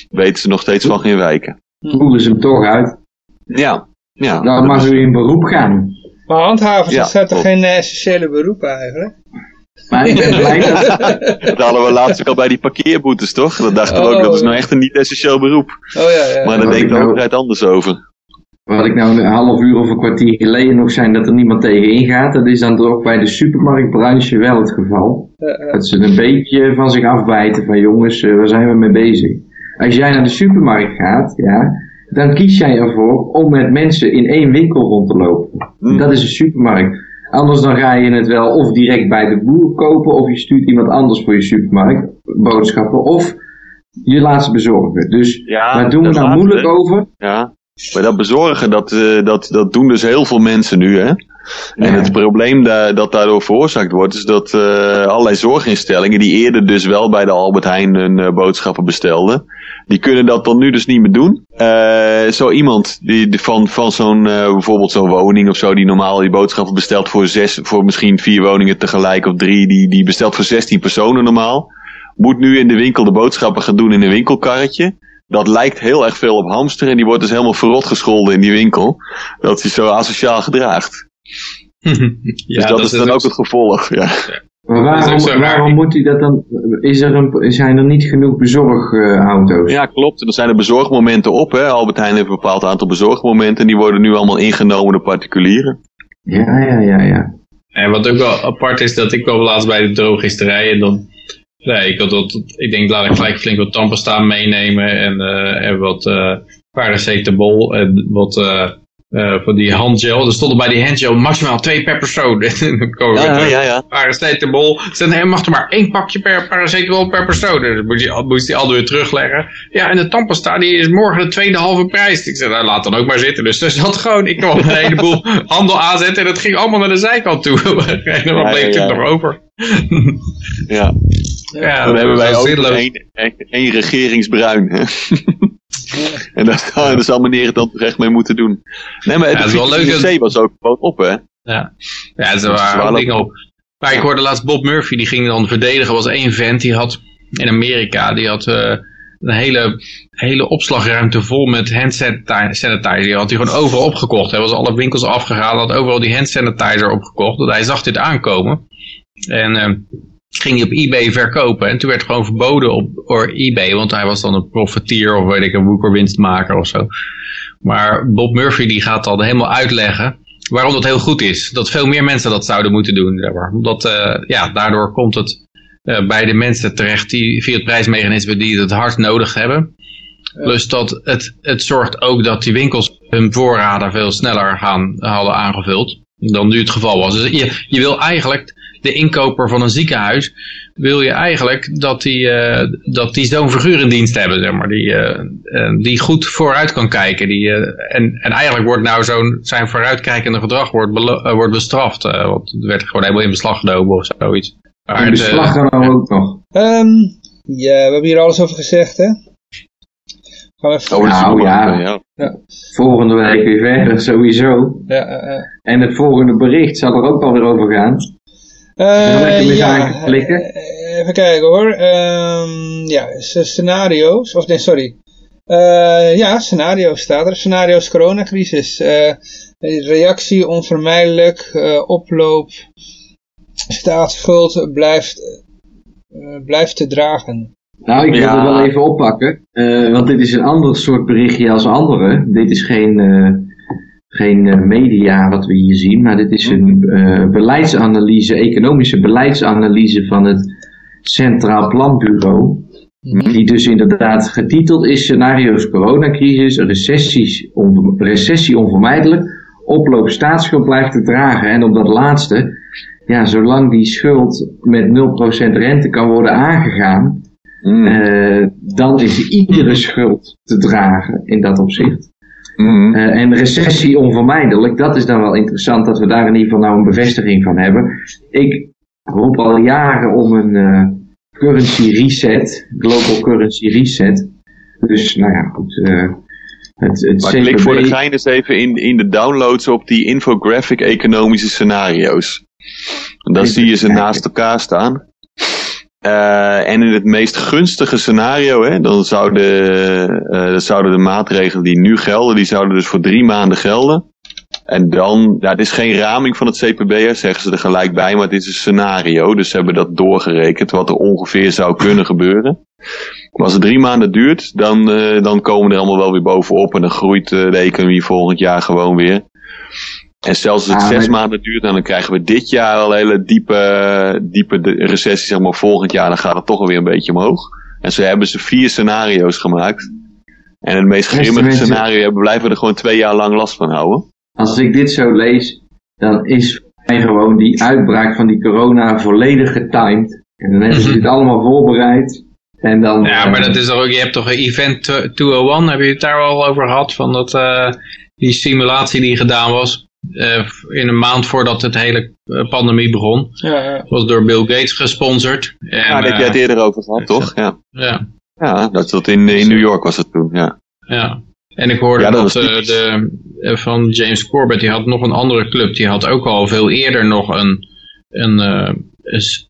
weten ze nog steeds van geen wijken. Voeren ze hem toch uit. Ja, ja. Dan dat mag is- u in beroep gaan. Maar handhavers, Ja, dat zijn toch geen eh, essentiële beroepen eigenlijk? Maar ik ben blij dat... dat hadden we laatst ook al bij die parkeerboetes, toch? Dat dachten we Oh. ook, dat is nou echt een niet-essentieel beroep. Oh ja, ja. Maar daar denkt ik de nou- overheid anders over. Wat ik nou een half uur of een kwartier geleden nog zei dat er niemand tegen ingaat, dat is dan toch bij de supermarktbranche wel het geval. Dat ze een beetje van zich afbijten van jongens, eh, waar zijn we mee bezig? Als jij naar de supermarkt gaat, ja, dan kies jij ervoor om met mensen in één winkel rond te lopen. Hmm. Dat is een supermarkt. Anders dan ga je het wel of direct bij de boer kopen, of je stuurt iemand anders voor je supermarkt boodschappen, of je laat ze bezorgen. Dus Ja, waar doen we nou moeilijk over? Ja, maar dat bezorgen, dat, eh, dat, dat doen dus heel veel mensen nu, hè. En het probleem da dat daardoor veroorzaakt wordt, is dat eh, allerlei zorginstellingen, die eerder dus wel bij de Albert Heijn hun eh, boodschappen bestelden, die kunnen dat dan nu dus niet meer doen. Zo iemand die, die van, van zo'n, bijvoorbeeld zo'n woning of zo, die normaal die boodschappen bestelt voor zes, voor misschien vier woningen tegelijk of drie, die, die bestelt voor 16 personen normaal, moet nu in de winkel de boodschappen gaan doen in een winkelkarretje. Dat lijkt heel erg veel op hamster en die wordt dus helemaal verrot gescholden in die winkel. Dat hij zo asociaal gedraagt. ja, dus dat, is dan ook het gevolg. Ja. Maar waarom, moet hij dat dan? Is er een, zijn er niet genoeg bezorgauto's? ja, klopt. Er zijn er bezorgmomenten op. Hè. Albert Heijn heeft een bepaald aantal bezorgmomenten. En die worden nu allemaal ingenomen door particulieren. Ja, ja, ja, ja. En wat ook wel apart is, dat ik kwam laatst bij de drogisterij en dan... Nee, ik, had wat, ik denk, laat ik gelijk flink wat tandpasta meenemen en, eh en wat eh paracetamol en wat, eh, van die handgel. Er stonden bij die handgel maximaal twee per persoon. Ja, ja, ja. Paracetamol. Ze mag er maar één pakje per paracetamol per persoon. Dus dan moest hij, moest hij altijd weer terugleggen. Ja, en de tandpasta die is morgen de tweede halve prijs. Ik zei, nou, laat dan ook maar zitten. Dus er zat gewoon, ik kon een heleboel handel aanzetten. En dat ging allemaal naar de zijkant toe. en dan bleef ja, het ja. nog over. ja. Ja, Dan hebben wij dat ook één, één, regeringsbruin. hè. en daar, daar zal meneer het dan toch echt mee moeten doen. Nee, maar Ja, de het C was ook gewoon op, hè? Ja, ja ze Dat waren ook dingen op. Maar ik hoorde laatst Bob Murphy, die ging dan verdedigen, was één vent, die had in Amerika, die had eh, een hele, hele opslagruimte vol met hand sanitizer. Die had hij gewoon overal opgekocht. Hij was alle winkels afgegaan, had overal die hand sanitizer opgekocht. Want hij zag dit aankomen. En eh, ging hij op eBay verkopen. En toen werd het gewoon verboden op door eBay, want hij was dan een profiteer of weet ik, een woekerwinstmaker of zo. Maar Bob Murphy die gaat dan helemaal uitleggen waarom dat heel goed is. Dat veel meer mensen dat zouden moeten doen. zeg maar. Omdat eh, ja, daardoor komt het eh, bij de mensen terecht die via het prijsmechanisme die het hard nodig hebben. Plus dat het, het zorgt ook dat die winkels hun voorraden veel sneller gaan, hadden aangevuld dan nu het geval was. Dus je, je wil eigenlijk de inkoper van een ziekenhuis, wil je eigenlijk dat die, eh, dat die zo'n figuur in dienst hebben, zeg maar, die, eh, eh, die goed vooruit kan kijken. Die, eh, en, en eigenlijk wordt nou zo'n, zijn vooruitkijkende gedrag wordt, wordt bestraft, eh, want het werd gewoon helemaal in beslag genomen of zoiets. Maar En het, de eh, slag dan nou ook nog. Ehm, ja, we hebben hier alles over gezegd, hè? Gaan we even... Oh, Nou, ja. ja. Volgende week weer verder, sowieso. Ja. En het volgende bericht zal er ook alweer over gaan. Eh, ja, aangeklikken? eh, even kijken hoor. Ehm, ja, scenario's. Of nee, sorry. Eh, ja, scenario's staat er. Scenario's coronacrisis. Eh, reactie onvermijdelijk. eh, oploop. Staatsschuld blijft, eh, blijft te dragen. Nou, ik wil Ja. er wel even oppakken. eh, want dit is een ander soort berichtje als andere. Dit is geen, eh, geen eh, media wat we hier zien. Maar dit is een eh, beleidsanalyse, economische beleidsanalyse van het Centraal Planbureau. Die dus inderdaad getiteld is scenario's coronacrisis, recessies, on, recessie onvermijdelijk, oploop staatsschuld blijft te dragen. En op dat laatste, ja, zolang die schuld met 0% rente kan worden aangegaan, Mm. eh, dan is iedere schuld te dragen in dat opzicht. Mm. Eh, en recessie onvermijdelijk, dat is dan wel interessant dat we daar in ieder geval nou een bevestiging van hebben. Ik roep al jaren om een eh, currency reset, global currency reset. Dus nou ja, goed. eh, het, het Maar klik voor de gein eens even in, in de downloads op die infographic economische scenario's. En dan zie je ze naast elkaar staan. Eh, en in het meest gunstige scenario, hè, dan zouden, eh, zouden de maatregelen die nu gelden, die zouden dus voor drie maanden gelden. En dan, ja, het is geen raming van het CPB, hè, zeggen ze er gelijk bij, maar het is een scenario. Dus ze hebben dat doorgerekend, wat er ongeveer zou kunnen gebeuren. Maar als het drie maanden duurt, dan, eh, dan komen we er allemaal wel weer bovenop. En dan groeit de economie volgend jaar gewoon weer. En zelfs als het Ah, zes maar- maanden duurt, dan krijgen we dit jaar al hele diepe, diepe recessie. Zeg maar volgend jaar, dan gaat het toch alweer een beetje omhoog. En zo hebben ze vier scenario's gemaakt. En het meest grimmige mensen- scenario hebben, blijven we er gewoon twee jaar lang last van houden. Als ik dit zo lees, dan is mij gewoon die uitbraak van die corona volledig getimed. En dan hebben ze dit allemaal voorbereid. En dan, Ja, maar dat is toch ook, je hebt toch een Event 201, heb je het daar al over gehad? Van dat, eh, die simulatie die gedaan was, eh, in een maand voordat het hele eh, pandemie begon. Ja, ja. Was door Bill Gates gesponsord. En, Ja, daar heb jij eh, het eerder over gehad, toch? Ja, ja, ja dat, dat in, in New York was het toen, ja. ja. En ik hoorde Ja, dat dat, was eh, de, eh, van James Corbett, die had nog een andere club, die had ook al veel eerder nog een, een, eh,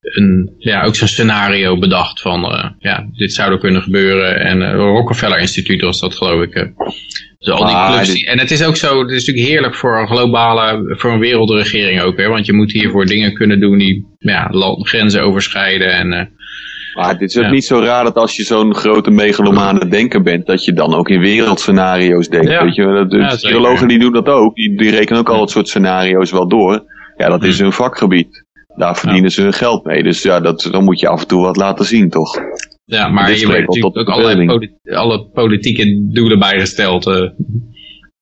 een, ja, ook zo'n scenario bedacht van, eh, ja, dit zou er kunnen gebeuren. En eh Rockefeller Instituut was dat, geloof ik. eh. Dus al die Maar clubs die- en het is ook zo, het is natuurlijk heerlijk voor een globale, voor een wereldregering ook, hè, want je moet hiervoor dingen kunnen doen die ja, land- grenzen overschrijden. En, Maar het is ook Ja. niet zo raar dat als je zo'n grote megalomane denker bent, dat je dan ook in wereldscenario's denkt. Ja. Weet je, dat, de Ja, die doen dat ook. Die, die rekenen ook al het soort scenario's wel door. Ja, dat is hun vakgebied. Daar verdienen ze hun geld mee. Dus ja, dat, dan moet je af en toe wat laten zien, toch? ja, maar Dit je wordt natuurlijk ook allerlei politi- alle politieke doelen bijgesteld. eh.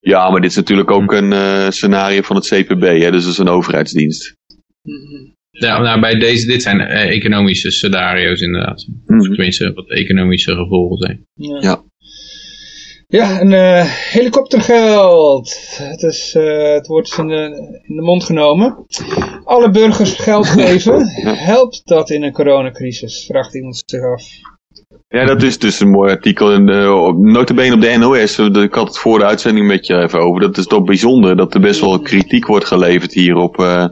Ja, maar dit is natuurlijk ook een eh, scenario van het CPB, hè? dus dat is een overheidsdienst. Ja, nou, bij deze, dit zijn eh, economische scenario's inderdaad. Of Mhm. tenminste, wat economische gevolgen zijn. Ja. Ja. Ja, een eh, helikoptergeld. Het, is, eh, het wordt in de, in de mond genomen. Alle burgers geld geven. Helpt dat in een coronacrisis? Vraagt iemand zich af. Ja, dat is dus een mooi artikel. En, uh, op, notabene op de NOS. Ik had het voor de uitzending met je even over. Dat is toch bijzonder dat er best wel kritiek wordt geleverd hier op eh,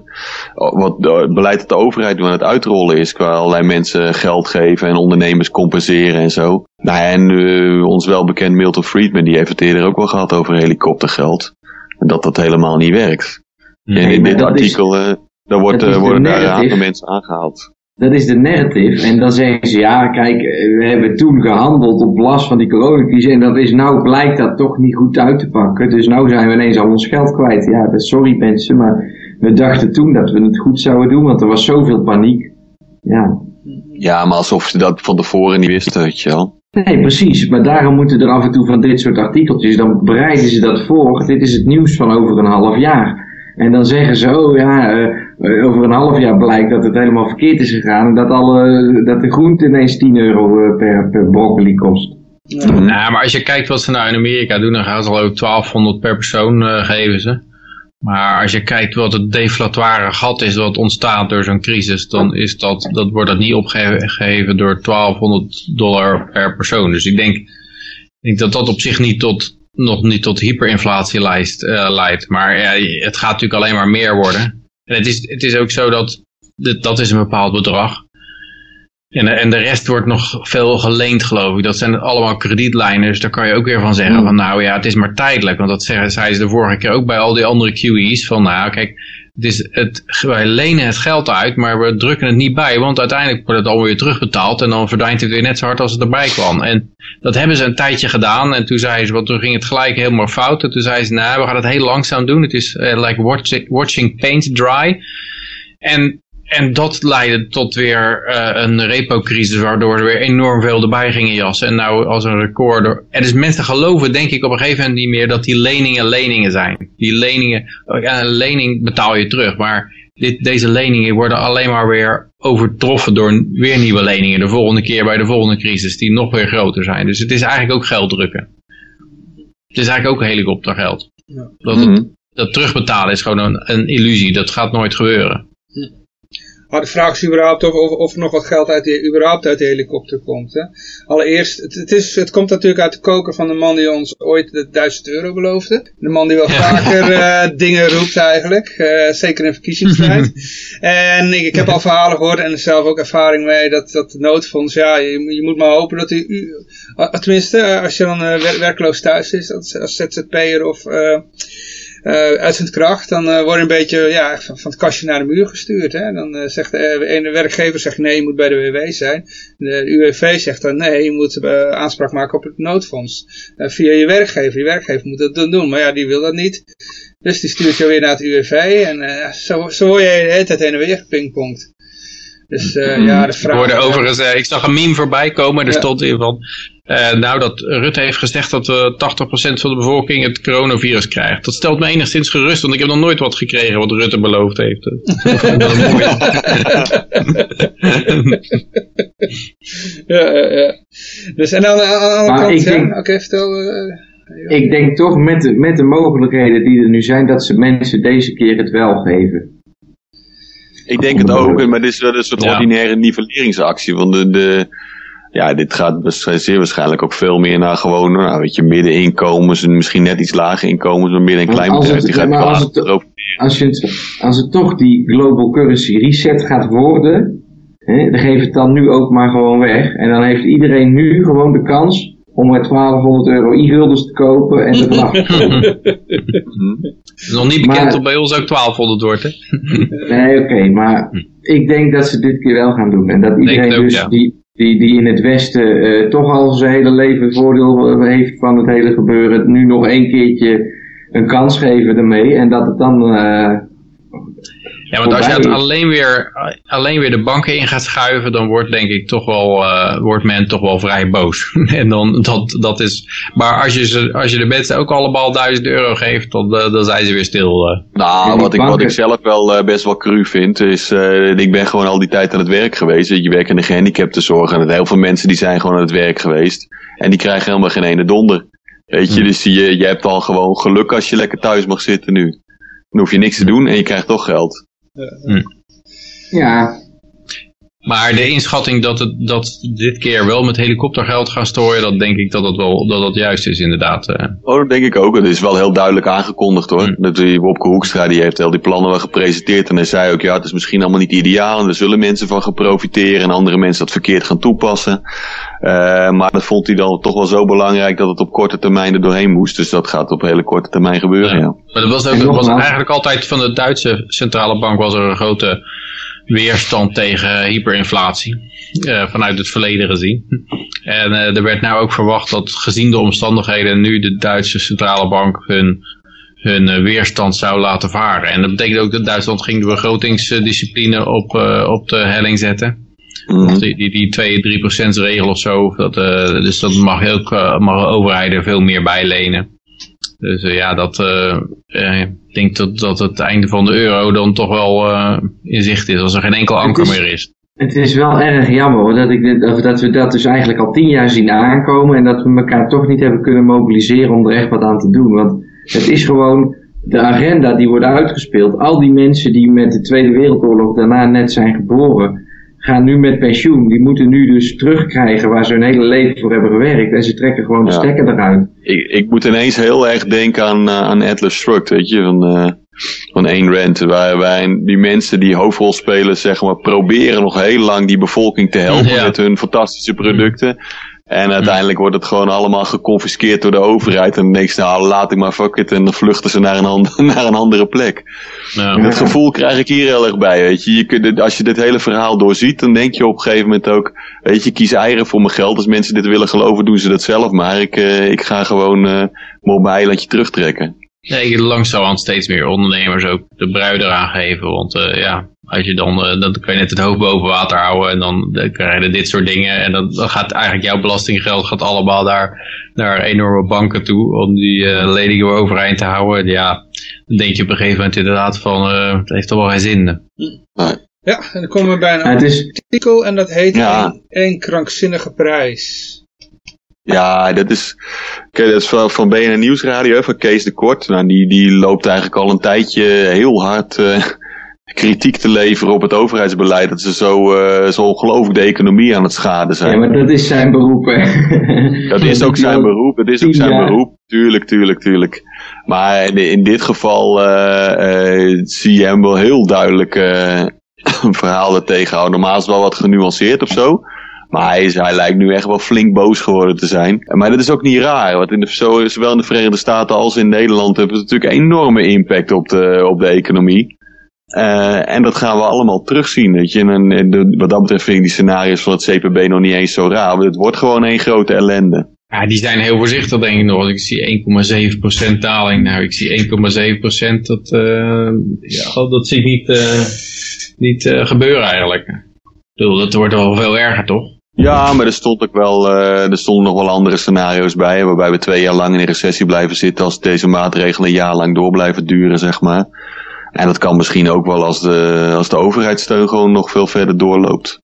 wat het beleid dat de overheid aan het uitrollen is. Qua allerlei mensen geld geven en ondernemers compenseren en zo. Nou, en eh, ons welbekend Milton Friedman, die heeft het eerder ook wel gehad over helikoptergeld. En dat dat helemaal niet werkt. en in dit is- artikel, eh daar wordt, eh, de worden daar een aantal mensen aangehaald. Dat is de narrative. En dan zeggen ze, ja, kijk, we hebben toen gehandeld op last van die coronacrisis. En dat is nou blijkt dat toch niet goed uit te pakken. Dus nou zijn we ineens al ons geld kwijt. Ja, sorry mensen, maar we dachten toen dat we het goed zouden doen. Want er was zoveel paniek. Ja, Ja, maar alsof ze dat van tevoren niet wisten, weet je wel. Nee, precies. Maar daarom moeten er af en toe van dit soort artikeltjes, dan bereiden ze dat voor. Dit is het nieuws van over een half jaar. En dan zeggen ze, oh ja, eh, over een half jaar blijkt dat het helemaal verkeerd is gegaan. En dat, alle, dat de groente ineens 10 euro eh, per, per broccoli kost. Nou, maar als je kijkt wat ze nou in Amerika doen, dan gaan ze al ook 1200 per persoon eh, geven ze. Maar als je kijkt wat het deflatoire gat is wat ontstaat door zo'n crisis, dan is dat, dat wordt dat niet opgegeven door 1200 dollar per persoon. Dus ik denk, ik denk dat dat op zich niet tot, nog niet tot hyperinflatie lijst, eh, leidt. Maar ja, het gaat natuurlijk alleen maar meer worden. En het is, het is ook zo dat, dat is een bepaald bedrag. En, de- en de rest wordt nog veel geleend, geloof ik. Dat zijn allemaal kredietlijnen. Dus daar kan je ook weer van zeggen van nou ja, het is maar tijdelijk. Want dat zeggen, zeiden ze de vorige keer ook bij al die andere QE's. Van nou kijk, het is het, wij lenen het geld uit, maar we drukken het niet bij. Want uiteindelijk wordt het alweer terugbetaald. En dan verdwijnt het weer net zo hard als het erbij kwam. En dat hebben ze een tijdje gedaan. En toen zeiden ze, want toen ging het gelijk helemaal fout. En toen zeiden ze, nou we gaan het heel langzaam doen. Het is eh, like watching, watching paint dry. En, en dat leidde tot weer eh, een repo-crisis, waardoor er weer enorm veel erbij gingen jassen. En nou als een record. door- En dus mensen geloven denk ik op een gegeven moment niet meer dat die leningen leningen zijn. Die leningen, ja, een lening betaal je terug. Maar dit, deze leningen worden alleen maar weer overtroffen door weer nieuwe leningen. De volgende keer bij de volgende crisis, die nog weer groter zijn. Dus het is eigenlijk ook geld drukken. Het is eigenlijk ook helikoptergeld. Dat, het- Mhm. dat terugbetalen is gewoon een, een illusie. Dat gaat nooit gebeuren. Maar de vraag is überhaupt of, of, of nog wat geld uit die, überhaupt uit de helikopter komt. Hè? Allereerst, het, het, is, het komt natuurlijk uit de koker van de man die ons ooit de 1000 euro beloofde. De man die wel vaker eh, dingen roept eigenlijk, eh, zeker in verkiezingstijd. en ik, ik heb al verhalen gehoord en zelf ook ervaring mee dat, dat de noodfonds, ja, je, je moet maar hopen dat u, u ah, tenminste eh, als je dan eh, wer- werkloos thuis is, als, als ZZP'er of... eh eh uitzendkracht, dan eh word je een beetje ja, van, het kastje naar de muur gestuurd. Hè? Dan eh, zegt de ene werkgever zegt nee, je moet bij de WW zijn. De UWV zegt dan nee, je moet eh, aanspraak maken op het noodfonds. Eh, via je werkgever. Je werkgever moet dat doen, maar ja, die wil dat niet. Dus die stuurt je weer naar het UWV en eh, zo, zo word je de hele tijd heen en weer gepingpongd. Dus eh, ja, de Ik vraag... hoorde overigens, eh, ik zag een meme voorbij komen. Er Ja. stond in van, eh, nou dat Rutte heeft gezegd dat eh 80% van de bevolking het coronavirus krijgt. Dat stelt me enigszins gerust, want ik heb nog nooit wat gekregen wat Rutte beloofd heeft. Ja, ja, ja. Dus en dan aan de andere kant, ik ja, denk- oké, vertel... eh, Ik denk toch met de, met de mogelijkheden die er nu zijn, dat ze mensen deze keer het wel geven. Ik denk het ook, maar dit is wel een soort Ja. ordinaire nivelleringsactie. Want de, de, ja, dit gaat zeer waarschijnlijk ook veel meer naar gewoon, nou, weet je, middeninkomens en misschien net iets lage inkomens, maar midden- en kleinbedrijf. Die gaat maar als het-. Als, je het, als het toch die global currency reset gaat worden, hè, dan geef het dan nu ook maar gewoon weg. En dan heeft iedereen nu gewoon de kans om met 1200 euro e-guldens te kopen en te. Het is nog niet bekend Maar- dat bij ons ook 1200 wordt, hè? Nee, oké, maar ik denk dat ze dit keer wel gaan doen. En dat iedereen ook, dus ja. die, die, die in het Westen eh, toch al zijn hele leven voordeel heeft van het hele gebeuren, nu nog één keertje een kans geven ermee. En dat het dan... eh, Ja, want als je het alleen weer, alleen weer de banken in gaat schuiven, dan wordt denk ik toch wel, eh, wordt men toch wel vrij boos. en dan, dat, dat is, maar als je, ze, als je de mensen ook allemaal 1000 euro geeft, dan, eh, dan zijn ze weer stil. eh. Nou, wat ik, wat ik zelf wel best wel cru vind, is, eh, ik ben gewoon al die tijd aan het werk geweest. Je werkt in de gehandicaptenzorg en heel veel mensen die zijn gewoon aan het werk geweest. En die krijgen helemaal geen ene donder. Weet je, dus je, je hebt al gewoon geluk als je lekker thuis mag zitten nu. Dan hoef je niks te doen en je krijgt toch geld. Ja, Maar de inschatting dat het dat dit keer wel met helikoptergeld gaan storen, dat denk ik dat dat wel dat dat juist is inderdaad. eh. Oh, dat denk ik ook. Het is wel heel duidelijk aangekondigd hoor. Mm. Dat die Wopke Hoekstra die heeft al die plannen wel gepresenteerd. En hij zei ook, ja, het is misschien allemaal niet ideaal. En er zullen mensen van gaan profiteren. En andere mensen dat verkeerd gaan toepassen. Eh, maar dat vond hij dan toch wel zo belangrijk dat het op korte termijn er doorheen moest. Dus dat gaat op hele korte termijn gebeuren, Ja. ja. Maar dat was, ook, dat was eigenlijk altijd van de Duitse centrale bank was er een grote weerstand tegen hyperinflatie. eh, vanuit het verleden gezien. En eh, er werd nou ook verwacht dat gezien de omstandigheden nu de Duitse centrale bank hun, hun eh, weerstand zou laten varen. En dat betekent ook dat Duitsland ging de begrotingsdiscipline op, op de helling zetten. Mhm. Die, die, die 2, 3% regel of zo. Dat, dus dat mag eh, mag overheden veel meer bijlenen. Dus ja, dat, denk dat, dat het einde van de euro dan toch wel eh, in zicht is. Als er geen enkel anker is- meer is. het is wel erg jammer hoor, dat, ik dat we dat dus eigenlijk al tien jaar zien aankomen en dat we elkaar toch niet hebben kunnen mobiliseren om er echt wat aan te doen. Want het is gewoon de agenda die wordt uitgespeeld. Al die mensen die met de Tweede Wereldoorlog daarna net zijn geboren, gaan nu met pensioen. Die moeten nu dus terugkrijgen waar ze hun hele leven voor hebben gewerkt. En ze trekken gewoon de Ja. stekker eruit. Ik, ik moet ineens heel erg denken aan, eh, aan Atlas Shrugged, weet je, van, eh van Ayn Rand. Waar, waar die mensen die hoofdrol spelen, zeg maar, proberen nog heel lang die bevolking te helpen Ja. met hun fantastische producten. En uiteindelijk wordt het gewoon allemaal geconfiskeerd door de overheid. En dan denk je, nou laat ik maar fuck it. En dan vluchten ze naar een, naar een andere plek. En dat gevoel krijg ik hier heel erg bij, weet je. je kunt, als je dit hele verhaal doorziet, dan denk je op een gegeven moment ook... Weet je, kies eieren voor mijn geld. Als mensen dit willen geloven, doen ze dat zelf. Maar ik, eh, ik ga gewoon eh me op mijn eilandje terugtrekken. Nee, langzamerhand steeds meer ondernemers ook de brui eraan geven. Want eh, ja, als je dan, eh, dan kan je net het hoofd boven water houden en dan, dan krijg je dit soort dingen. En dan, dan gaat eigenlijk jouw belastinggeld gaat allemaal naar, naar enorme banken toe om die eh, leningen weer overeind te houden. En ja, dan denk je op een gegeven moment inderdaad van, eh, het heeft toch wel geen zin. Ja, en dan komen we bij een is, artikel en dat heet Ja. één, één krankzinnige prijs. Ja, dat is, kijk, dat is van, van BNN Nieuwsradio, van Kees de Kort. Nou, die, die loopt eigenlijk al een tijdje heel hard eh, kritiek te leveren op het overheidsbeleid. Dat ze zo, eh, zo ongelooflijk de economie aan het schaden zijn. ja, maar dat is zijn beroep. Hè. Dat is ook zijn beroep, dat is ook zijn beroep. Tuurlijk, tuurlijk, tuurlijk. Maar in, in dit geval eh, eh, zie je hem wel heel duidelijk eh, een verhaal er tegenhouden. Normaal is het wel wat genuanceerd of zo. Maar hij, is, hij lijkt nu echt wel flink boos geworden te zijn. Maar dat is ook niet raar. Want in de, zo, zowel in de Verenigde Staten als in Nederland hebben het natuurlijk een enorme impact op de, op de economie. Eh, en dat gaan we allemaal terugzien. Weet je. En, en, en de- wat dat betreft vind ik die scenario's van het CPB nog niet eens zo raar. Het wordt gewoon één grote ellende. Ja, die zijn heel voorzichtig denk ik nog. Ik zie 1,7% daling. Nou, ik zie 1,7% dat, eh, ja, dat zie ik niet, eh, niet gebeuren eigenlijk. Ik bedoel, dat wordt wel veel erger toch? Ja, maar er stond ook wel, er stonden nog wel andere scenario's bij, waarbij we twee jaar lang in een recessie blijven zitten als deze maatregelen een jaar lang door blijven duren, zeg maar. En dat kan misschien ook wel als de, als de overheidssteun gewoon nog veel verder doorloopt.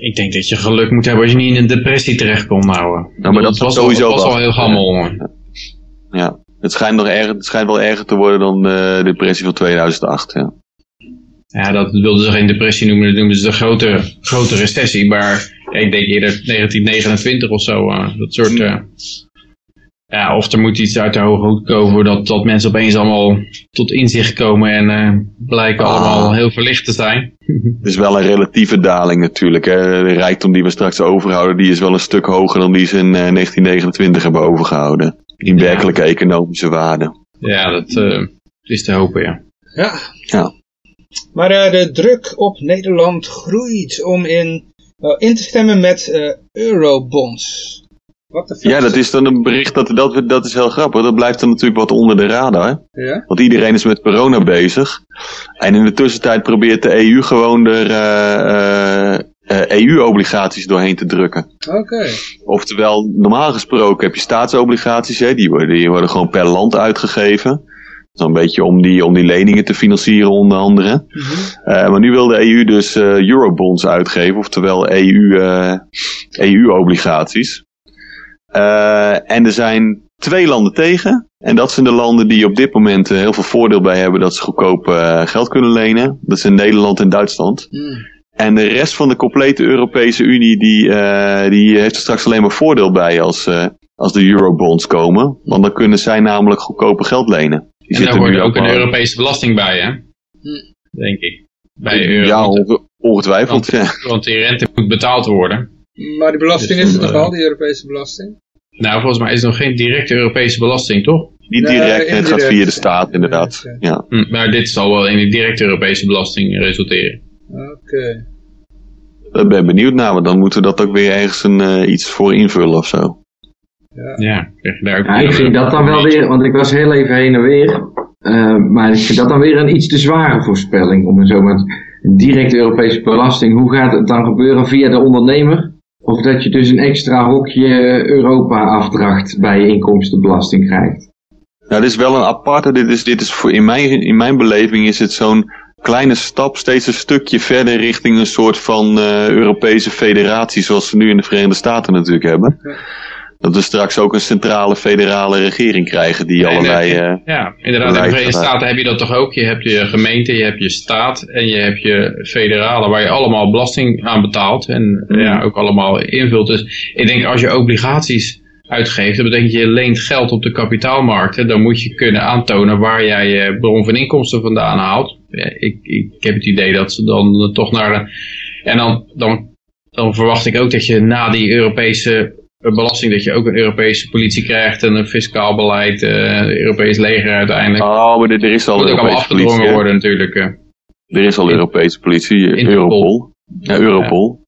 Ik denk dat je geluk moet hebben als je niet in een depressie terechtkomt nou. Ja, maar dat was sowieso al, was wel. al heel gammel. hoor. Ja, het schijnt, nog erger, het schijnt wel erger te worden dan de depressie van 2008. Ja. Ja, dat wilden ze geen depressie noemen, dat noemden ze de grote, grote recessie. Maar ja, ik denk eerder 1929 of zo. eh, dat soort... eh, ja, of er moet iets uit de hoge hoed komen dat, dat mensen opeens allemaal tot inzicht komen en eh, blijken Ah. allemaal heel verlicht te zijn. Het is wel een relatieve daling natuurlijk. Hè. De rijkdom die we straks overhouden, die is wel een stuk hoger dan die ze in eh, 1929 hebben overgehouden. In Ja. werkelijke economische waarde. Ja, dat eh, is te hopen, ja. Ja. Ja. Maar eh, de druk op Nederland groeit om in, eh, in te stemmen met eh, eurobonds. Ja, dat is dan een bericht, dat, dat, dat is heel grappig. Dat blijft dan natuurlijk wat onder de radar. Ja? Want iedereen is met corona bezig. En in de tussentijd probeert de EU gewoon er eh, eh, eh, EU-obligaties doorheen te drukken. Oké. Oftewel, normaal gesproken heb je staatsobligaties, hè, die, worden, die worden gewoon per land uitgegeven. Zo'n beetje om die, om die leningen te financieren onder andere. Mhm. Maar nu wil de EU dus eurobonds uitgeven, oftewel EU, eh, en er zijn twee landen tegen. En dat zijn de landen die op dit moment eh, heel veel voordeel bij hebben dat ze goedkoop eh, geld kunnen lenen. Dat zijn Nederland en Duitsland. Hmm. En de rest van de complete Europese Unie die, eh, die heeft er straks alleen maar voordeel bij als, eh, als de eurobonds komen. Want dan kunnen zij namelijk goedkope geld lenen. Die En daar hoort nu ook een Europese belasting bij, hè? Denk ik. Bij de euro. Ja, onge- ongetwijfeld. Ja. want die rente moet betaald worden. Maar die belasting Dus is er toch al, die Europese belasting? Nou, volgens mij is er nog geen directe Europese belasting, toch? Niet Nee, direct, het gaat via de staat inderdaad. Ja. Hm, maar dit zal wel in een directe Europese belasting resulteren. Oké. Daar ben ik benieuwd naar, want dan moeten we dat ook weer ergens een, eh, iets voor invullen of zo. Ja, krijg je daar ook Ja, ik vind dat dan wel weer, want ik was heel even heen en weer. eh, maar ik vind dat dan weer een iets te zware voorspelling. Om het zo directe Europese belasting. Hoe gaat het dan gebeuren via de ondernemer? Of dat je dus een extra hokje Europa afdracht bij je inkomstenbelasting krijgt. Nou, dit is wel een aparte, dit is, dit is voor, in, mijn, in mijn beleving is het zo'n kleine stap, steeds een stukje verder richting een soort van eh, Europese federatie, zoals we nu in de Verenigde Staten natuurlijk hebben. Dat we straks ook een centrale federale regering krijgen die Nee, allerlei... nee, eh, Ja, inderdaad. In de Verenigde. Staten heb je dat toch ook. Je hebt je gemeente, je hebt je staat en je hebt je federale waar je allemaal belasting aan betaalt. En ja, ook allemaal invult. Dus ik denk als je obligaties uitgeeft, dat betekent je leent geld op de kapitaalmarkten. Dan moet je kunnen aantonen waar jij je bron van inkomsten vandaan haalt. Ja, ik, ik heb het idee dat ze dan toch naar de... En dan, dan, dan verwacht ik ook dat je na die Europese belasting, dat je ook een Europese politie krijgt en een fiscaal beleid, eh Europees leger uiteindelijk. Oh, maar er, er is al allemaal Europese afgedwongen politie. worden natuurlijk. eh. Er is al Europese politie, eh, Interpol. Europol. Ja, Europol.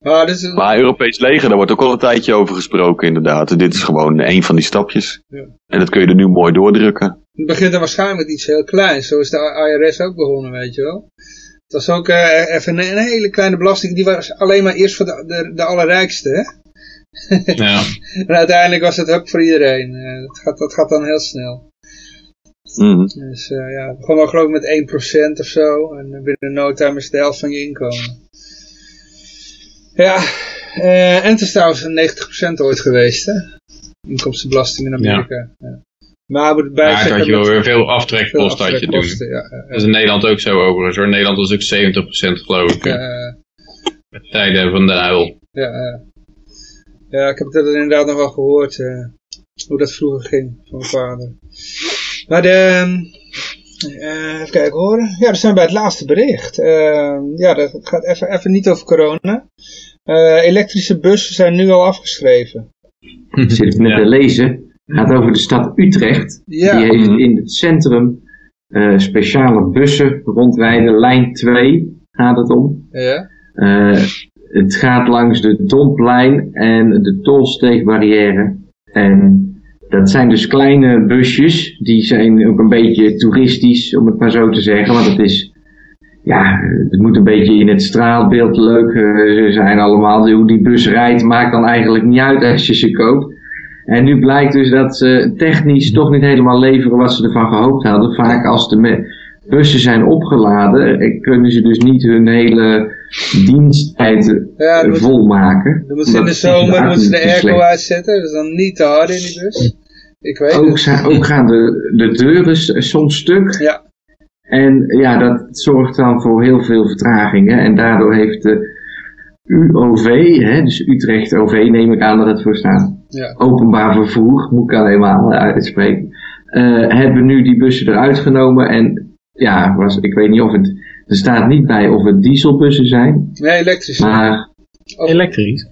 Ah, dit is een- Maar Europees leger, daar wordt ook al een tijdje over gesproken inderdaad. Dit is gewoon een van die stapjes. Ja. En dat kun je er nu mooi doordrukken. Het begint dan waarschijnlijk met iets heel kleins. Zo is de IRS ook begonnen, weet je wel. Het was ook eh, even een, een hele kleine belasting. Die was alleen maar eerst voor de, de, de allerrijkste. Hè? Ja. En uiteindelijk was het ook voor iedereen. Eh, dat, gaat, dat gaat dan heel snel. Mhm. Dus eh, ja, het begon al geloof ik met 1% of zo. En binnen no time is het de helft van je inkomen. Ja, eh, en het is trouwens een 90% ooit geweest, hè? Inkomstenbelasting in Amerika. Ja. Maar moet het zeggen had je wel weer veel aftrekkosten had je doen. ja, ja, Dat is in Nederland ook zo overigens hoor. Nederland was ook 70% geloof ik. ja, eh, ja. Tijden van de uil. Ja, ja. ik heb dat inderdaad nog wel gehoord, eh, hoe dat vroeger ging van mijn vader. Maar de, ehm, eh, even kijken hoor. Ja, we zijn bij het laatste bericht. Ehm, ja, dat gaat even, even niet over corona. Eh, elektrische bussen zijn nu al afgeschreven. Zit ik net Ja. te lezen. Het gaat over de stad Utrecht. Ja. Die heeft in het centrum eh, speciale bussen rondrijden. Lijn 2 gaat het om. Ja, Eh, het gaat langs de Domplein en de Tolsteegbarrière. En dat zijn dus kleine busjes. Die zijn ook een beetje toeristisch, om het maar zo te zeggen. Want het is, ja, het moet een beetje in het straalbeeld leuk eh, zijn allemaal. Hoe die bus rijdt maakt dan eigenlijk niet uit als je ze koopt. En nu blijkt dus dat ze technisch toch niet helemaal leveren wat ze ervan gehoopt hadden. Vaak als de bussen zijn opgeladen, eh, kunnen ze dus niet hun hele diensttijd Ja, eh, volmaken. dan moeten ze in de zomer moeten ze de airco uitzetten. Dus dan niet te hard in die bus. Ik weet Ook, het. ook gaan de, de deuren soms stuk. Ja, En ja, dat zorgt dan voor heel veel vertragingen. En daardoor heeft de UOV, hè, dus Utrecht OV neem ik aan dat het voor staat. ja. Openbaar vervoer, moet ik alleen maar uitspreken. eh, hebben nu die bussen eruit genomen. En ja, was, ik weet niet of het. Er staat niet bij of het dieselbussen zijn. Nee, elektrisch. Maar. Elektrisch.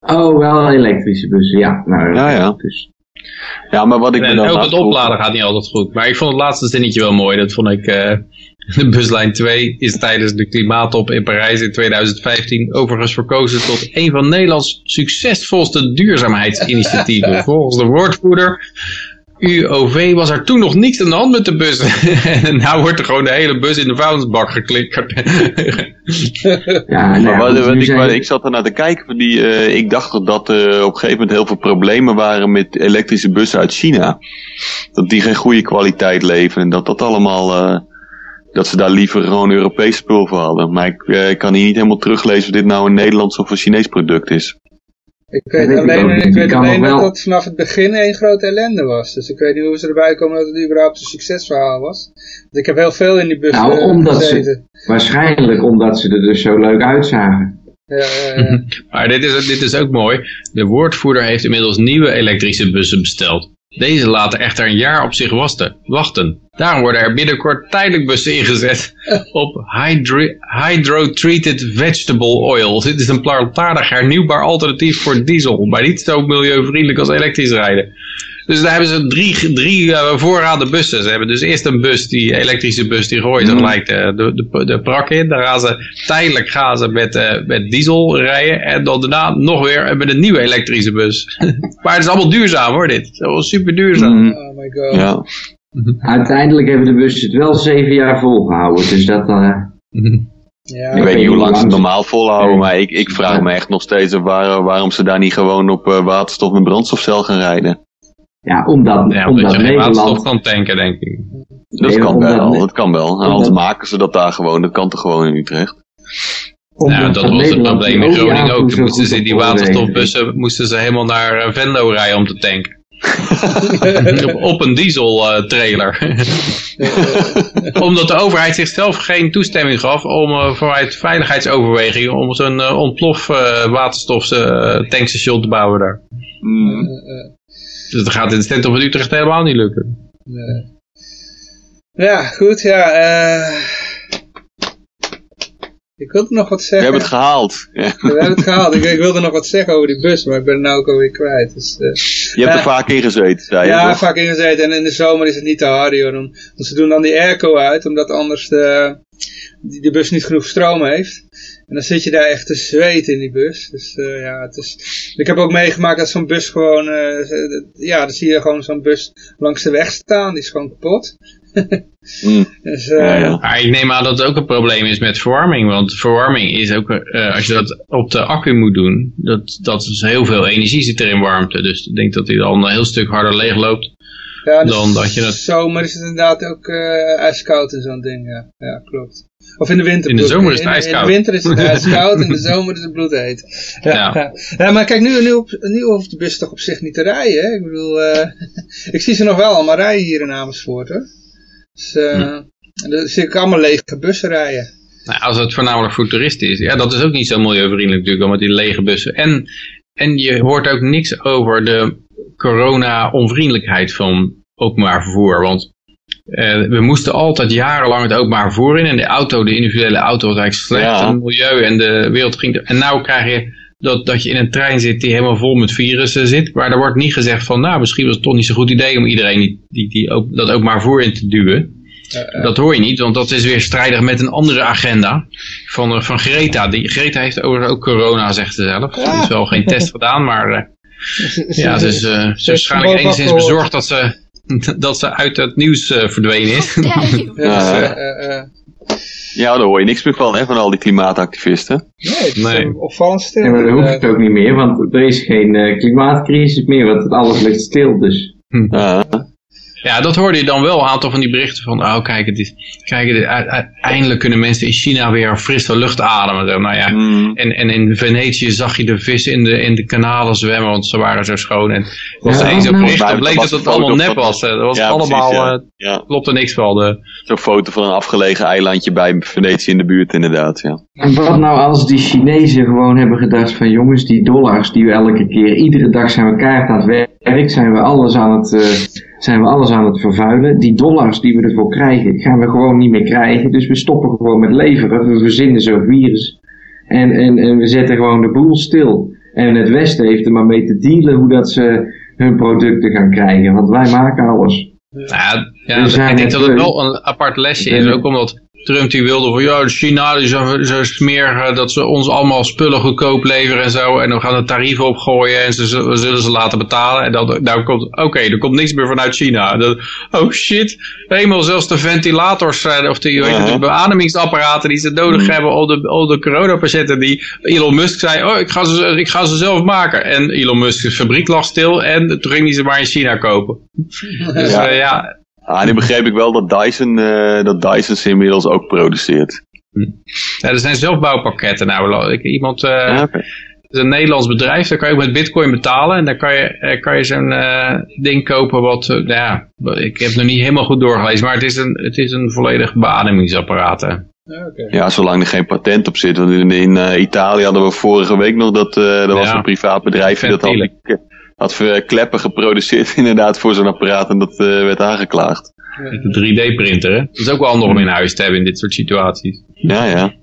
Oh, wel elektrische bussen, ja. Nou, Ja, ja. Dus, Ja, maar wat ik me dan ook het opladen gaat niet altijd goed. Maar ik vond het laatste zinnetje wel mooi. Dat vond ik... eh, de buslijn 2 is tijdens de klimaattop in Parijs in 2015 overigens verkozen tot een van Nederlands succesvolste duurzaamheidsinitiatieven. Volgens de woordvoerder UOV was er toen nog niks aan de hand met de bus. en nou wordt er gewoon de hele bus in de vuilnisbak geklikkerd. Ja, nou Maar ja, wat, ik, zijn- ik zat er naar te kijken. van Die, eh, ik dacht dat er op een gegeven moment heel veel problemen waren met elektrische bussen uit China. Dat die geen goede kwaliteit leveren. En dat dat allemaal. eh, dat ze daar liever gewoon Europees spul voor hadden. Maar ik, eh, ik kan hier niet helemaal teruglezen of dit nou een Nederlands of een Chinees product is. Ik weet alleen, ik weet alleen dat het vanaf het begin één grote ellende was. Dus ik weet niet hoe ze erbij komen dat het überhaupt een succesverhaal was. Want ik heb heel veel in die bus Nou, eh, omdat ze- gezeten. Waarschijnlijk omdat ze er dus zo leuk uitzagen. Ja, ja, ja. Maar dit is, dit is ook mooi. De woordvoerder heeft inmiddels nieuwe elektrische bussen besteld. Deze laten echter een jaar op zich wachten. wachten. Daarom worden er binnenkort tijdelijk bussen ingezet op hydro-treated vegetable oil. Dit is een plantaardig hernieuwbaar alternatief voor diesel, maar niet zo milieuvriendelijk als elektrisch rijden. Dus daar hebben ze drie, drie eh, voorraden bussen. Ze hebben dus eerst een bus, die elektrische bus, die gooit er gelijk de, de, de, de prak in. Dan gaan ze tijdelijk gaan ze met, eh, met diesel rijden. En dan daarna nog weer met een nieuwe elektrische bus. maar het is allemaal duurzaam hoor dit. Het is allemaal super duurzaam. Mm, Oh my god. ja. Uiteindelijk hebben de bussen het wel zeven jaar volgehouden. Dus dat... eh, Ja, Ik weet niet hoe lang ze het normaal volhouden. Maar ik, ik vraag me echt nog steeds af waar, waarom ze daar niet gewoon op eh, waterstof en brandstofcel gaan rijden. Ja, omdat, Ja, omdat omdat je geen waterstof Nederland... kan tanken denk ik. Dat Nee, kan omdat- wel, dat kan wel. En omdat- anders maken ze dat daar gewoon. Dat kan toch gewoon in Utrecht. omdat Nou, dat was het Nederland probleem in Groningen ook. Toen moesten ze die waterstofbussen moesten ze helemaal naar eh, Venlo rijden om te tanken. op, op een diesel eh, trailer. Omdat de overheid zichzelf geen toestemming gaf om eh, vanuit veiligheidsoverwegingen om zo'n eh, ontplof eh, waterstof tankstation te bouwen daar. Mm. Eh, eh, Dus dat gaat in het centrum van Utrecht helemaal niet lukken. nee. Ja, goed, ja. eh ik wilde nog wat We zeggen. hebben het gehaald. Ja. We hebben het gehaald. Ik, ik wilde nog wat zeggen over die bus, maar ik ben het nou ook alweer kwijt. Dus, eh, Je hebt er Ja. vaak in gezeten, zei je ja, toch? vaak ingezeten. En in de zomer is het niet te hard, joh. Want ze doen dan die airco uit, omdat anders de, die, de bus niet genoeg stroom heeft. En dan zit je daar echt te zweten in die bus. Dus eh, ja, het is... Ik heb ook meegemaakt dat zo'n bus gewoon... eh, ja, dan zie je gewoon zo'n bus langs de weg staan. Die is gewoon kapot. Mm. Dus, eh, Ja, ja. Maar ik neem aan dat het ook een probleem is met verwarming. Want verwarming is ook, eh, als je dat op de accu moet doen, dat, dat is heel veel energie zit er in warmte. Dus ik denk dat hij dan een heel stuk harder leeg loopt. ja, de dan dat je het- zomer is het inderdaad ook eh, ijskoud in zo'n ding. Ja. ja, klopt. Of in de winter. In de zomer is het ijskoud. In de winter is het ijskoud, in de zomer is het bloedheet. Ja, Ja. maar kijk, nu, nu, op, nu hoeft de bus toch op zich niet te rijden. Hè? Ik bedoel, eh, ik zie ze nog wel allemaal rijden hier in Amersfoort. Hoor. Dus, eh Hm. dan zie ik allemaal lege bussen rijden. Nou, als het voornamelijk voor toeristen is. Ja, dat is ook niet zo milieuvriendelijk natuurlijk, al met die lege bussen. En, en je hoort ook niks over de corona-onvriendelijkheid van openbaar vervoer. Want eh, we moesten altijd jarenlang het openbaar vervoer in. En de auto, de individuele auto was eigenlijk slecht Ja. het milieu. En de wereld ging... En nou krijg je dat, dat je in een trein zit die helemaal vol met virussen zit. Maar er wordt niet gezegd van, nou, misschien was het toch niet zo'n goed idee om iedereen die, die, die, ook, dat openbaar vervoer in te duwen. Dat hoor je niet, want dat is weer strijdig met een andere agenda van, eh, van Greta. Die, Greta heeft overigens ook corona, zegt ze zelf. Er is wel geen test gedaan, maar eh, ja, ze is, eh, ze is waarschijnlijk enigszins bezorgd dat ze, dat ze uit het nieuws eh, verdwenen is. ja, dus, Ja. eh, eh, eh, Ja, daar hoor je niks meer van, hè, van al die klimaatactivisten. nee, het is Nee. opvallend stil. Ja, maar dan hoeft het ook niet meer, want er is geen eh, klimaatcrisis meer, want alles ligt stil. Dus Ja. Ja, dat hoorde je dan wel, een aantal van die berichten van, oh kijk, het is, kijk het, eindelijk kunnen mensen in China weer frisse lucht ademen. Zo, Nou ja, Mm. En, en in Venetië zag je de vissen in de, in de kanalen zwemmen, want ze waren zo schoon. En was Ja, er één zo'n nou, bericht, bleek dat het allemaal nep was. Eh, Dat was Ja, allemaal, precies, ja. eh, Ja. klopte niks van. De, Zo'n foto van een afgelegen eilandje bij Venetië in de buurt, inderdaad. Ja. En wat nou als die Chinezen gewoon hebben gedacht van jongens, die dollars die we elke keer, iedere dag zijn we kaart aan het werk, zijn we alles aan het, eh, zijn we alles aan het vervuilen. Die dollars die we ervoor krijgen, gaan we gewoon niet meer krijgen. Dus we stoppen gewoon met leveren, we verzinnen zo'n virus. En, en, en we zetten gewoon de boel stil. En het Westen heeft er maar mee te dealen hoe dat ze hun producten gaan krijgen. Want wij maken alles. Ja, ja zijn ik denk dat het wel een apart lesje is. Ook omdat Trump die wilde van ja, China die zo, zo smerig dat ze ons allemaal spullen goedkoop leveren en zo. En dan gaan de tarieven opgooien en ze zullen, zullen ze laten betalen. En dan nou komt, oké, er komt niks meer vanuit China. Dat, oh shit, helemaal zelfs de ventilators eh, of de, de beademingsapparaten die ze nodig hebben. Al de, al de coronapatiënten die Elon Musk zei, oh ik ga, ze, ik ga ze zelf maken. En Elon Musk's fabriek lag stil en toen ging hij ze maar in China kopen. Dus Ja. ja, ja Ah, nu begreep ik wel dat Dyson, eh, dat Dyson ze inmiddels ook produceert. Ja, er zijn zelfbouwpakketten. Nou, ik, iemand, eh, Ja, het is een Nederlands bedrijf, daar kan je ook met bitcoin betalen. En dan kan je, eh, kan je zo'n eh, ding kopen wat, nou ja, ik heb het nog niet helemaal goed doorgelezen. Maar het is een, het is een volledig beademingsapparaat. hè. Ja, oké. Ja, zolang er geen patent op zit. Want in, in Italië hadden we vorige week nog dat eh er was Ja. een privaat bedrijf dat had. Had voor kleppen geproduceerd inderdaad voor zo'n apparaat en dat eh, werd aangeklaagd. Met een 3D-printer, hè. Dat is ook wel handig om in huis te hebben in dit soort situaties. Ja, ja.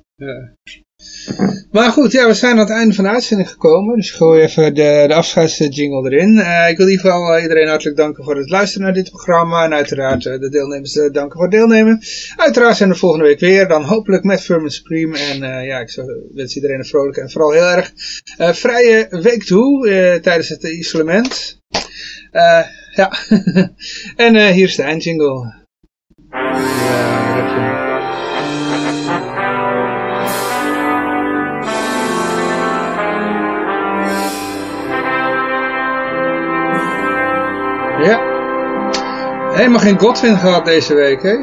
Maar goed, ja, we zijn aan het einde van de uitzending gekomen. Dus ik gooi even de, de afscheidsjingle erin. Eh, ik wil in ieder geval eh, iedereen hartelijk danken voor het luisteren naar dit programma. En uiteraard eh, de deelnemers danken voor het deelnemen. Uiteraard zijn we volgende week weer. Dan hopelijk met Firm Supreme. En ja, ik wens iedereen een vrolijke en vooral heel erg vrije week toe. tijdens het isolement. Ja. en hier is de eindjingle. Ja. Helemaal geen Godwin gehad deze week, hè?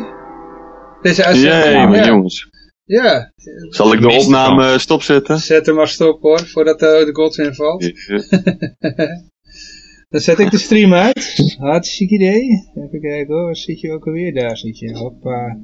Deze uitzending. Jee, ja. jongens. Ja, Zal ik de opname stopzetten? zet hem maar stop hoor, voordat eh, de Godwin valt. Dan zet ik de stream uit. Hartstikke idee. Even kijken hoor, waar zit je ook alweer? Daar zit je. Hoppa.